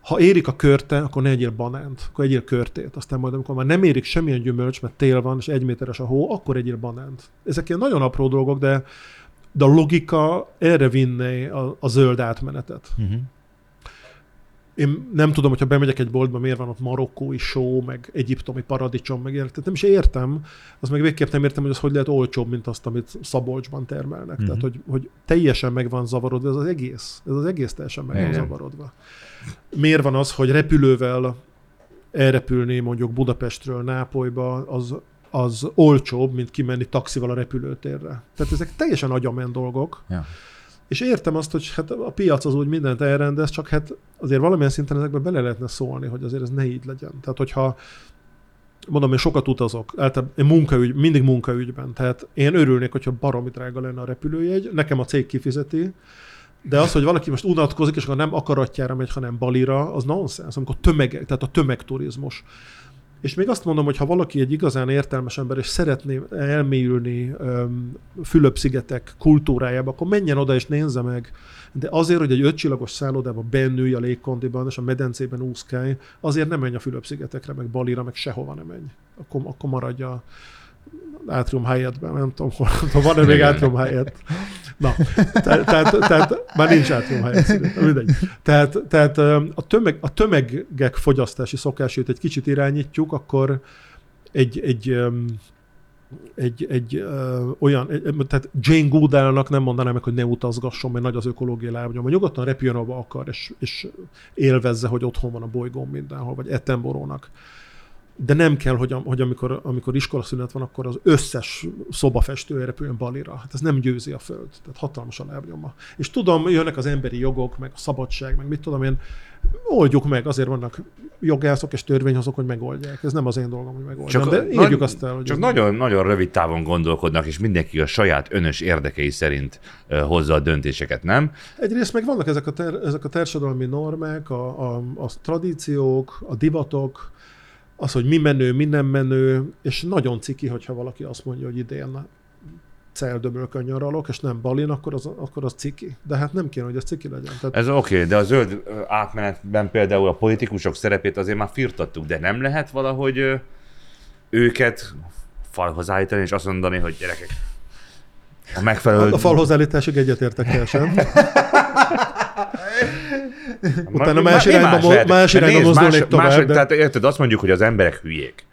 Speaker 2: Ha érik a körte, akkor ne egyél banánt, akkor egyél körtét. Aztán majd, amikor már nem érik semmilyen gyümölcs, mert tél van, és egy méteres a hó, akkor egyél banánt. Ezek ilyen nagyon apró dolgok, de, de a logika erre vinné a, a zöld átmenetet.
Speaker 3: Uh-huh.
Speaker 2: Én nem tudom, hogyha bemegyek egy boltba, miért van ott marokkói só, meg egyiptomi paradicsom, meg ilyenek. Tehát nem is értem, az meg végképp nem értem, hogy az hogy lehet olcsóbb, mint azt, amit Szabolcsban termelnek.
Speaker 3: Mhm.
Speaker 2: Tehát, hogy, hogy teljesen meg van zavarodva ez az egész. Ez az egész teljesen meg van zavarodva. Miért van az, hogy repülővel elrepülni mondjuk Budapestről Nápolyba, az, az olcsóbb, mint kimenni taxival a repülőtérre. Tehát ezek teljesen agyament dolgok.
Speaker 3: Ja.
Speaker 2: És értem azt, hogy hát a piac az úgy mindent elrendez, csak hát azért valamilyen szinten ezekbe bele lehetne szólni, hogy azért ez ne így legyen. Tehát, hogyha mondom, én sokat utazok, általában én munkaügy, mindig munkaügyben, tehát én örülnék, hogyha baromi drága lenne a repülőjegy, nekem a cég kifizeti, de az, hogy valaki most unatkozik, és akkor nem akaratjára megy, hanem balira, az nonsens, amikor tömegek, tehát a tömegturizmus. És még azt mondom, hogy ha valaki egy igazán értelmes ember, és szeretné elmélyülni Fülöp-szigetek kultúrájába, akkor menjen oda és nézze meg. De azért, hogy egy ötcsillagos szállodába bennülj a légkondiban, és a medencében úszkálj, azért nem menj a Fülöp-szigetekre, meg Balira, meg sehova nem menj. Akkor, akkor maradj a Atrium Hyatt-ben, nem tudom, hol, van-e még. Atrium Hyatt. Na, tehát, tehát, tehát már nincs szerintem, mindegy. Tehát, tehát a, tömeg, a tömegek fogyasztási szokásait egy kicsit irányítjuk, akkor egy, egy, egy, egy ö, olyan, egy, tehát Jane Goodall-nak nem mondanám meg, hogy ne utazgasson, mert nagy az ökológiai lábnyom. Nyugodtan repüljön, ahova akar, és, és élvezze, hogy otthon van a bolygón mindenhol, vagy Ettenborónak. De nem kell, hogy, hogy amikor, amikor iskolaszünet van, akkor az összes szobafestő repüljön balira. Hát ez nem győzi a föld. Tehát hatalmas a lábnyoma. És tudom, jönnek az emberi jogok, meg a szabadság, meg mit tudom én, oldjuk meg, azért vannak jogászok és törvényhozók, hogy megoldják. Ez nem az én dolgom, hogy megoldjam.
Speaker 1: Csak,
Speaker 2: de
Speaker 1: nagy-
Speaker 2: azt el, hogy
Speaker 1: csak nagyon, nagyon rövid távon gondolkodnak, és mindenki a saját önös érdekei szerint hozza a döntéseket, nem?
Speaker 2: Egyrészt meg vannak ezek a, ter, ezek a társadalmi normák, a, a, a tradíciók, a divatok, az, hogy mi menő, mi nem menő, és nagyon ciki, hogyha valaki azt mondja, hogy idén celdöbölkön nyaralok, és nem balin, akkor az, akkor az ciki. De hát nem kéne, hogy ez ciki legyen. Tehát
Speaker 1: Ez oké, okay, de a zöld átmenetben például a politikusok szerepét azért már firtattuk, de nem lehet valahogy őket falhoz állítani, és azt mondani, hogy gyerekek, a megfelelő...
Speaker 2: a falhoz állításig egyetértek teljesen. Utána más irányba mo-
Speaker 1: lehet?
Speaker 2: más irányba
Speaker 1: nézd,
Speaker 2: mozdulnék tovább, de-
Speaker 1: Tehát érted, azt mondjuk, hogy az emberek hülyék.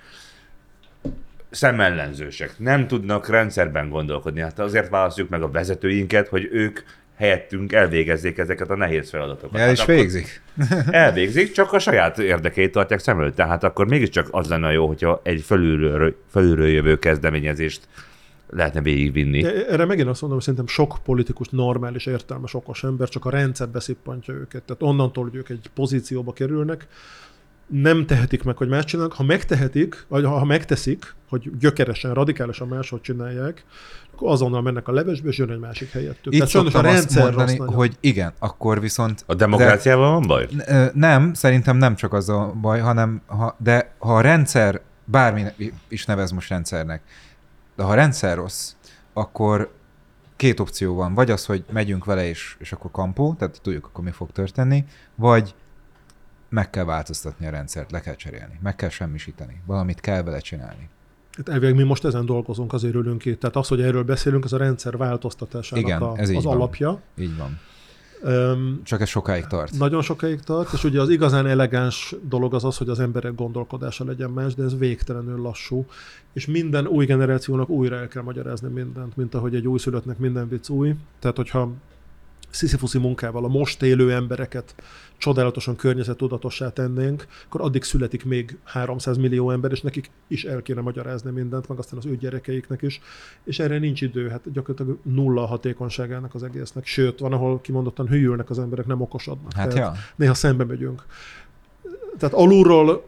Speaker 1: Szemellenzősek. Nem tudnak rendszerben gondolkodni. Hát azért választjuk meg a vezetőinket, hogy ők helyettünk elvégezzék ezeket a nehéz feladatokat.
Speaker 3: El is
Speaker 1: Hát
Speaker 3: végzik.
Speaker 1: Elvégzik, csak a saját érdekeit tartják szem előtt. Tehát akkor mégiscsak az lenne jó, hogyha egy felülről, felülről jövő kezdeményezést lehetne végigvinni.
Speaker 2: De erre megint azt mondom, hogy szerintem sok politikus normális, értelmes, okos ember csak a rendszer beszippantja őket. Tehát onnantól, hogy ők egy pozícióba kerülnek, nem tehetik meg, hogy más csinálnak. Ha megtehetik, vagy ha megteszik, hogy gyökeresen, radikálisan máshogy csinálják, akkor azonnal mennek a levesbe, és jön egy másik helyettük.
Speaker 3: Itt
Speaker 2: Tehát sajnos a rendszer rossz
Speaker 3: mondani,
Speaker 2: nagyon.
Speaker 3: hogy igen, akkor viszont...
Speaker 1: A demokráciával van baj?
Speaker 3: De, nem, szerintem nem csak az a baj, hanem ha, de ha a rendszer, bármi is nevez most rendszernek, de ha a rendszer rossz, akkor két opció van. Vagy az, hogy megyünk vele, és, és akkor kampó, tehát tudjuk, akkor mi fog történni, vagy meg kell változtatni a rendszert, le kell cserélni, meg kell semmisíteni, valamit kell vele csinálni.
Speaker 2: Hát elvileg mi most ezen dolgozunk, azért ülünk itt. Tehát az, hogy erről beszélünk, az a rendszer változtatásának
Speaker 3: Igen,
Speaker 2: a,
Speaker 3: ez így
Speaker 2: az
Speaker 3: van.
Speaker 2: alapja.
Speaker 3: Így van. Csak ez sokáig tart.
Speaker 2: Nagyon sokáig tart, és ugye az igazán elegáns dolog az az, hogy az emberek gondolkodása legyen más, de ez végtelenül lassú, és minden új generációnak újra el kell magyarázni mindent, mint ahogy egy újszülöttnek minden vicc új. Tehát, hogyha sziszifuszi munkával a most élő embereket csodálatosan környezettudatossá tennénk, akkor addig születik még 300 millió ember, és nekik is el kéne magyarázni mindent, meg aztán az ő gyerekeiknek is, és erre nincs idő, hát gyakorlatilag nulla a hatékonyságának az egésznek, sőt, van, ahol kimondottan hülyülnek az emberek, nem okosodnak.
Speaker 3: Hát
Speaker 2: Tehát
Speaker 3: ja.
Speaker 2: néha szembe megyünk. Tehát alulról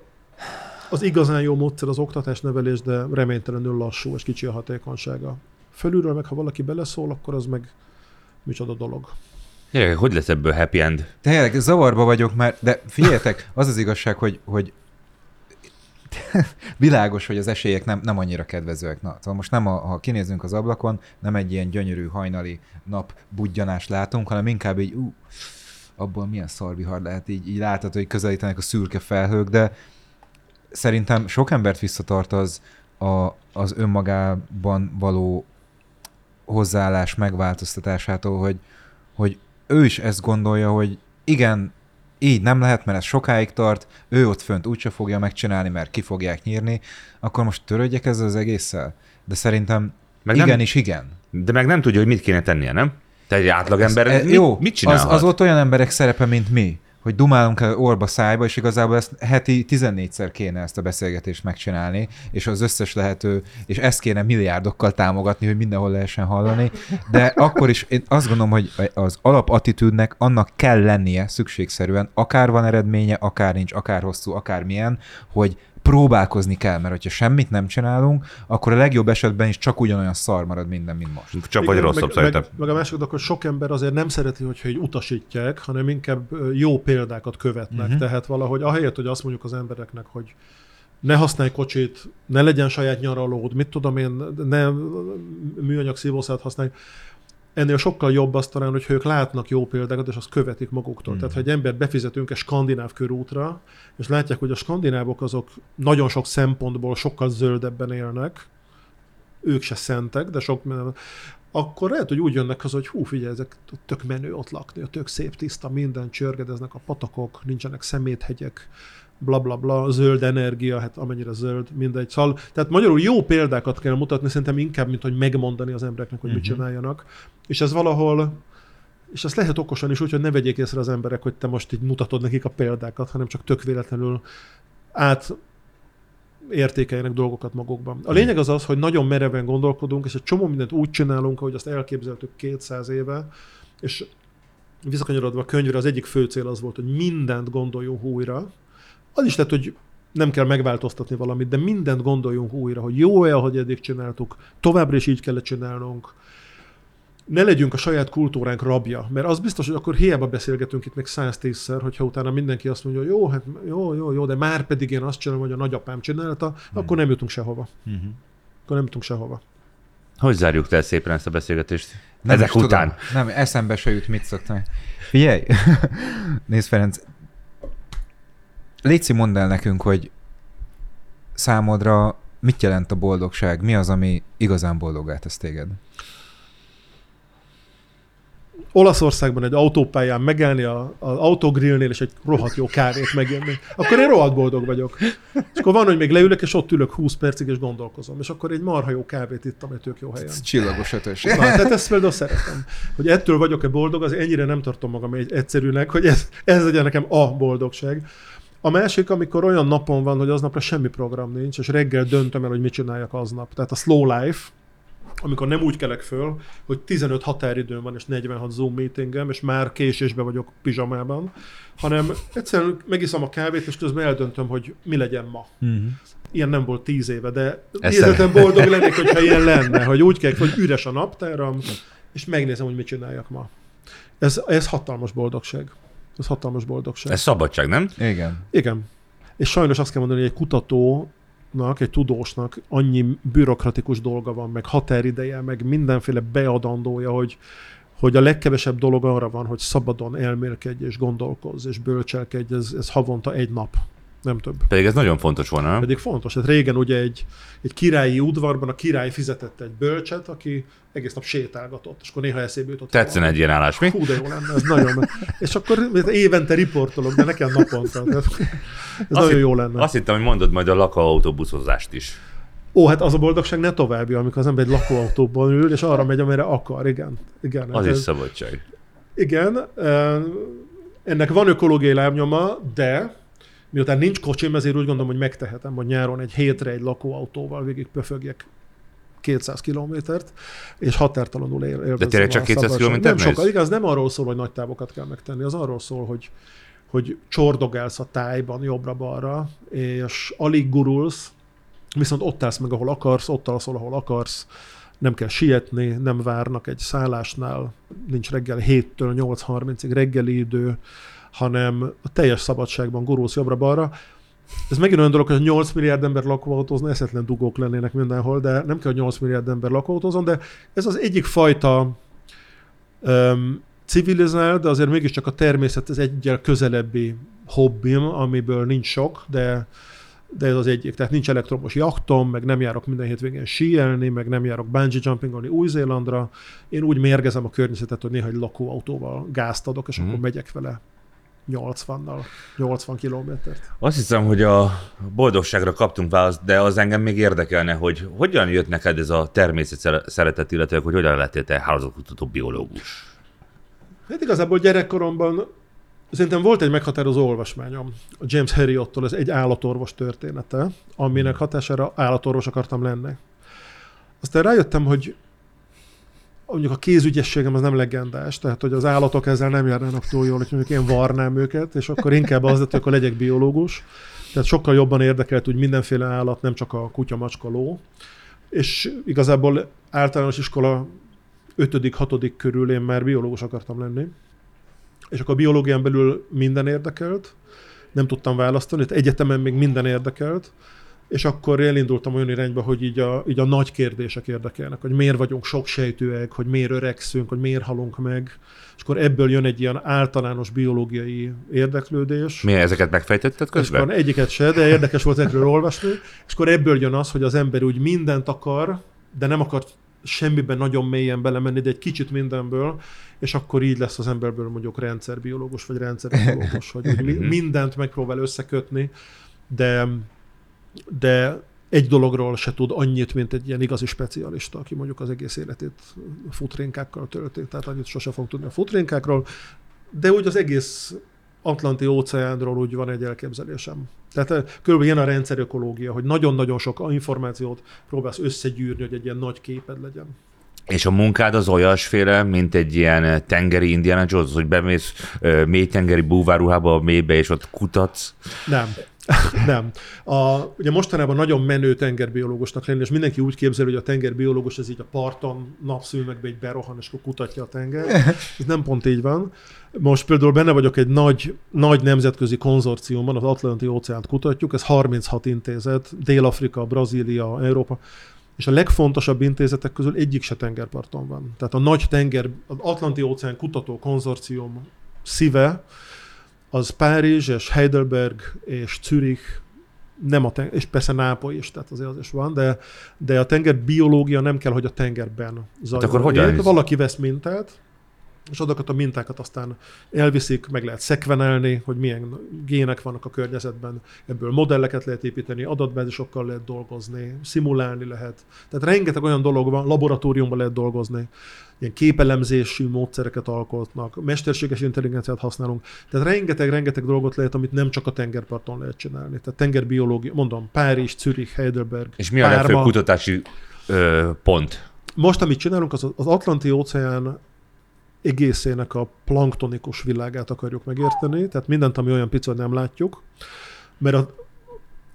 Speaker 2: az igazán jó módszer az oktatás nevelés, de reménytelenül lassú és kicsi a hatékonysága. Fölülről meg, ha valaki beleszól, akkor az meg micsoda dolog.
Speaker 1: Gyerekek, hogy lesz ebből happy end?
Speaker 3: Tényleg, zavarba vagyok, mert, de figyeljetek, az az igazság, hogy, hogy világos, hogy az esélyek nem, nem annyira kedvezőek. Na, szóval most nem, a, ha kinézünk az ablakon, nem egy ilyen gyönyörű hajnali nap budjanást látunk, hanem inkább így, ú, abból milyen szarvihar lehet, így, így látható, hogy közelítenek a szürke felhők, de szerintem sok embert visszatart az, a, az önmagában való hozzáállás megváltoztatásától, hogy, hogy ő is ezt gondolja, hogy igen, így nem lehet, mert ez sokáig tart, ő ott fönt úgyse fogja megcsinálni, mert ki fogják nyírni, akkor most törődjek ezzel az egésszel? De szerintem
Speaker 1: Meg
Speaker 3: igen
Speaker 1: nem-
Speaker 3: is igen.
Speaker 1: De meg nem tudja, hogy mit kéne tennie, nem? Te egy átlagember,
Speaker 3: Ez-
Speaker 1: mit,
Speaker 3: jó,
Speaker 1: mit csinálhat?
Speaker 3: az, az ott olyan emberek szerepe, mint mi, hogy dumálunk el orba szájba, és igazából ezt heti 14-szer kéne ezt a beszélgetést megcsinálni, és az összes lehető, és ezt kéne milliárdokkal támogatni, hogy mindenhol lehessen hallani, de akkor is én azt gondolom, hogy az alapattitűdnek annak kell lennie szükségszerűen, akár van eredménye, akár nincs, akár hosszú, akár milyen, hogy próbálkozni kell, mert hogyha semmit nem csinálunk, akkor a legjobb esetben is csak ugyanolyan szar marad minden, mint most.
Speaker 1: Csak vagy
Speaker 2: Igen,
Speaker 1: rosszabb
Speaker 2: meg,
Speaker 1: szerintem.
Speaker 2: meg, meg a másik hogy sok ember azért nem szereti, hogyha így utasítják, hanem inkább jó példákat követnek. Uh-huh. Tehát valahogy ahelyett, hogy azt mondjuk az embereknek, hogy ne használj kocsit, ne legyen saját nyaralód, mit tudom én, ne műanyag szívószát használj, ennél sokkal jobb azt talán, hogyha ők látnak jó példákat, és azt követik maguktól.
Speaker 3: Mhm.
Speaker 2: Tehát, ha egy embert befizetünk egy skandináv körútra, és látják, hogy a skandinávok azok nagyon sok szempontból sokkal zöldebben élnek, ők se szentek, de sok akkor lehet, hogy úgy jönnek haza, hogy hú, figyelj, ezek tök menő ott lakni, tök szép, tiszta, minden csörgedeznek a patakok, nincsenek szeméthegyek, bla bla bla, zöld energia, hát amennyire zöld, mindegy. Szóval, tehát magyarul jó példákat kell mutatni, szerintem inkább, mint hogy megmondani az embereknek, hogy uh-huh. mit
Speaker 3: Mhm.
Speaker 2: csináljanak. És ez valahol, és ezt lehet okosan is úgy, hogy ne vegyék észre az emberek, hogy te most így mutatod nekik a példákat, hanem csak tök véletlenül át értékeljenek dolgokat magukban. A lényeg az az, hogy nagyon mereven gondolkodunk, és egy csomó mindent úgy csinálunk, ahogy azt elképzeltük 200 éve, és visszakanyarodva a könyvre, az egyik fő cél az volt, hogy mindent gondoljunk újra. Az is lehet, hogy nem kell megváltoztatni valamit, de mindent gondoljunk újra, hogy jó-e, ahogy eddig csináltuk, továbbra is így kellett csinálnunk. Ne legyünk a saját kultúránk rabja, mert az biztos, hogy akkor hiába beszélgetünk itt még 110-szer, hogyha utána mindenki azt mondja, hogy jó, hát jó, jó, jó, de már pedig én azt csinálom, hogy a nagyapám csinálta, akkor nem jutunk sehova.
Speaker 3: Uh-huh.
Speaker 2: Akkor nem jutunk sehova.
Speaker 1: Hogy zárjuk le szépen ezt a beszélgetést?
Speaker 3: Nem
Speaker 1: Ezek
Speaker 3: is tudom.
Speaker 1: után.
Speaker 3: Nem, eszembe se jut, mit szoktam. Figyelj! Nézd, Ferenc. Léci, mondd el nekünk, hogy számodra mit jelent a boldogság? Mi az, ami igazán boldoggá tesz téged?
Speaker 2: Olaszországban egy autópályán megállni a, az autogrillnél, és egy rohadt jó kávét meginni, akkor én rohadt boldog vagyok. És akkor van, hogy még leülök, és ott ülök 20 percig, és gondolkozom. És akkor egy marha jó kávét ittam egy tök jó helyen.
Speaker 3: Ez csillagos ötös.
Speaker 2: Na, tehát ezt például szeretem. Hogy ettől vagyok-e boldog, az ennyire nem tartom magam egy egyszerűnek, hogy ez, ez legyen nekem a boldogság. A másik, amikor olyan napon van, hogy aznapra semmi program nincs, és reggel döntöm el, hogy mit csináljak aznap. Tehát a slow life, amikor nem úgy kelek föl, hogy 15 határidőm van, és 46 Zoom meetingem, és már késésbe vagyok pizsamában, hanem egyszerűen megiszom a kávét, és közben eldöntöm, hogy mi legyen ma.
Speaker 3: Mhm.
Speaker 2: Ilyen nem volt tíz éve, de hihetetlen boldog lennék, hogyha ilyen lenne, hogy úgy kell, hogy üres a naptáram, és megnézem, hogy mit csináljak ma. Ez, ez hatalmas boldogság. Ez hatalmas boldogság.
Speaker 1: Ez szabadság, nem?
Speaker 3: Igen.
Speaker 2: Igen. És sajnos azt kell mondani, hogy egy kutatónak, egy tudósnak annyi bürokratikus dolga van, meg határideje, meg mindenféle beadandója, hogy, hogy a legkevesebb dolog arra van, hogy szabadon elmélkedj és gondolkozz és bölcselkedj, ez, ez havonta egy nap, nem több.
Speaker 1: Pedig ez nagyon fontos volna, nem?
Speaker 2: Pedig fontos. Hát régen ugye egy, egy királyi udvarban a király fizetett egy bölcset, aki egész nap sétálgatott, és akkor néha eszébe jutott.
Speaker 1: Tetszene egy ilyen állás, mi?
Speaker 2: Hú, de jó lenne, ez nagyon. és akkor évente riportolok, de nekem naponta. Ez nagyon
Speaker 1: hitt-
Speaker 2: jó lenne.
Speaker 1: Azt hittem, hogy mondod majd a lakóautóbuszozást is.
Speaker 2: Ó, hát az a boldogság ne további, amikor az ember egy lakóautóban ül, és arra megy, amire akar, igen. igen
Speaker 1: Az
Speaker 2: hát
Speaker 1: is
Speaker 2: ez-
Speaker 1: szabadság.
Speaker 2: Igen, eh, ennek van ökológiai lábnyoma, de miután nincs kocsim, ezért úgy gondolom, hogy megtehetem, hogy nyáron egy hétre egy lakóautóval végig pöfögjek 200 kilométert, és határtalanul él, élvezem
Speaker 1: tényleg csak
Speaker 2: a
Speaker 1: 200
Speaker 2: szabadságot.
Speaker 1: kilométert
Speaker 2: Nem sokkal, igaz, nem arról szól, hogy nagy távokat kell megtenni, az arról szól, hogy, hogy csordogálsz a tájban jobbra-balra, és alig gurulsz, viszont ott állsz meg, ahol akarsz, ott alszol, ahol akarsz, nem kell sietni, nem várnak egy szállásnál, nincs reggel 7-től 8.30-ig reggeli idő, hanem a teljes szabadságban gurulsz jobbra-balra. Ez megint olyan dolog, hogy 8 milliárd ember lakóautózna, eszetlen dugók lennének mindenhol, de nem kell, hogy 8 milliárd ember lakóautózon, de ez az egyik fajta um, civilizált, de azért mégiscsak a természet ez egyel közelebbi hobbim, amiből nincs sok, de de ez az egyik. Tehát nincs elektromos jachtom, meg nem járok minden hétvégén síelni, meg nem járok bungee jumpingolni Új-Zélandra. Én úgy mérgezem a környezetet, hogy néha egy lakóautóval gázt adok, és
Speaker 1: Mhm.
Speaker 2: akkor megyek vele 80-nal, 80 kilométert.
Speaker 1: Azt hiszem, hogy a boldogságra kaptunk választ, de az engem még érdekelne, hogy hogyan jött neked ez a természet szeretet, illetve hogy hogyan lettél te hálózatkutató biológus.
Speaker 2: Hát igazából gyerekkoromban szerintem volt egy meghatározó olvasmányom, a James Herriottól, ez egy állatorvos története, aminek hatására állatorvos akartam lenni. Aztán rájöttem, hogy mondjuk a kézügyességem az nem legendás, tehát hogy az állatok ezzel nem járnának túl jól, hogy mondjuk én varnám őket, és akkor inkább az lett, hogy akkor legyek biológus. Tehát sokkal jobban érdekelt úgy mindenféle állat, nem csak a kutya, macska, ló. És igazából általános iskola 5.-6. körül én már biológus akartam lenni. És akkor a biológián belül minden érdekelt, nem tudtam választani, tehát egyetemen még minden érdekelt, és akkor elindultam olyan irányba, hogy így a, így a nagy kérdések érdekelnek, hogy miért vagyunk sok sejtőek, hogy miért öregszünk, hogy miért halunk meg, és akkor ebből jön egy ilyen általános biológiai érdeklődés.
Speaker 1: Mi ezeket megfejtetted
Speaker 2: És
Speaker 1: közben?
Speaker 2: akkor egyiket se, de érdekes volt ezekről olvasni, és akkor ebből jön az, hogy az ember úgy mindent akar, de nem akar semmiben nagyon mélyen belemenni, de egy kicsit mindenből, és akkor így lesz az emberből mondjuk rendszerbiológus vagy rendszerbiológus, hogy mindent megpróbál összekötni, de, de egy dologról se tud annyit, mint egy ilyen igazi specialista, aki mondjuk az egész életét futrénkákkal tölti, tehát annyit sose fog tudni a futrénkákról, de úgy az egész Atlanti óceánról úgy van egy elképzelésem. Tehát eh, körülbelül ilyen a rendszerökológia, hogy nagyon-nagyon sok információt próbálsz összegyűrni, hogy egy ilyen nagy képed legyen.
Speaker 1: És a munkád az olyasféle, mint egy ilyen tengeri Indiana Jones, hogy bemész ö, mélytengeri búváruhába a mélybe, és ott kutatsz.
Speaker 2: Nem. Nem. A, ugye mostanában nagyon menő tengerbiológusnak lenni, és mindenki úgy képzeli, hogy a tengerbiológus ez így a parton napszülmekbe egy berohan, és akkor kutatja a tenger. Ez nem pont így van. Most például benne vagyok egy nagy, nagy nemzetközi konzorciumban, az Atlanti óceánt kutatjuk, ez 36 intézet, Dél-Afrika, Brazília, Európa, és a legfontosabb intézetek közül egyik se tengerparton van. Tehát a nagy tenger, az Atlanti óceán kutató konzorcium szíve, az Párizs és Heidelberg és Zürich, nem a ten- és persze Nápoly is, tehát azért az is van, de, de a tengerbiológia nem kell, hogy a tengerben zajljon.
Speaker 1: akkor hogyan?
Speaker 2: Valaki vesz mintát, és azokat a mintákat aztán elviszik, meg lehet szekvenelni, hogy milyen gének vannak a környezetben, ebből modelleket lehet építeni, adatbázisokkal lehet dolgozni, szimulálni lehet. Tehát rengeteg olyan dolog van, laboratóriumban lehet dolgozni, ilyen képelemzésű módszereket alkotnak, mesterséges intelligenciát használunk. Tehát rengeteg-rengeteg dolgot lehet, amit nem csak a tengerparton lehet csinálni. Tehát tengerbiológia, mondom, Párizs, Zürich, Heidelberg,
Speaker 1: És mi a legfőbb kutatási ö, pont?
Speaker 2: Most, amit csinálunk, az az Atlanti óceán egészének a planktonikus világát akarjuk megérteni, tehát mindent, ami olyan pici, nem látjuk, mert a,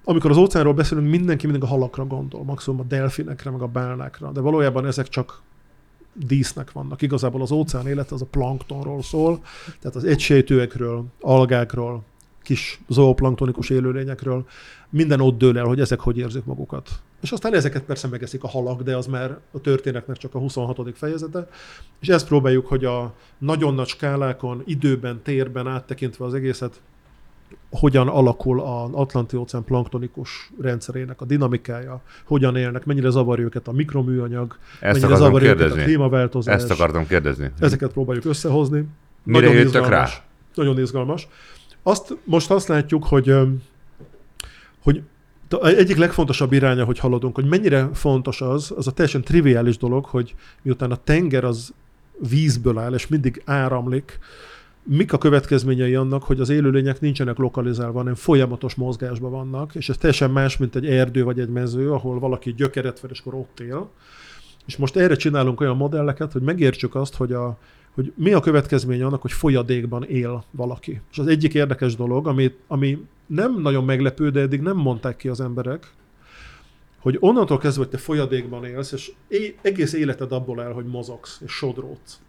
Speaker 2: amikor az óceánról beszélünk, mindenki mindig a halakra gondol, maximum a delfinekre, meg a bálnákra, de valójában ezek csak dísznek vannak. Igazából az óceán élete az a planktonról szól, tehát az egysejtőekről, algákról, kis zooplanktonikus élőlényekről, minden ott dől el, hogy ezek hogy érzik magukat. És aztán ezeket persze megeszik a halak, de az már a történetnek csak a 26. fejezete. És ezt próbáljuk, hogy a nagyon nagy skálákon, időben, térben áttekintve az egészet, hogyan alakul az Atlanti-óceán planktonikus rendszerének a dinamikája, hogyan élnek, mennyire zavarja őket a mikroműanyag,
Speaker 1: Ezt
Speaker 2: mennyire zavarja őket a
Speaker 1: kérdezni.
Speaker 2: klímaváltozás.
Speaker 1: Ezt akartam kérdezni.
Speaker 2: Ezeket próbáljuk összehozni.
Speaker 1: Mire jöttök
Speaker 2: izgalmas.
Speaker 1: rá?
Speaker 2: Nagyon izgalmas. Azt, most azt látjuk, hogy, hogy egyik legfontosabb iránya, hogy haladunk, hogy mennyire fontos az, az a teljesen triviális dolog, hogy miután a tenger az vízből áll, és mindig áramlik, mik a következményei annak, hogy az élőlények nincsenek lokalizálva, hanem folyamatos mozgásban vannak, és ez teljesen más, mint egy erdő vagy egy mező, ahol valaki gyökeret ver, és akkor ott él. És most erre csinálunk olyan modelleket, hogy megértsük azt, hogy, a, hogy mi a következménye annak, hogy folyadékban él valaki. És az egyik érdekes dolog, ami, ami nem nagyon meglepő, de eddig nem mondták ki az emberek, hogy onnantól kezdve, hogy te folyadékban élsz, és egész életed abból el, hogy mozogsz és sodródsz.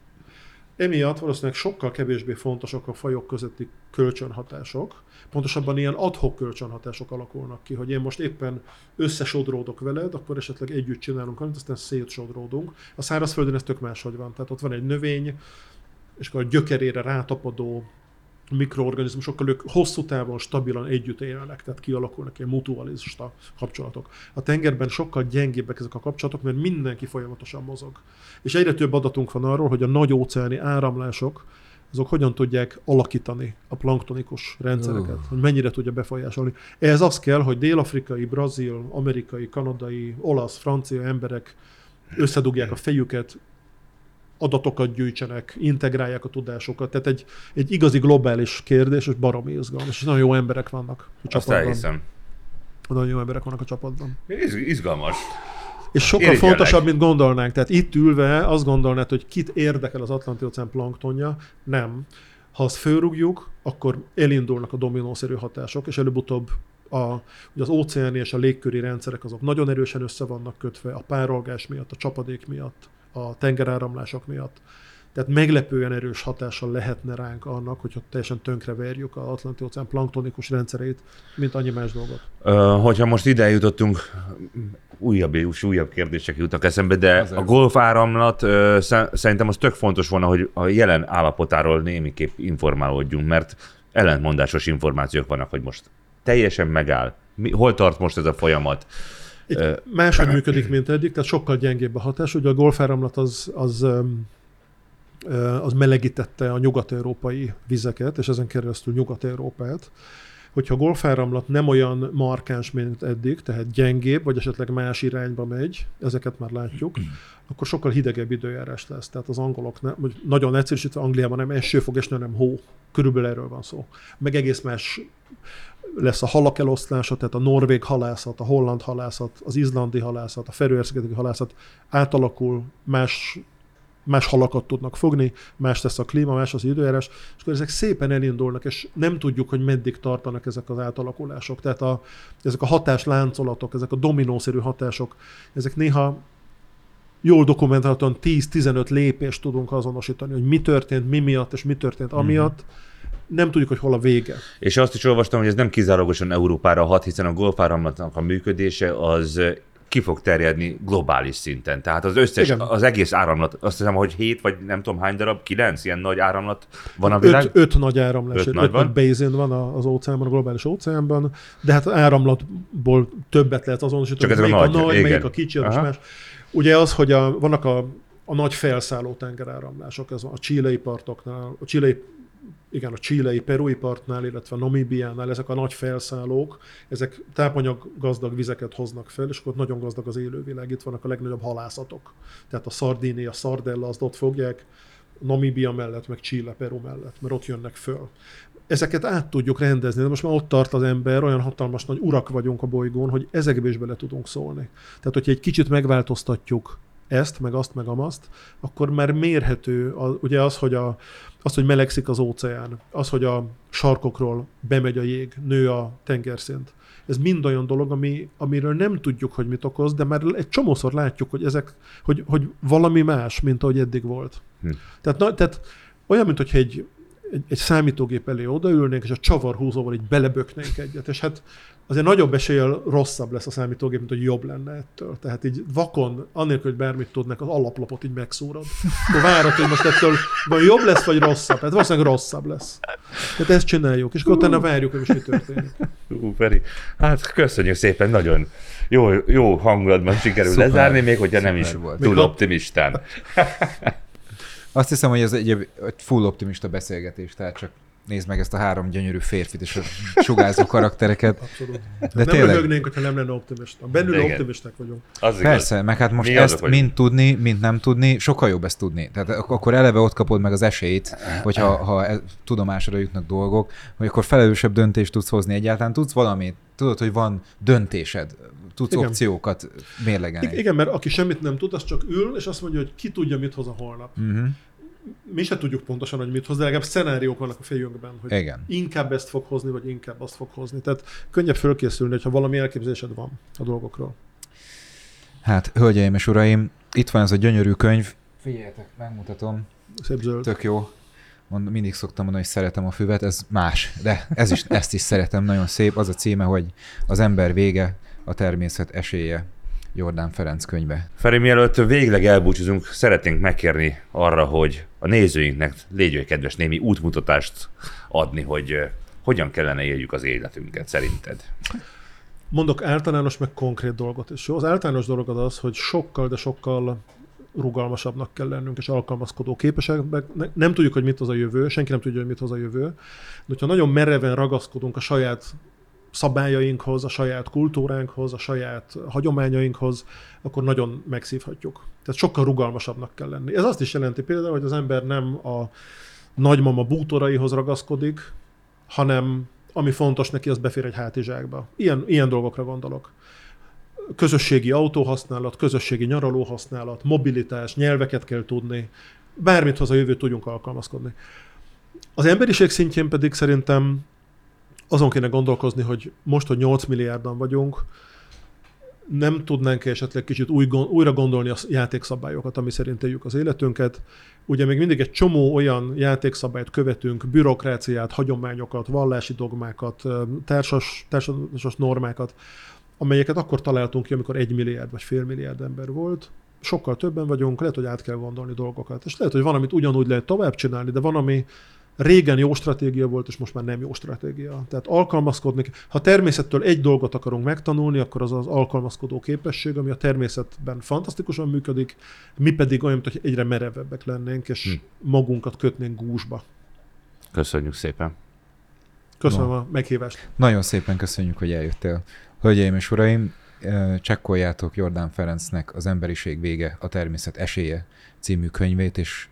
Speaker 2: Emiatt valószínűleg sokkal kevésbé fontosak a fajok közötti kölcsönhatások, pontosabban ilyen adhok kölcsönhatások alakulnak ki, hogy én most éppen összesodródok veled, akkor esetleg együtt csinálunk valamit, aztán szétsodródunk. A szárazföldön ez tök máshogy van. Tehát ott van egy növény, és akkor a gyökerére rátapadó mikroorganizmusokkal ők hosszú távon stabilan együtt élnek, tehát kialakulnak ilyen mutualista kapcsolatok. A tengerben sokkal gyengébbek ezek a kapcsolatok, mert mindenki folyamatosan mozog. És egyre több adatunk van arról, hogy a nagy óceáni áramlások azok hogyan tudják alakítani a planktonikus rendszereket,
Speaker 3: Ó.
Speaker 2: hogy mennyire tudja befolyásolni. Ehhez az kell, hogy dél-afrikai, brazil, amerikai, kanadai, olasz, francia emberek összedugják a fejüket, adatokat gyűjtsenek, integrálják a tudásokat. Tehát egy, egy igazi globális kérdés, és baromi izgalmas. És nagyon jó emberek vannak a
Speaker 1: Azt
Speaker 2: csapatban.
Speaker 1: elhiszem.
Speaker 2: Nagyon jó emberek vannak a csapatban.
Speaker 1: Ez izgalmas.
Speaker 2: És sokkal
Speaker 1: Irigyellek.
Speaker 2: fontosabb, mint gondolnánk. Tehát itt ülve azt gondolnád, hogy kit érdekel az Atlanti-óceán planktonja. Nem. Ha azt fölrúgjuk, akkor elindulnak a dominószerű hatások, és előbb-utóbb a, ugye az óceáni és a légköri rendszerek azok nagyon erősen össze vannak kötve a párolgás miatt, a csapadék miatt, a tengeráramlások miatt. Tehát meglepően erős hatással lehetne ránk annak, hogyha teljesen tönkreverjük az Atlanti-óceán planktonikus rendszerét, mint annyi más dolgot.
Speaker 1: Ö, hogyha most ide jutottunk, újabb és újabb kérdések jutnak eszembe, de
Speaker 3: Az
Speaker 1: a golfáramlat ö, sze- szerintem az tök fontos volna, hogy a jelen állapotáról némiképp informálódjunk, mert ellentmondásos információk vannak, hogy most teljesen megáll. Mi, hol tart most ez a folyamat?
Speaker 2: Egy máshogy működik, mint eddig, tehát sokkal gyengébb a hatás. Ugye a golfáramlat az, az, az melegítette a nyugat-európai vizeket, és ezen keresztül Nyugat-Európát. Hogyha a golfáramlat nem olyan markáns, mint eddig, tehát gyengébb, vagy esetleg más irányba megy, ezeket már látjuk, akkor sokkal hidegebb időjárás lesz. Tehát az angolok, vagy nagyon egyszerűsítve Angliában nem eső fog esni, hanem hó. Körülbelül erről van szó. Meg egész más lesz a halak eloszlása, tehát a norvég halászat, a holland halászat, az izlandi halászat, a ferőerszigeti halászat átalakul, más, más halakat tudnak fogni, más lesz a klíma, más az időjárás, és akkor ezek szépen elindulnak, és nem tudjuk, hogy meddig tartanak ezek az átalakulások. Tehát a, ezek a hatásláncolatok, ezek a dominószerű hatások, ezek néha jól dokumentáltan 10-15 lépést tudunk azonosítani, hogy mi történt, mi miatt, és mi történt amiatt. Nem tudjuk, hogy hol a vége.
Speaker 1: És azt is olvastam, hogy ez nem kizárólagosan Európára hat, hiszen a golfáramlatnak a működése az ki fog terjedni globális szinten. Tehát az összes,
Speaker 2: Igen.
Speaker 1: az egész áramlat, azt hiszem, hogy 7 vagy nem tudom hány darab, 9 ilyen nagy áramlat van a világ.
Speaker 2: Öt, öt nagy áramlás,
Speaker 1: Öt
Speaker 2: öt,
Speaker 1: nagy
Speaker 2: öt
Speaker 1: van?
Speaker 2: nagy basin van a- az óceánban, a globális óceánban, de hát áramlatból többet lehet azonosítani,
Speaker 1: Csak a
Speaker 2: melyik a
Speaker 1: nagy,
Speaker 2: nagy,
Speaker 1: igen.
Speaker 2: melyik a kicsi, az más. Ugye az, hogy a, vannak a a nagy felszálló tengeráramlások, ez a csílei partoknál, a csílei igen, a csílei, perui partnál, illetve a Namibiánál ezek a nagy felszállók, ezek tápanyag gazdag vizeket hoznak fel, és akkor nagyon gazdag az élővilág. Itt vannak a legnagyobb halászatok. Tehát a Szardini, a Szardella, azt ott fogják, Namibia mellett, meg Chile, Peru mellett, mert ott jönnek föl. Ezeket át tudjuk rendezni, de most már ott tart az ember, olyan hatalmas nagy urak vagyunk a bolygón, hogy ezekbe is bele tudunk szólni. Tehát, hogyha egy kicsit megváltoztatjuk ezt, meg azt, meg amazt, akkor már mérhető a, ugye az, hogy, a, az, hogy melegszik az óceán, az, hogy a sarkokról bemegy a jég, nő a tengerszint. Ez mind olyan dolog, ami, amiről nem tudjuk, hogy mit okoz, de már egy csomószor látjuk, hogy ezek, hogy, hogy valami más, mint ahogy eddig volt. Hm. Tehát, na, tehát olyan, mint hogyha egy, egy, egy számítógép elé odaülnénk, és a csavarhúzóval így beleböknénk egyet, és hát azért nagyobb eséllyel rosszabb lesz a számítógép, mint hogy jobb lenne ettől. Tehát így vakon, annélkül, hogy bármit tudnak, az alaplapot így megszúrod. Akkor várod, hogy most ettől vagy jobb lesz, vagy rosszabb. Hát valószínűleg rosszabb lesz. Tehát ezt csináljuk, és akkor utána várjuk, hogy most mi történik.
Speaker 1: Ú, Feri, hát köszönjük szépen, nagyon jó, jó hangulatban sikerül Szuper. lezárni, még hogyha nem is volt. túl optimistán.
Speaker 3: Azt hiszem, hogy ez egy full optimista beszélgetés, tehát csak nézd meg ezt a három gyönyörű férfit és a sugárzó karaktereket.
Speaker 2: Abszolút. De nem tényleg... röhögnénk, hogyha nem lenne optimista. Bennül Igen. optimisták vagyunk.
Speaker 3: Az Persze, igaz. meg hát most Mi ezt mind tudni, mind nem tudni, sokkal jobb ezt tudni. Tehát akkor eleve ott kapod meg az esélyt, hogyha ha e, tudomásra jutnak dolgok, hogy akkor felelősebb döntést tudsz hozni egyáltalán. Tudsz valamit, tudod, hogy van döntésed, tudsz igen. opciókat mérlegelni.
Speaker 2: Igen, mert aki semmit nem tud, az csak ül, és azt mondja, hogy ki tudja, mit hoz a holnap. Uh-huh mi se tudjuk pontosan, hogy mit hoz, de legalább szenáriók vannak a fejünkben, hogy Igen. inkább ezt fog hozni, vagy inkább azt fog hozni. Tehát könnyebb fölkészülni, ha valami elképzelésed van a dolgokról.
Speaker 3: Hát, hölgyeim és uraim, itt van ez a gyönyörű könyv. Figyeljetek, megmutatom.
Speaker 2: Szép zöld.
Speaker 3: Tök jó. Mond, mindig szoktam mondani, hogy szeretem a füvet, ez más, de ez is, ezt is szeretem, nagyon szép. Az a címe, hogy az ember vége, a természet esélye. Jordán Ferenc könyve.
Speaker 1: Feri, mielőtt végleg elbúcsúzunk, szeretnénk megkérni arra, hogy a nézőinknek légy kedves némi útmutatást adni, hogy hogyan kellene éljük az életünket szerinted.
Speaker 2: Mondok általános, meg konkrét dolgot is. Jó? Az általános dolog az az, hogy sokkal, de sokkal rugalmasabbnak kell lennünk, és alkalmazkodó képesek. Nem tudjuk, hogy mit hoz a jövő, senki nem tudja, hogy mit hoz a jövő. De hogyha nagyon mereven ragaszkodunk a saját szabályainkhoz, a saját kultúránkhoz, a saját hagyományainkhoz, akkor nagyon megszívhatjuk. Tehát sokkal rugalmasabbnak kell lenni. Ez azt is jelenti például, hogy az ember nem a nagymama bútoraihoz ragaszkodik, hanem ami fontos neki, az befér egy hátizsákba. Ilyen, ilyen dolgokra gondolok. Közösségi autóhasználat, közösségi nyaralóhasználat, mobilitás, nyelveket kell tudni, bármit hoz a jövőt tudjunk alkalmazkodni. Az emberiség szintjén pedig szerintem azon kéne gondolkozni, hogy most, hogy 8 milliárdan vagyunk, nem tudnánk esetleg kicsit új, újra gondolni a játékszabályokat, ami szerint éljük az életünket. Ugye még mindig egy csomó olyan játékszabályt követünk, bürokráciát, hagyományokat, vallási dogmákat, társas, társas normákat, amelyeket akkor találtunk ki, amikor egy milliárd vagy fél milliárd ember volt. Sokkal többen vagyunk, lehet, hogy át kell gondolni dolgokat. És lehet, hogy van, amit ugyanúgy lehet tovább csinálni, de van, ami régen jó stratégia volt, és most már nem jó stratégia. Tehát alkalmazkodni. Ha természettől egy dolgot akarunk megtanulni, akkor az az alkalmazkodó képesség, ami a természetben fantasztikusan működik, mi pedig olyan, hogy egyre merevebbek lennénk, és hm. magunkat kötnénk gúzsba.
Speaker 1: Köszönjük szépen.
Speaker 2: Köszönöm no. a meghívást.
Speaker 3: Nagyon szépen köszönjük, hogy eljöttél. Hölgyeim és uraim, csekkoljátok Jordán Ferencnek az Emberiség vége, a természet esélye című könyvét, és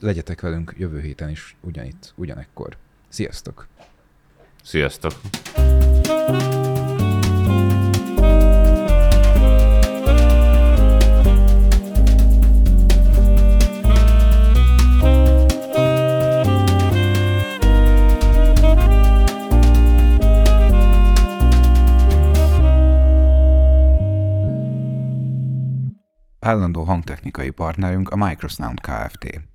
Speaker 3: legyetek velünk jövő héten is ugyanitt, ugyanekkor. Sziasztok!
Speaker 1: Sziasztok!
Speaker 3: Állandó hangtechnikai partnerünk a Microsound Kft.